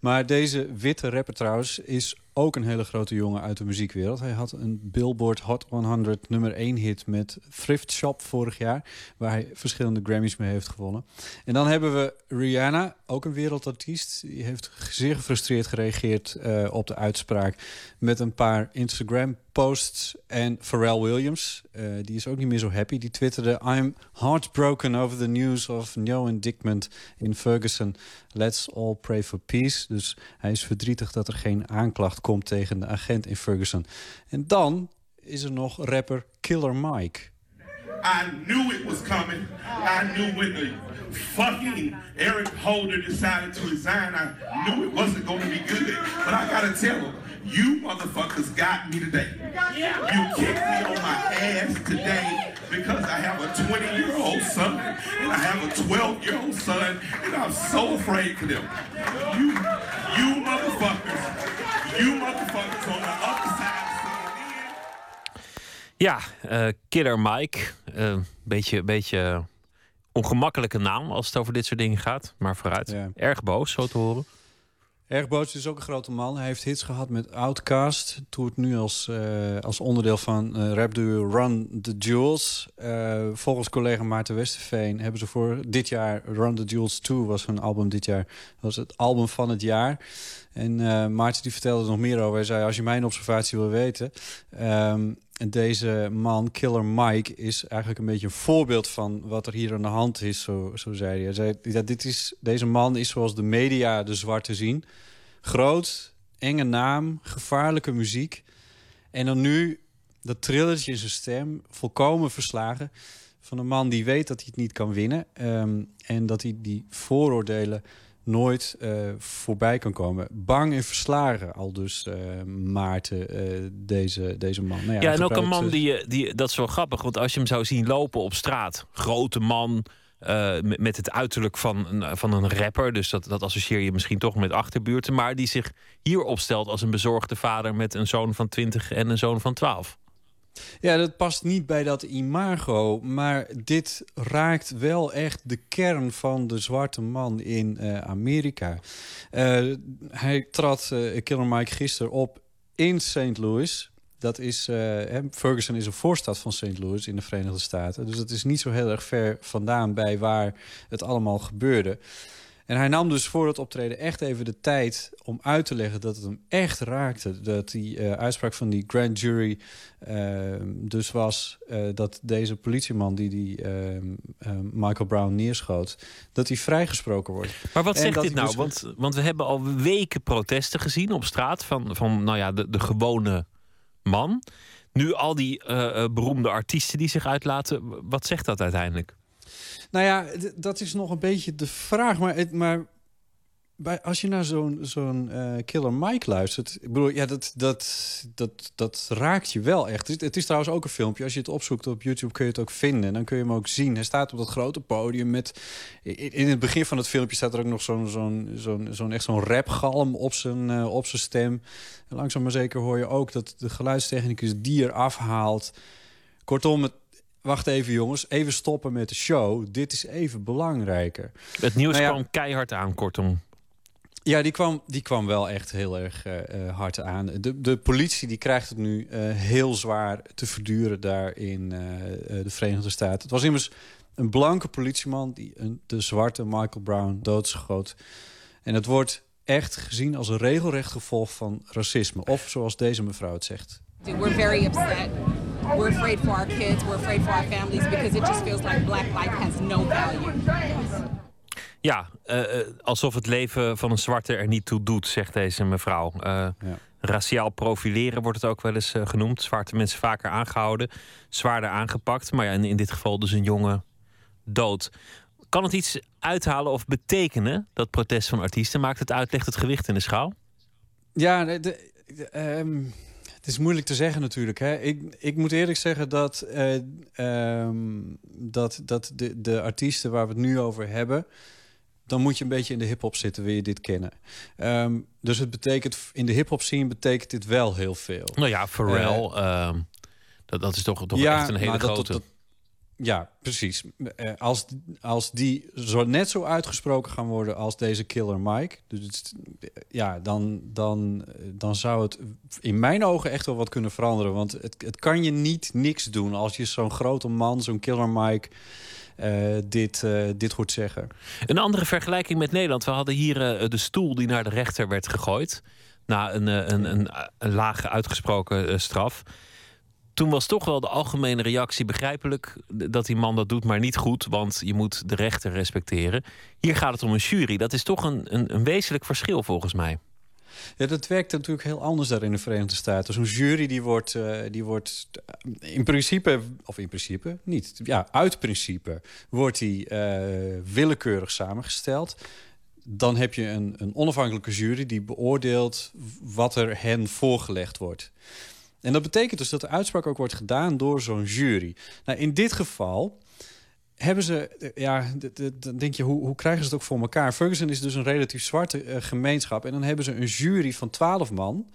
Maar deze witte rapper trouwens is ook een hele grote jongen uit de muziekwereld. Hij had een Billboard Hot 100 nummer 1 hit met Thrift Shop vorig jaar... waar hij verschillende Grammys mee heeft gewonnen. En dan hebben we Rihanna, ook een wereldartiest. Die heeft zeer gefrustreerd gereageerd uh, op de uitspraak... met een paar Instagram-posts. En Pharrell Williams, uh, die is ook niet meer zo happy. Die twitterde... I'm heartbroken over the news of no indictment in Ferguson. Let's all pray for peace. Dus hij is verdrietig dat er geen aanklacht komt tegen de agent in Ferguson. En dan is er nog rapper Killer Mike. I knew it was coming. I knew when the fucking Eric Holder decided to resign, I knew it wasn't going to be good. But I gotta tell him, you motherfuckers got me today. You kicked me on my ass today because I have a 20 year old son and I have a 12 year old son and I'm so afraid for them. You, you motherfuckers, you motherfuckers on the other side. Ja, uh, Killer Mike. Een uh, beetje, beetje ongemakkelijke naam als het over dit soort dingen gaat. Maar vooruit. Ja. Erg boos, zo te horen. Erg boos is ook een grote man. Hij heeft hits gehad met Outkast. Toert nu als, uh, als onderdeel van uh, rap duo Run the Jewels. Uh, volgens collega Maarten Westerveen hebben ze voor dit jaar... Run the Jewels 2 was hun album dit jaar. Dat was het album van het jaar. En Maarten die vertelde er nog meer over. Hij zei, als je mijn observatie wil weten... En deze man, Killer Mike, is eigenlijk een beetje een voorbeeld van wat er hier aan de hand is, zo, zo zei hij. hij zei, dit is, deze man is zoals de media de zwarte zien. Groot, enge naam, gevaarlijke muziek. En dan nu dat trilletje in zijn stem, volkomen verslagen... van een man die weet dat hij het niet kan winnen... Um, en dat hij die vooroordelen nooit uh, voorbij kan komen. Bang en verslagen, al dus uh, Maarten, uh, deze, deze man. Nou ja, ja en ook een man die, die, dat is wel grappig, want als je hem zou zien lopen op straat, grote man, met, met het uiterlijk van een, van een rapper, dus dat, dat associeer je misschien toch met achterbuurten, maar die zich hier opstelt als een bezorgde vader met een zoon van 20 en een zoon van 12. Ja, dat past niet bij dat imago. Maar dit raakt wel echt de kern van de zwarte man in uh, Amerika. Uh, hij trad uh, Killer Mike gisteren op in St. Louis. Dat is, Ferguson is een voorstad van St. Louis in de Verenigde Staten. Dus dat is niet zo heel erg ver vandaan bij waar het allemaal gebeurde. En hij nam dus voor het optreden echt even de tijd om uit te leggen dat het hem echt raakte. Dat die uh, uitspraak van die grand jury uh, dus was uh, dat deze politieman die die Michael Brown neerschoot, dat hij vrijgesproken wordt. Maar wat zegt dit nou? Dus... Want, want we hebben al weken protesten gezien op straat van, van nou ja, de, de gewone man. Nu al die beroemde artiesten die zich uitlaten. Wat zegt dat uiteindelijk? Nou ja, dat is nog een beetje de vraag. Maar, het, maar bij, als je naar zo'n uh, Killer Mike luistert... Ik bedoel, ja, dat, dat, dat, dat raakt je wel echt. Het, is trouwens ook een filmpje. Als je het opzoekt op YouTube kun je het ook vinden. En dan kun je hem ook zien. Hij staat op dat grote podium met... In het begin van het filmpje staat er ook nog zo'n zo'n zo'n echt zo'n rapgalm op zijn, uh, op zijn stem. En langzaam maar zeker hoor je ook dat de geluidstechnicus die er afhaalt... Kortom, het, wacht even jongens, even stoppen met de show. Dit is even belangrijker. Het nieuws nou ja, kwam keihard aan, kortom. Ja, die kwam, die kwam wel echt heel erg uh, hard aan. De, de politie die krijgt het nu uh, heel zwaar te verduren daar in de Verenigde Staten. Het was immers een blanke politieman die een, de zwarte Michael Brown doodschoot. En het wordt echt gezien als een regelrecht gevolg van racisme. Of zoals deze mevrouw het zegt. We're very upset. We're afraid for our kids. We're afraid for our families because it just feels like black life has no value. Ja, uh, alsof het leven van een zwarte er niet toe doet, zegt deze mevrouw. Uh, ja. Raciaal profileren wordt het ook wel eens uh, genoemd. Zwarte mensen vaker aangehouden, zwaarder aangepakt. Maar ja, in, in dit geval dus een jongen dood. Kan het iets uithalen of betekenen, dat protest van artiesten? Maakt het uit, legt het gewicht in de schaal? Ja, de, de, um het is moeilijk te zeggen natuurlijk. Hè. Ik, ik moet eerlijk zeggen dat, uh, um, dat, dat de, de artiesten waar we het nu over hebben... dan moet je een beetje in de hip-hop zitten, wil je dit kennen. Um, dus het betekent, in de hip-hop scene betekent dit wel heel veel. Nou ja, Pharrell, uh, dat, dat is toch, toch ja, echt een hele grote... Dat, dat, Ja, precies. Eh, Als, als die zo, net zo uitgesproken gaan worden als deze Killer Mike... Dus het- ja, dan, dan, dan zou het in mijn ogen echt wel wat kunnen veranderen. Want het, het kan je niet niks doen als je zo'n grote man, zo'n Killer Mike... eh, dit, eh, dit hoort zeggen. Een andere vergelijking met Nederland. We hadden hier eh, de stoel die naar de rechter werd gegooid. Na een, eh, een, een, een lage uitgesproken eh, straf. Toen was toch wel de algemene reactie begrijpelijk dat die man dat doet, maar niet goed, want je moet de rechter respecteren. Hier gaat het om een jury. Dat is toch een, een, een wezenlijk verschil volgens mij. Ja, dat werkt natuurlijk heel anders daar in de Verenigde Staten. Zo'n jury die wordt, eh, die wordt eh, in principe, of in principe niet, ja, uit principe wordt die eh, willekeurig samengesteld. Dan heb je een, een onafhankelijke jury die beoordeelt wat er hen voorgelegd wordt. En dat betekent dus dat de uitspraak ook wordt gedaan door zo'n jury. Nou, in dit geval hebben ze, eh, ja, dan denk je, hoe, hoe krijgen ze het ook voor elkaar? Ferguson is dus een relatief zwarte eh, gemeenschap. En dan hebben ze een jury van twaalf man,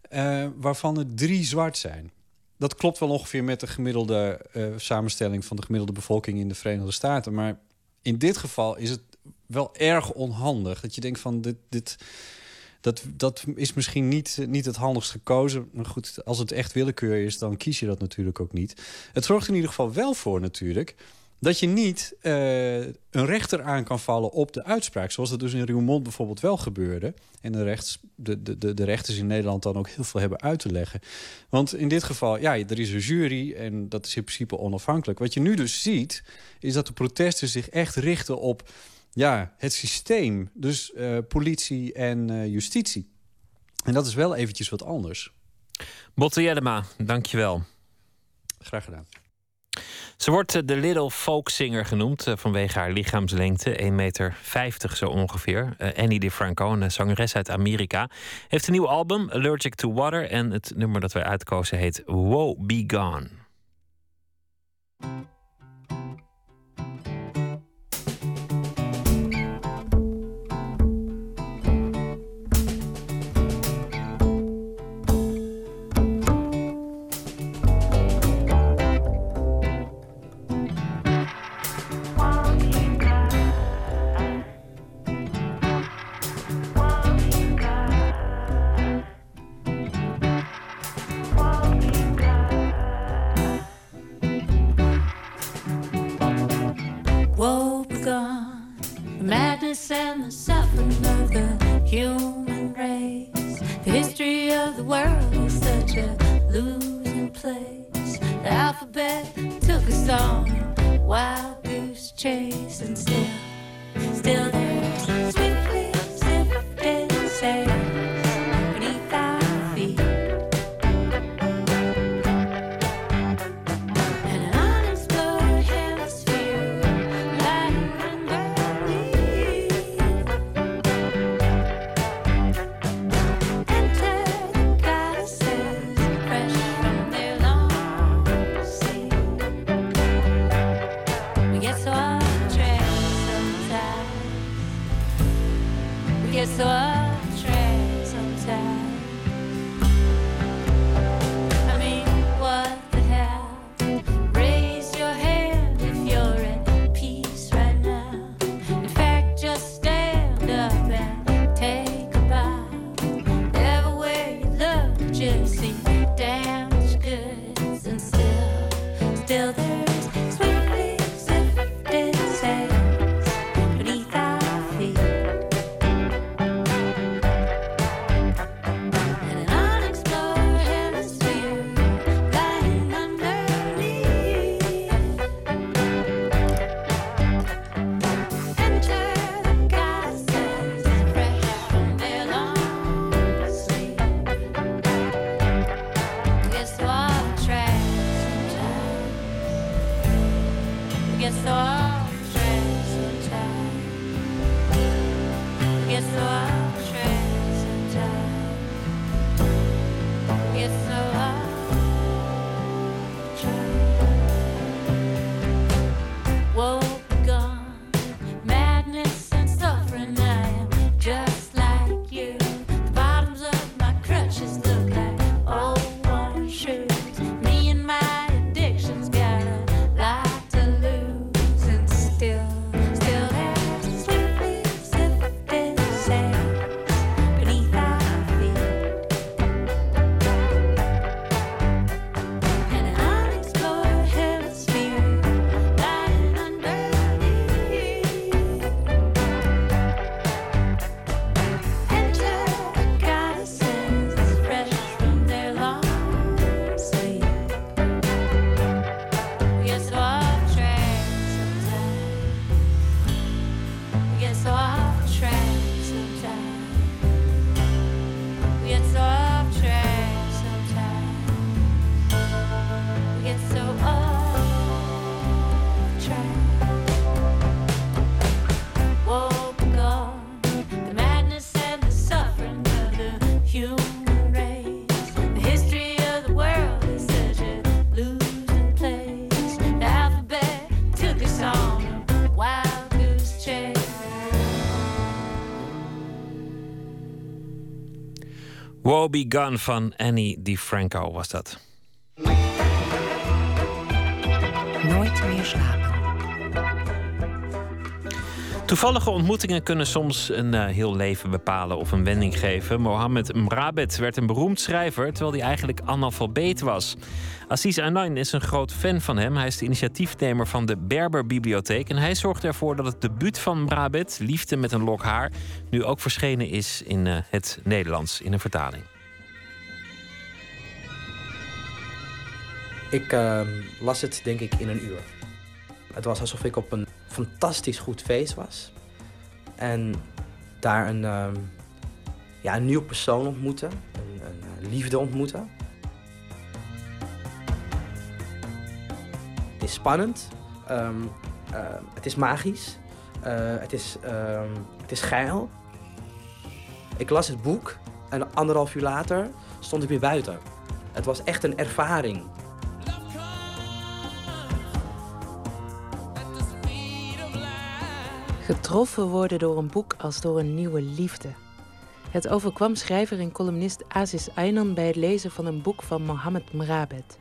eh, waarvan er drie zwart zijn. Dat klopt wel ongeveer met de gemiddelde samenstelling van de gemiddelde bevolking in de Verenigde Staten. Maar in dit geval is het wel erg onhandig. Dat je denkt van dit. dit dat, dat is misschien niet, niet het handigst gekozen. Maar goed, als het echt willekeur is, dan kies je dat natuurlijk ook niet. Het zorgt in ieder geval wel voor natuurlijk dat je niet eh, een rechter aan kan vallen op de uitspraak. Zoals dat dus in Roermond bijvoorbeeld wel gebeurde. En de, rechts, de, de, de rechters in Nederland dan ook heel veel hebben uit te leggen. Want in dit geval, ja, er is een jury en dat is in principe onafhankelijk. Wat je nu dus ziet, is dat de protesten zich echt richten op ja, het systeem. Dus eh, politie en eh, justitie. En dat is wel eventjes wat anders. Botte Jellema, dankjewel. Graag gedaan. Ze wordt eh, de Little Folk Singer genoemd vanwege haar lichaamslengte, 1,50 meter zo ongeveer. Annie DiFranco, een zangeres uit Amerika, heeft een nieuw album, Allergic to Water. En het nummer dat wij uitkozen heet Woe Be Gone. And the suffering of the human race. The history of the world is such a losing place. The alphabet took us on a wild goose chase, and still, still there's Woe Be Gone van Annie DiFranco was dat. Nooit meer slapen. Toevallige ontmoetingen kunnen soms een eh, heel leven bepalen of een wending geven. Mohammed Mrabet werd een beroemd schrijver terwijl hij eigenlijk analfabeet was. Aziz Anain is een groot fan van hem. Hij is de initiatiefnemer van de Berber Bibliotheek en hij zorgt ervoor dat het debuut van Mrabet, Liefde met een lok haar, nu ook verschenen is in eh, het Nederlands in een vertaling. Ik ehm, las het denk ik in een uur. Het was alsof ik op een fantastisch goed feest was. En daar een, ehm, ja, een nieuw persoon ontmoette. Een, een eh, liefde ontmoette. Het is spannend. ehm, eh, het is magisch. eh, het, is, het is geil. Ik las het boek en anderhalf uur later stond ik weer buiten. Het was echt een ervaring. Getroffen worden door een boek als door een nieuwe liefde. Het overkwam schrijver en columnist Aziz Aynan bij het lezen van een boek van Mohammed Mrabet.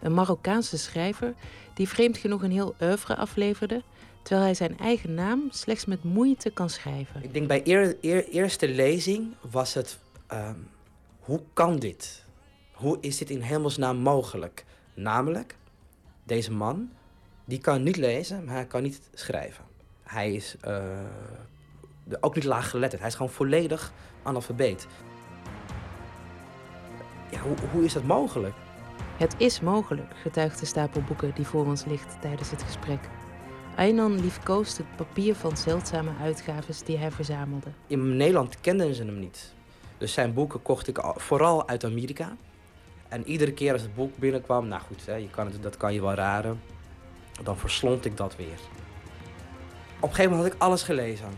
Een Marokkaanse schrijver die vreemd genoeg een heel oeuvre afleverde, terwijl hij zijn eigen naam slechts met moeite kan schrijven. Ik denk bij eer, eer- eerste lezing was het... ehm, hoe kan dit? Hoe is dit in hemelsnaam mogelijk? Namelijk, deze man, die kan niet lezen, maar hij kan niet schrijven. Hij is eh, ook niet laaggeletterd. Hij is gewoon volledig analfabeet. Ja, hoe, hoe is dat mogelijk? Het is mogelijk, getuigt de stapel boeken die voor ons ligt tijdens het gesprek. Aynan liefkoost het papier van zeldzame uitgaves die hij verzamelde. In Nederland kenden ze hem niet. Dus zijn boeken kocht ik al- vooral uit Amerika. En iedere keer als het boek binnenkwam, nou goed, hè, je kan het, dat kan je wel raden. Dan verslond ik dat weer. Op een gegeven moment had ik alles gelezen.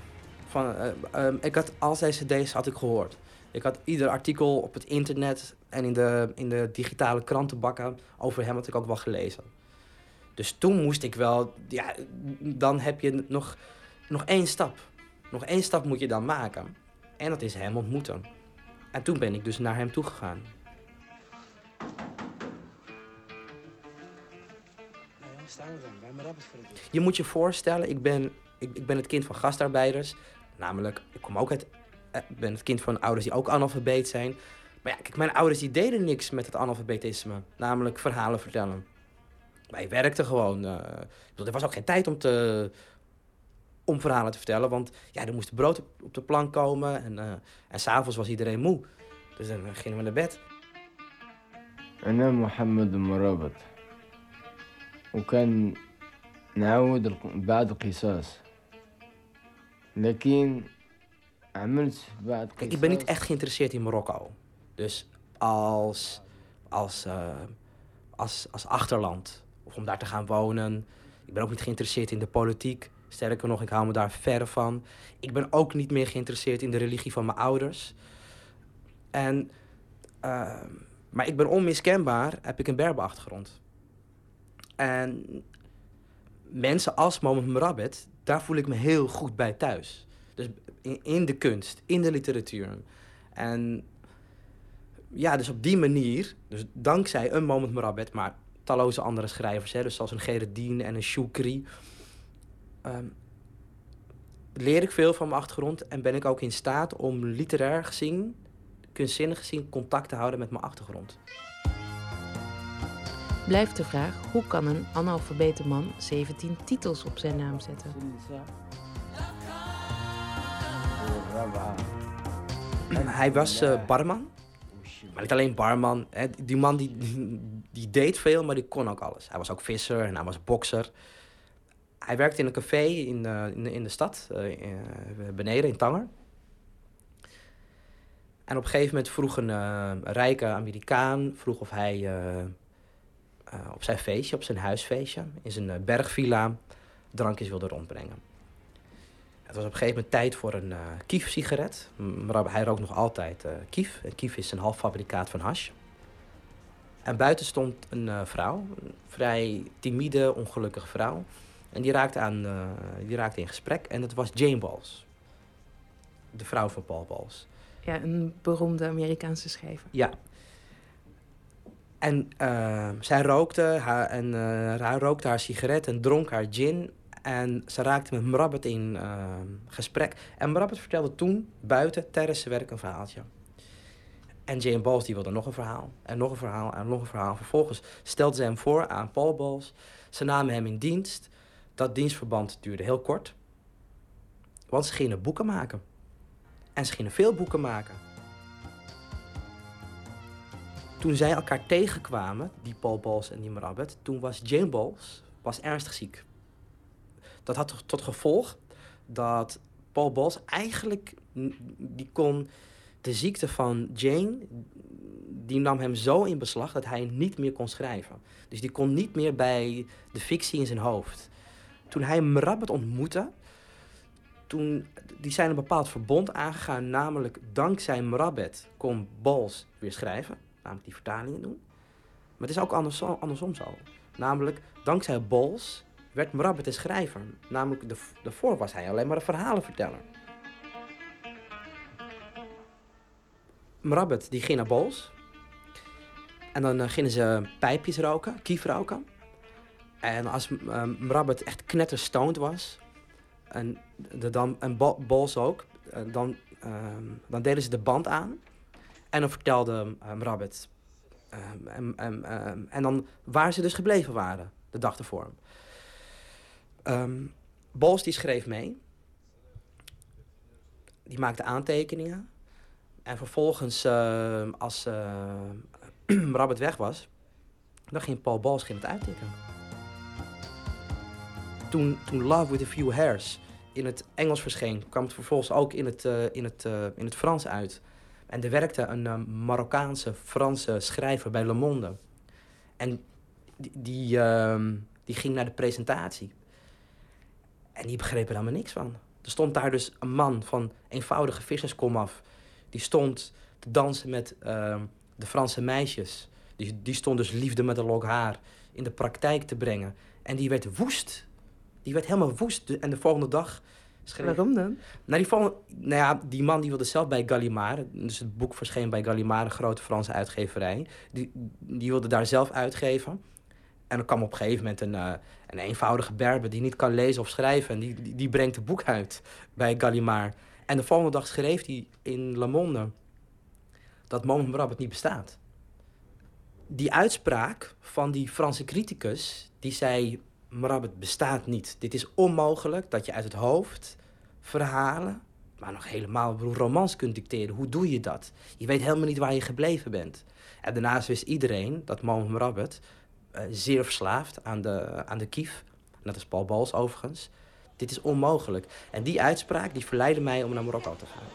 Van, eh, ehm, ik had al zijn cd's had ik gehoord. Ik had ieder artikel op het internet en in de, in de digitale krantenbakken over hem had ik ook wel gelezen. Dus toen moest ik wel, ja, dan heb je nog, nog één stap. Nog één stap moet je dan maken. En dat is hem ontmoeten. En toen ben ik dus naar hem toegegaan. Je moet je voorstellen, ik ben, ik, ik ben het kind van gastarbeiders. Namelijk, ik kom ook uit, eh, ik ben het kind van ouders die ook analfabeet zijn. Maar ja, kijk, mijn ouders die deden niks met het analfabetisme. Namelijk verhalen vertellen. Wij werkten gewoon. eh, ik bedoel, er was ook geen tijd om, te, om verhalen te vertellen. Want ja, er moest brood op, op de plank komen. En, eh en s'avonds was iedereen moe. Dus dan gingen we naar bed. أنا محمد مرابط وكان نعود الق- بعض Kijk, ik ben niet echt geïnteresseerd in Marokko. Dus als, als, eh, als, als achterland. Of om daar te gaan wonen. Ik ben ook niet geïnteresseerd in de politiek. Sterker nog, ik hou me daar ver van. Ik ben ook niet meer geïnteresseerd in de religie van mijn ouders. En, eh, maar ik ben onmiskenbaar, heb ik een Berber-achtergrond. En mensen als Mohamed Mrabet, daar voel ik me heel goed bij thuis. Dus in, de kunst, in de literatuur. En ja, dus op die manier, dus dankzij een Moment Mrabet, maar talloze andere schrijvers, hè, dus zoals een Geredien en een Shukri, ehm, leer ik veel van mijn achtergrond en ben ik ook in staat om literair gezien, kunstzinnig gezien, contact te houden met mijn achtergrond. Blijft de vraag, hoe kan een analfabete man 17 titels op zijn naam zetten? En hij was eh, barman. Maar niet alleen barman. Hè. Die man die, die deed veel, maar die kon ook alles. Hij was ook visser en hij was bokser. Hij werkte in een café in, eh, in, de, in de stad, eh, eh, beneden in Tanger. En op een gegeven moment vroeg een rijke Amerikaan vroeg of hij op zijn feestje, op zijn huisfeestje, in zijn eh, bergvilla, drankjes wilde rondbrengen. Het was op een gegeven moment tijd voor een eh kief-sigaret. Maar hij rookt nog altijd eh kief. En kief is een halffabrikaat van hash. En buiten stond een eh, vrouw, een vrij timide, ongelukkige vrouw. En die raakte, aan, eh, die raakte in gesprek en het was Jane Bals. De vrouw van Paul Bals. Ja, een beroemde Amerikaanse schrijver. Ja. En eh, zij rookte haar, en, hij rookte haar sigaret en dronk haar gin. En ze raakte met Mrabbet in eh, gesprek. En Mrabbet vertelde toen buiten tijdens werk een verhaaltje. En Jane Bowles die wilde nog een verhaal. En nog een verhaal en nog een verhaal. Vervolgens stelde ze hem voor aan Paul Bowles. Ze namen hem in dienst. Dat dienstverband duurde heel kort. Want ze gingen boeken maken. En ze gingen veel boeken maken. Toen zij elkaar tegenkwamen, die Paul Bowles en die Mrabbet, toen was Jane Bowles was ernstig ziek. Dat had tot- gevolg dat Paul Bowles eigenlijk, die kon de ziekte van Jane, die nam hem zo in beslag dat hij niet meer kon schrijven. Dus die kon niet meer bij de fictie in zijn hoofd. Toen hij Mrabbet ontmoette, toen, die zijn een bepaald verbond aangegaan, namelijk dankzij Mrabbet kon Bowles weer schrijven, namelijk die vertalingen doen. Maar het is ook andersom, andersom zo. Namelijk, dankzij Bowles werd Mrabbet een schrijver. Namelijk, de, daarvoor was hij alleen maar een verhalenverteller. Mrabbet die ging naar Bowles. En dan eh, gingen ze pijpjes roken, kief roken. En als uh, Mrabbet echt knetterstoned was, en, dan, en Bo- Bowles ook, eh, dan, dan deden ze de band aan. En dan vertelde ehm, en, en, ehm, en dan waar ze dus gebleven waren, de dag ervoor. Ehm Bowles die schreef mee. Die maakte aantekeningen. En vervolgens, eh, als Rabbit weg was, dan ging Paul ging het uittikken. Toen, toen Love with a Few Hairs in het Engels verscheen, kwam het vervolgens ook in het, uh, in het, uh, in het Frans uit. En er werkte een uh, Marokkaanse Franse schrijver bij Le Monde. En die, die, uh, die ging naar de presentatie. En die begreep er helemaal niks van. Er stond daar dus een man van eenvoudige visserskom af. Die stond te dansen met uh, de Franse meisjes. Die, die stond dus liefde met een lok haar in de praktijk te brengen. En die werd woest. Die werd helemaal woest. En de volgende dag schreef... Waarom dan? Nou, die, volgende, nou ja, die man die wilde zelf bij Gallimard... Dus het boek verscheen bij Gallimard, een grote Franse uitgeverij. Die, die wilde daar zelf uitgeven. En dan kwam op een gegeven moment een, uh, een eenvoudige berber... die niet kan lezen of schrijven. En die, die, die brengt het boek uit bij Gallimard. En de volgende dag schreef hij in Le Monde... dat Moment Rabbit niet bestaat. Die uitspraak van die Franse criticus... die zei, Mrabbit bestaat niet. Dit is onmogelijk dat je uit het hoofd verhalen... maar nog helemaal romans kunt dicteren. Hoe doe je dat? Je weet helemaal niet waar je gebleven bent. En daarnaast wist iedereen dat Moment Mrabbit... Uh, zeer verslaafd aan de, aan de kief. Net als Paul Bals overigens. Dit is onmogelijk. En die uitspraak die verleidde mij om naar Marokko te gaan.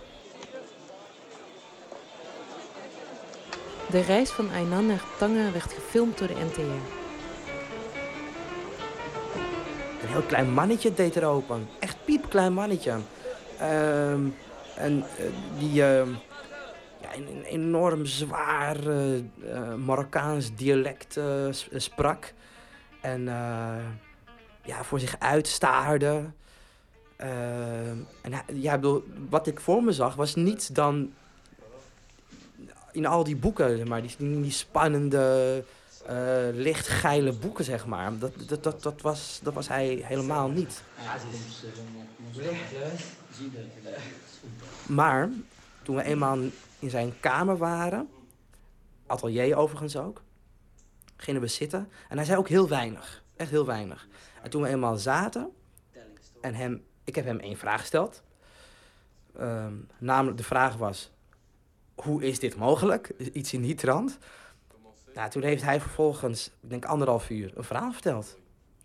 De reis van Aynan naar Tanger werd gefilmd door de NTR. Een heel klein mannetje deed er open. Echt piepklein mannetje. Uh, en uh, die uh, ja, een, enorm zwaar uh, Marokkaans dialect sprak. En ja, voor zich uitstaarde. en ja, bedoel, wat ik voor me zag was niets dan in al die boeken, maar die, die spannende, uh, lichtgeile boeken, zeg maar. Dat, dat, dat, dat, was, dat was hij helemaal niet. Maar toen we eenmaal in zijn kamer waren, atelier overigens ook, gingen we zitten. En hij zei ook heel weinig, echt heel weinig. En toen we eenmaal zaten, en hem, ik heb hem één vraag gesteld. Uh, namelijk, de vraag was, hoe is dit mogelijk? Iets in die trant. Nou, toen heeft hij vervolgens, ik denk anderhalf uur, een verhaal verteld.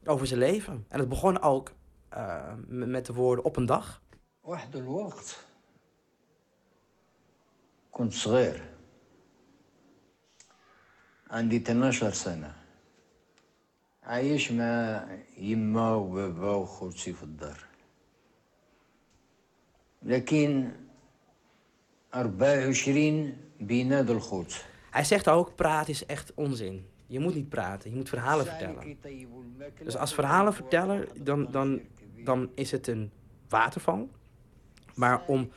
Over zijn leven. En het begon ook uh, met de woorden op een dag. واحد الوقت كنت صغير عندي 12 سنة عايش مع يما وبابا وخوتي في الدار لكن 24 بيناد الخوت Hij zegt ook, praten is echt onzin. Je moet niet praten, je moet verhalen vertellen. Dus als verhalenverteller, dan, dan, dan is het een waterval. Maar om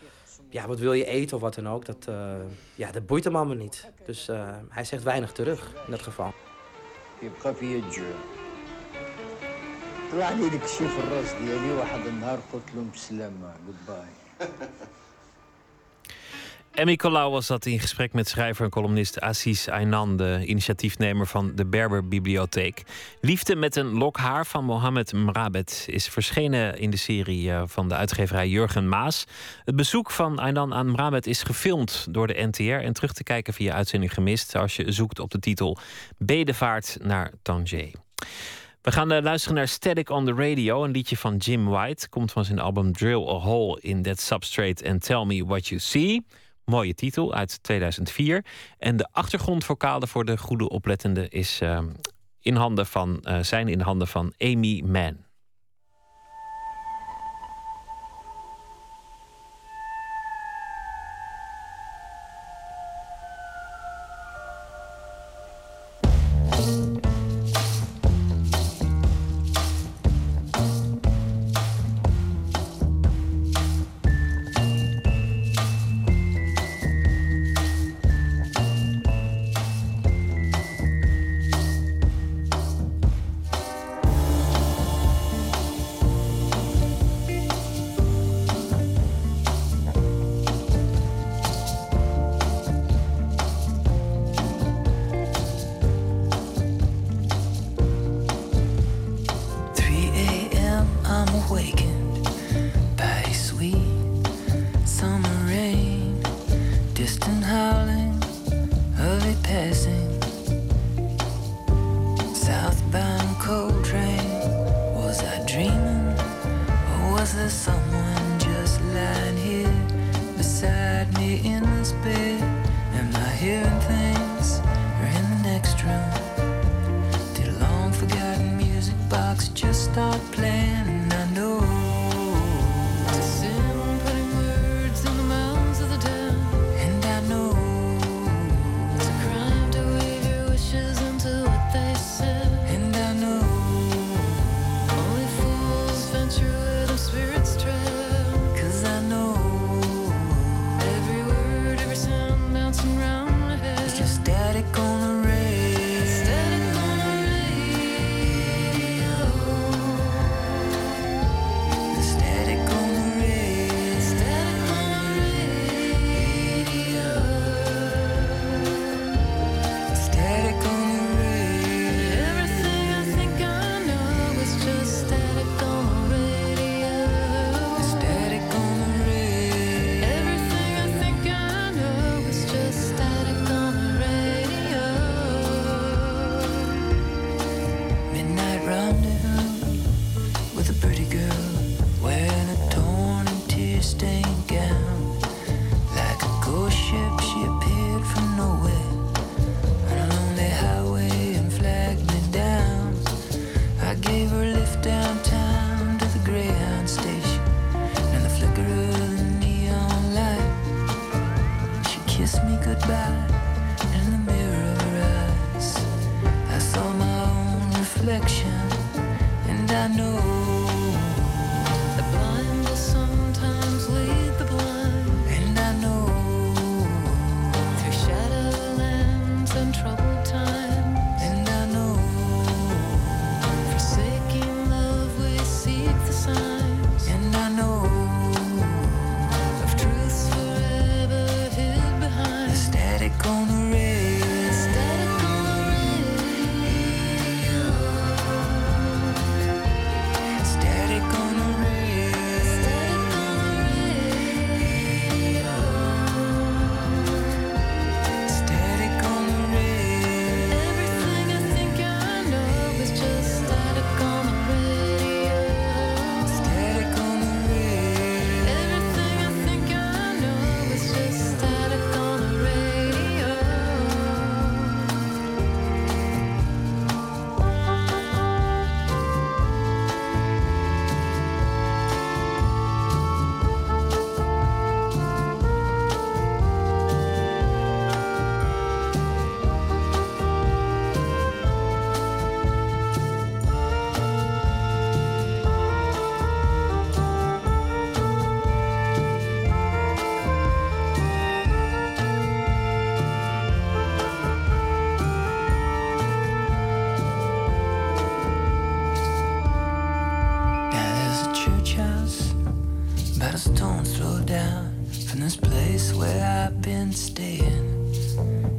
ja, wat wil je eten of wat dan ook, dat, eh, ja, dat boeit hem allemaal niet. Dus eh, hij zegt weinig terug in dat geval. يبقى فيا الجوع طلع لي داك الشيء في الراس ديالي واحد النهار قلت لهم بسلامة جود باي Emmy Colau was dat in gesprek met schrijver en columnist Aziz Aynan, de initiatiefnemer van de Berber-bibliotheek. Liefde met een lok haar van Mohammed Mrabet is verschenen in de serie eh, van de uitgeverij Jurgen Maas. Het bezoek van Aynan aan Mrabet is gefilmd door de NTR en terug te kijken via uitzending gemist als je zoekt op de titel Bedevaart naar Tanger. We gaan eh, luisteren naar Static on the Radio, een liedje van Jim White. Komt van zijn album Drill a Hole in That Substrate and Tell Me What You See. Mooie titel uit 2004. En de achtergrondvokalen voor de goede oplettende is, eh, in handen van, eh, zijn in handen van Amy Mann. Staying.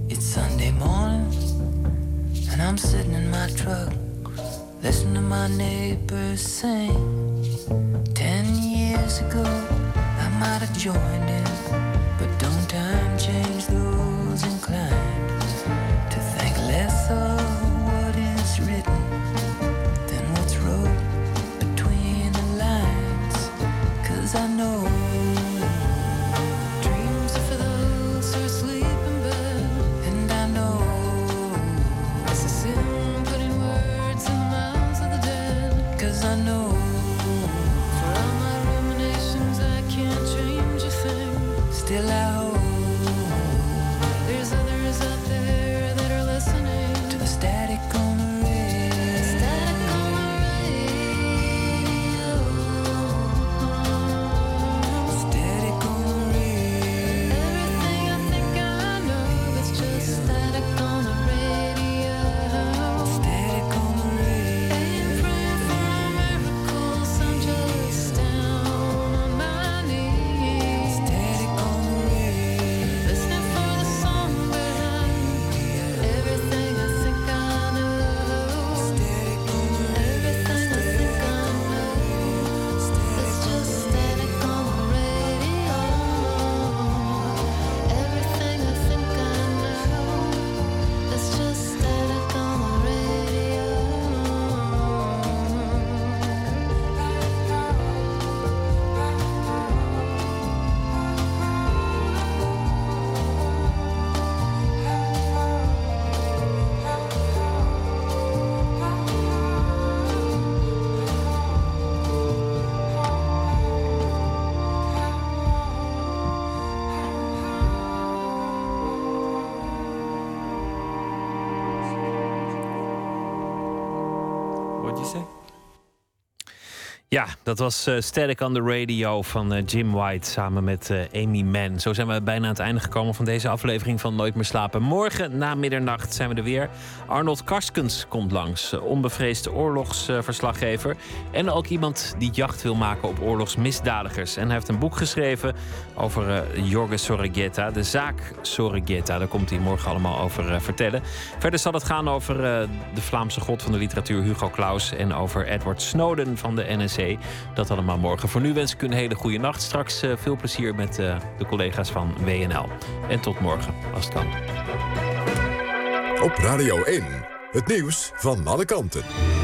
It's Sunday morning, and I'm sitting in my truck, listening to my neighbors sing. Ten years ago, I might have joined in, dat was eh Static on the Radio van eh, Jim White samen met eh, Amy Mann. Zo zijn we bijna aan het einde gekomen van deze aflevering van Nooit meer slapen. Morgen na middernacht zijn we er weer. Arnold Karskens komt langs, onbevreesde oorlogsverslaggever. en ook iemand die jacht wil maken op oorlogsmisdadigers. En hij heeft een boek geschreven over eh Jorge Sorregeta, de zaak Sorregeta. Daar komt hij morgen allemaal over eh, vertellen. Verder zal het gaan over eh, de Vlaamse god van de literatuur Hugo Claus... en over Edward Snowden van de NSC. Dat allemaal morgen. Voor nu wens ik u een hele goede nacht. Straks veel plezier met de collega's van WNL. En tot morgen, als het kan. Op Radio 1, het nieuws van alle kanten.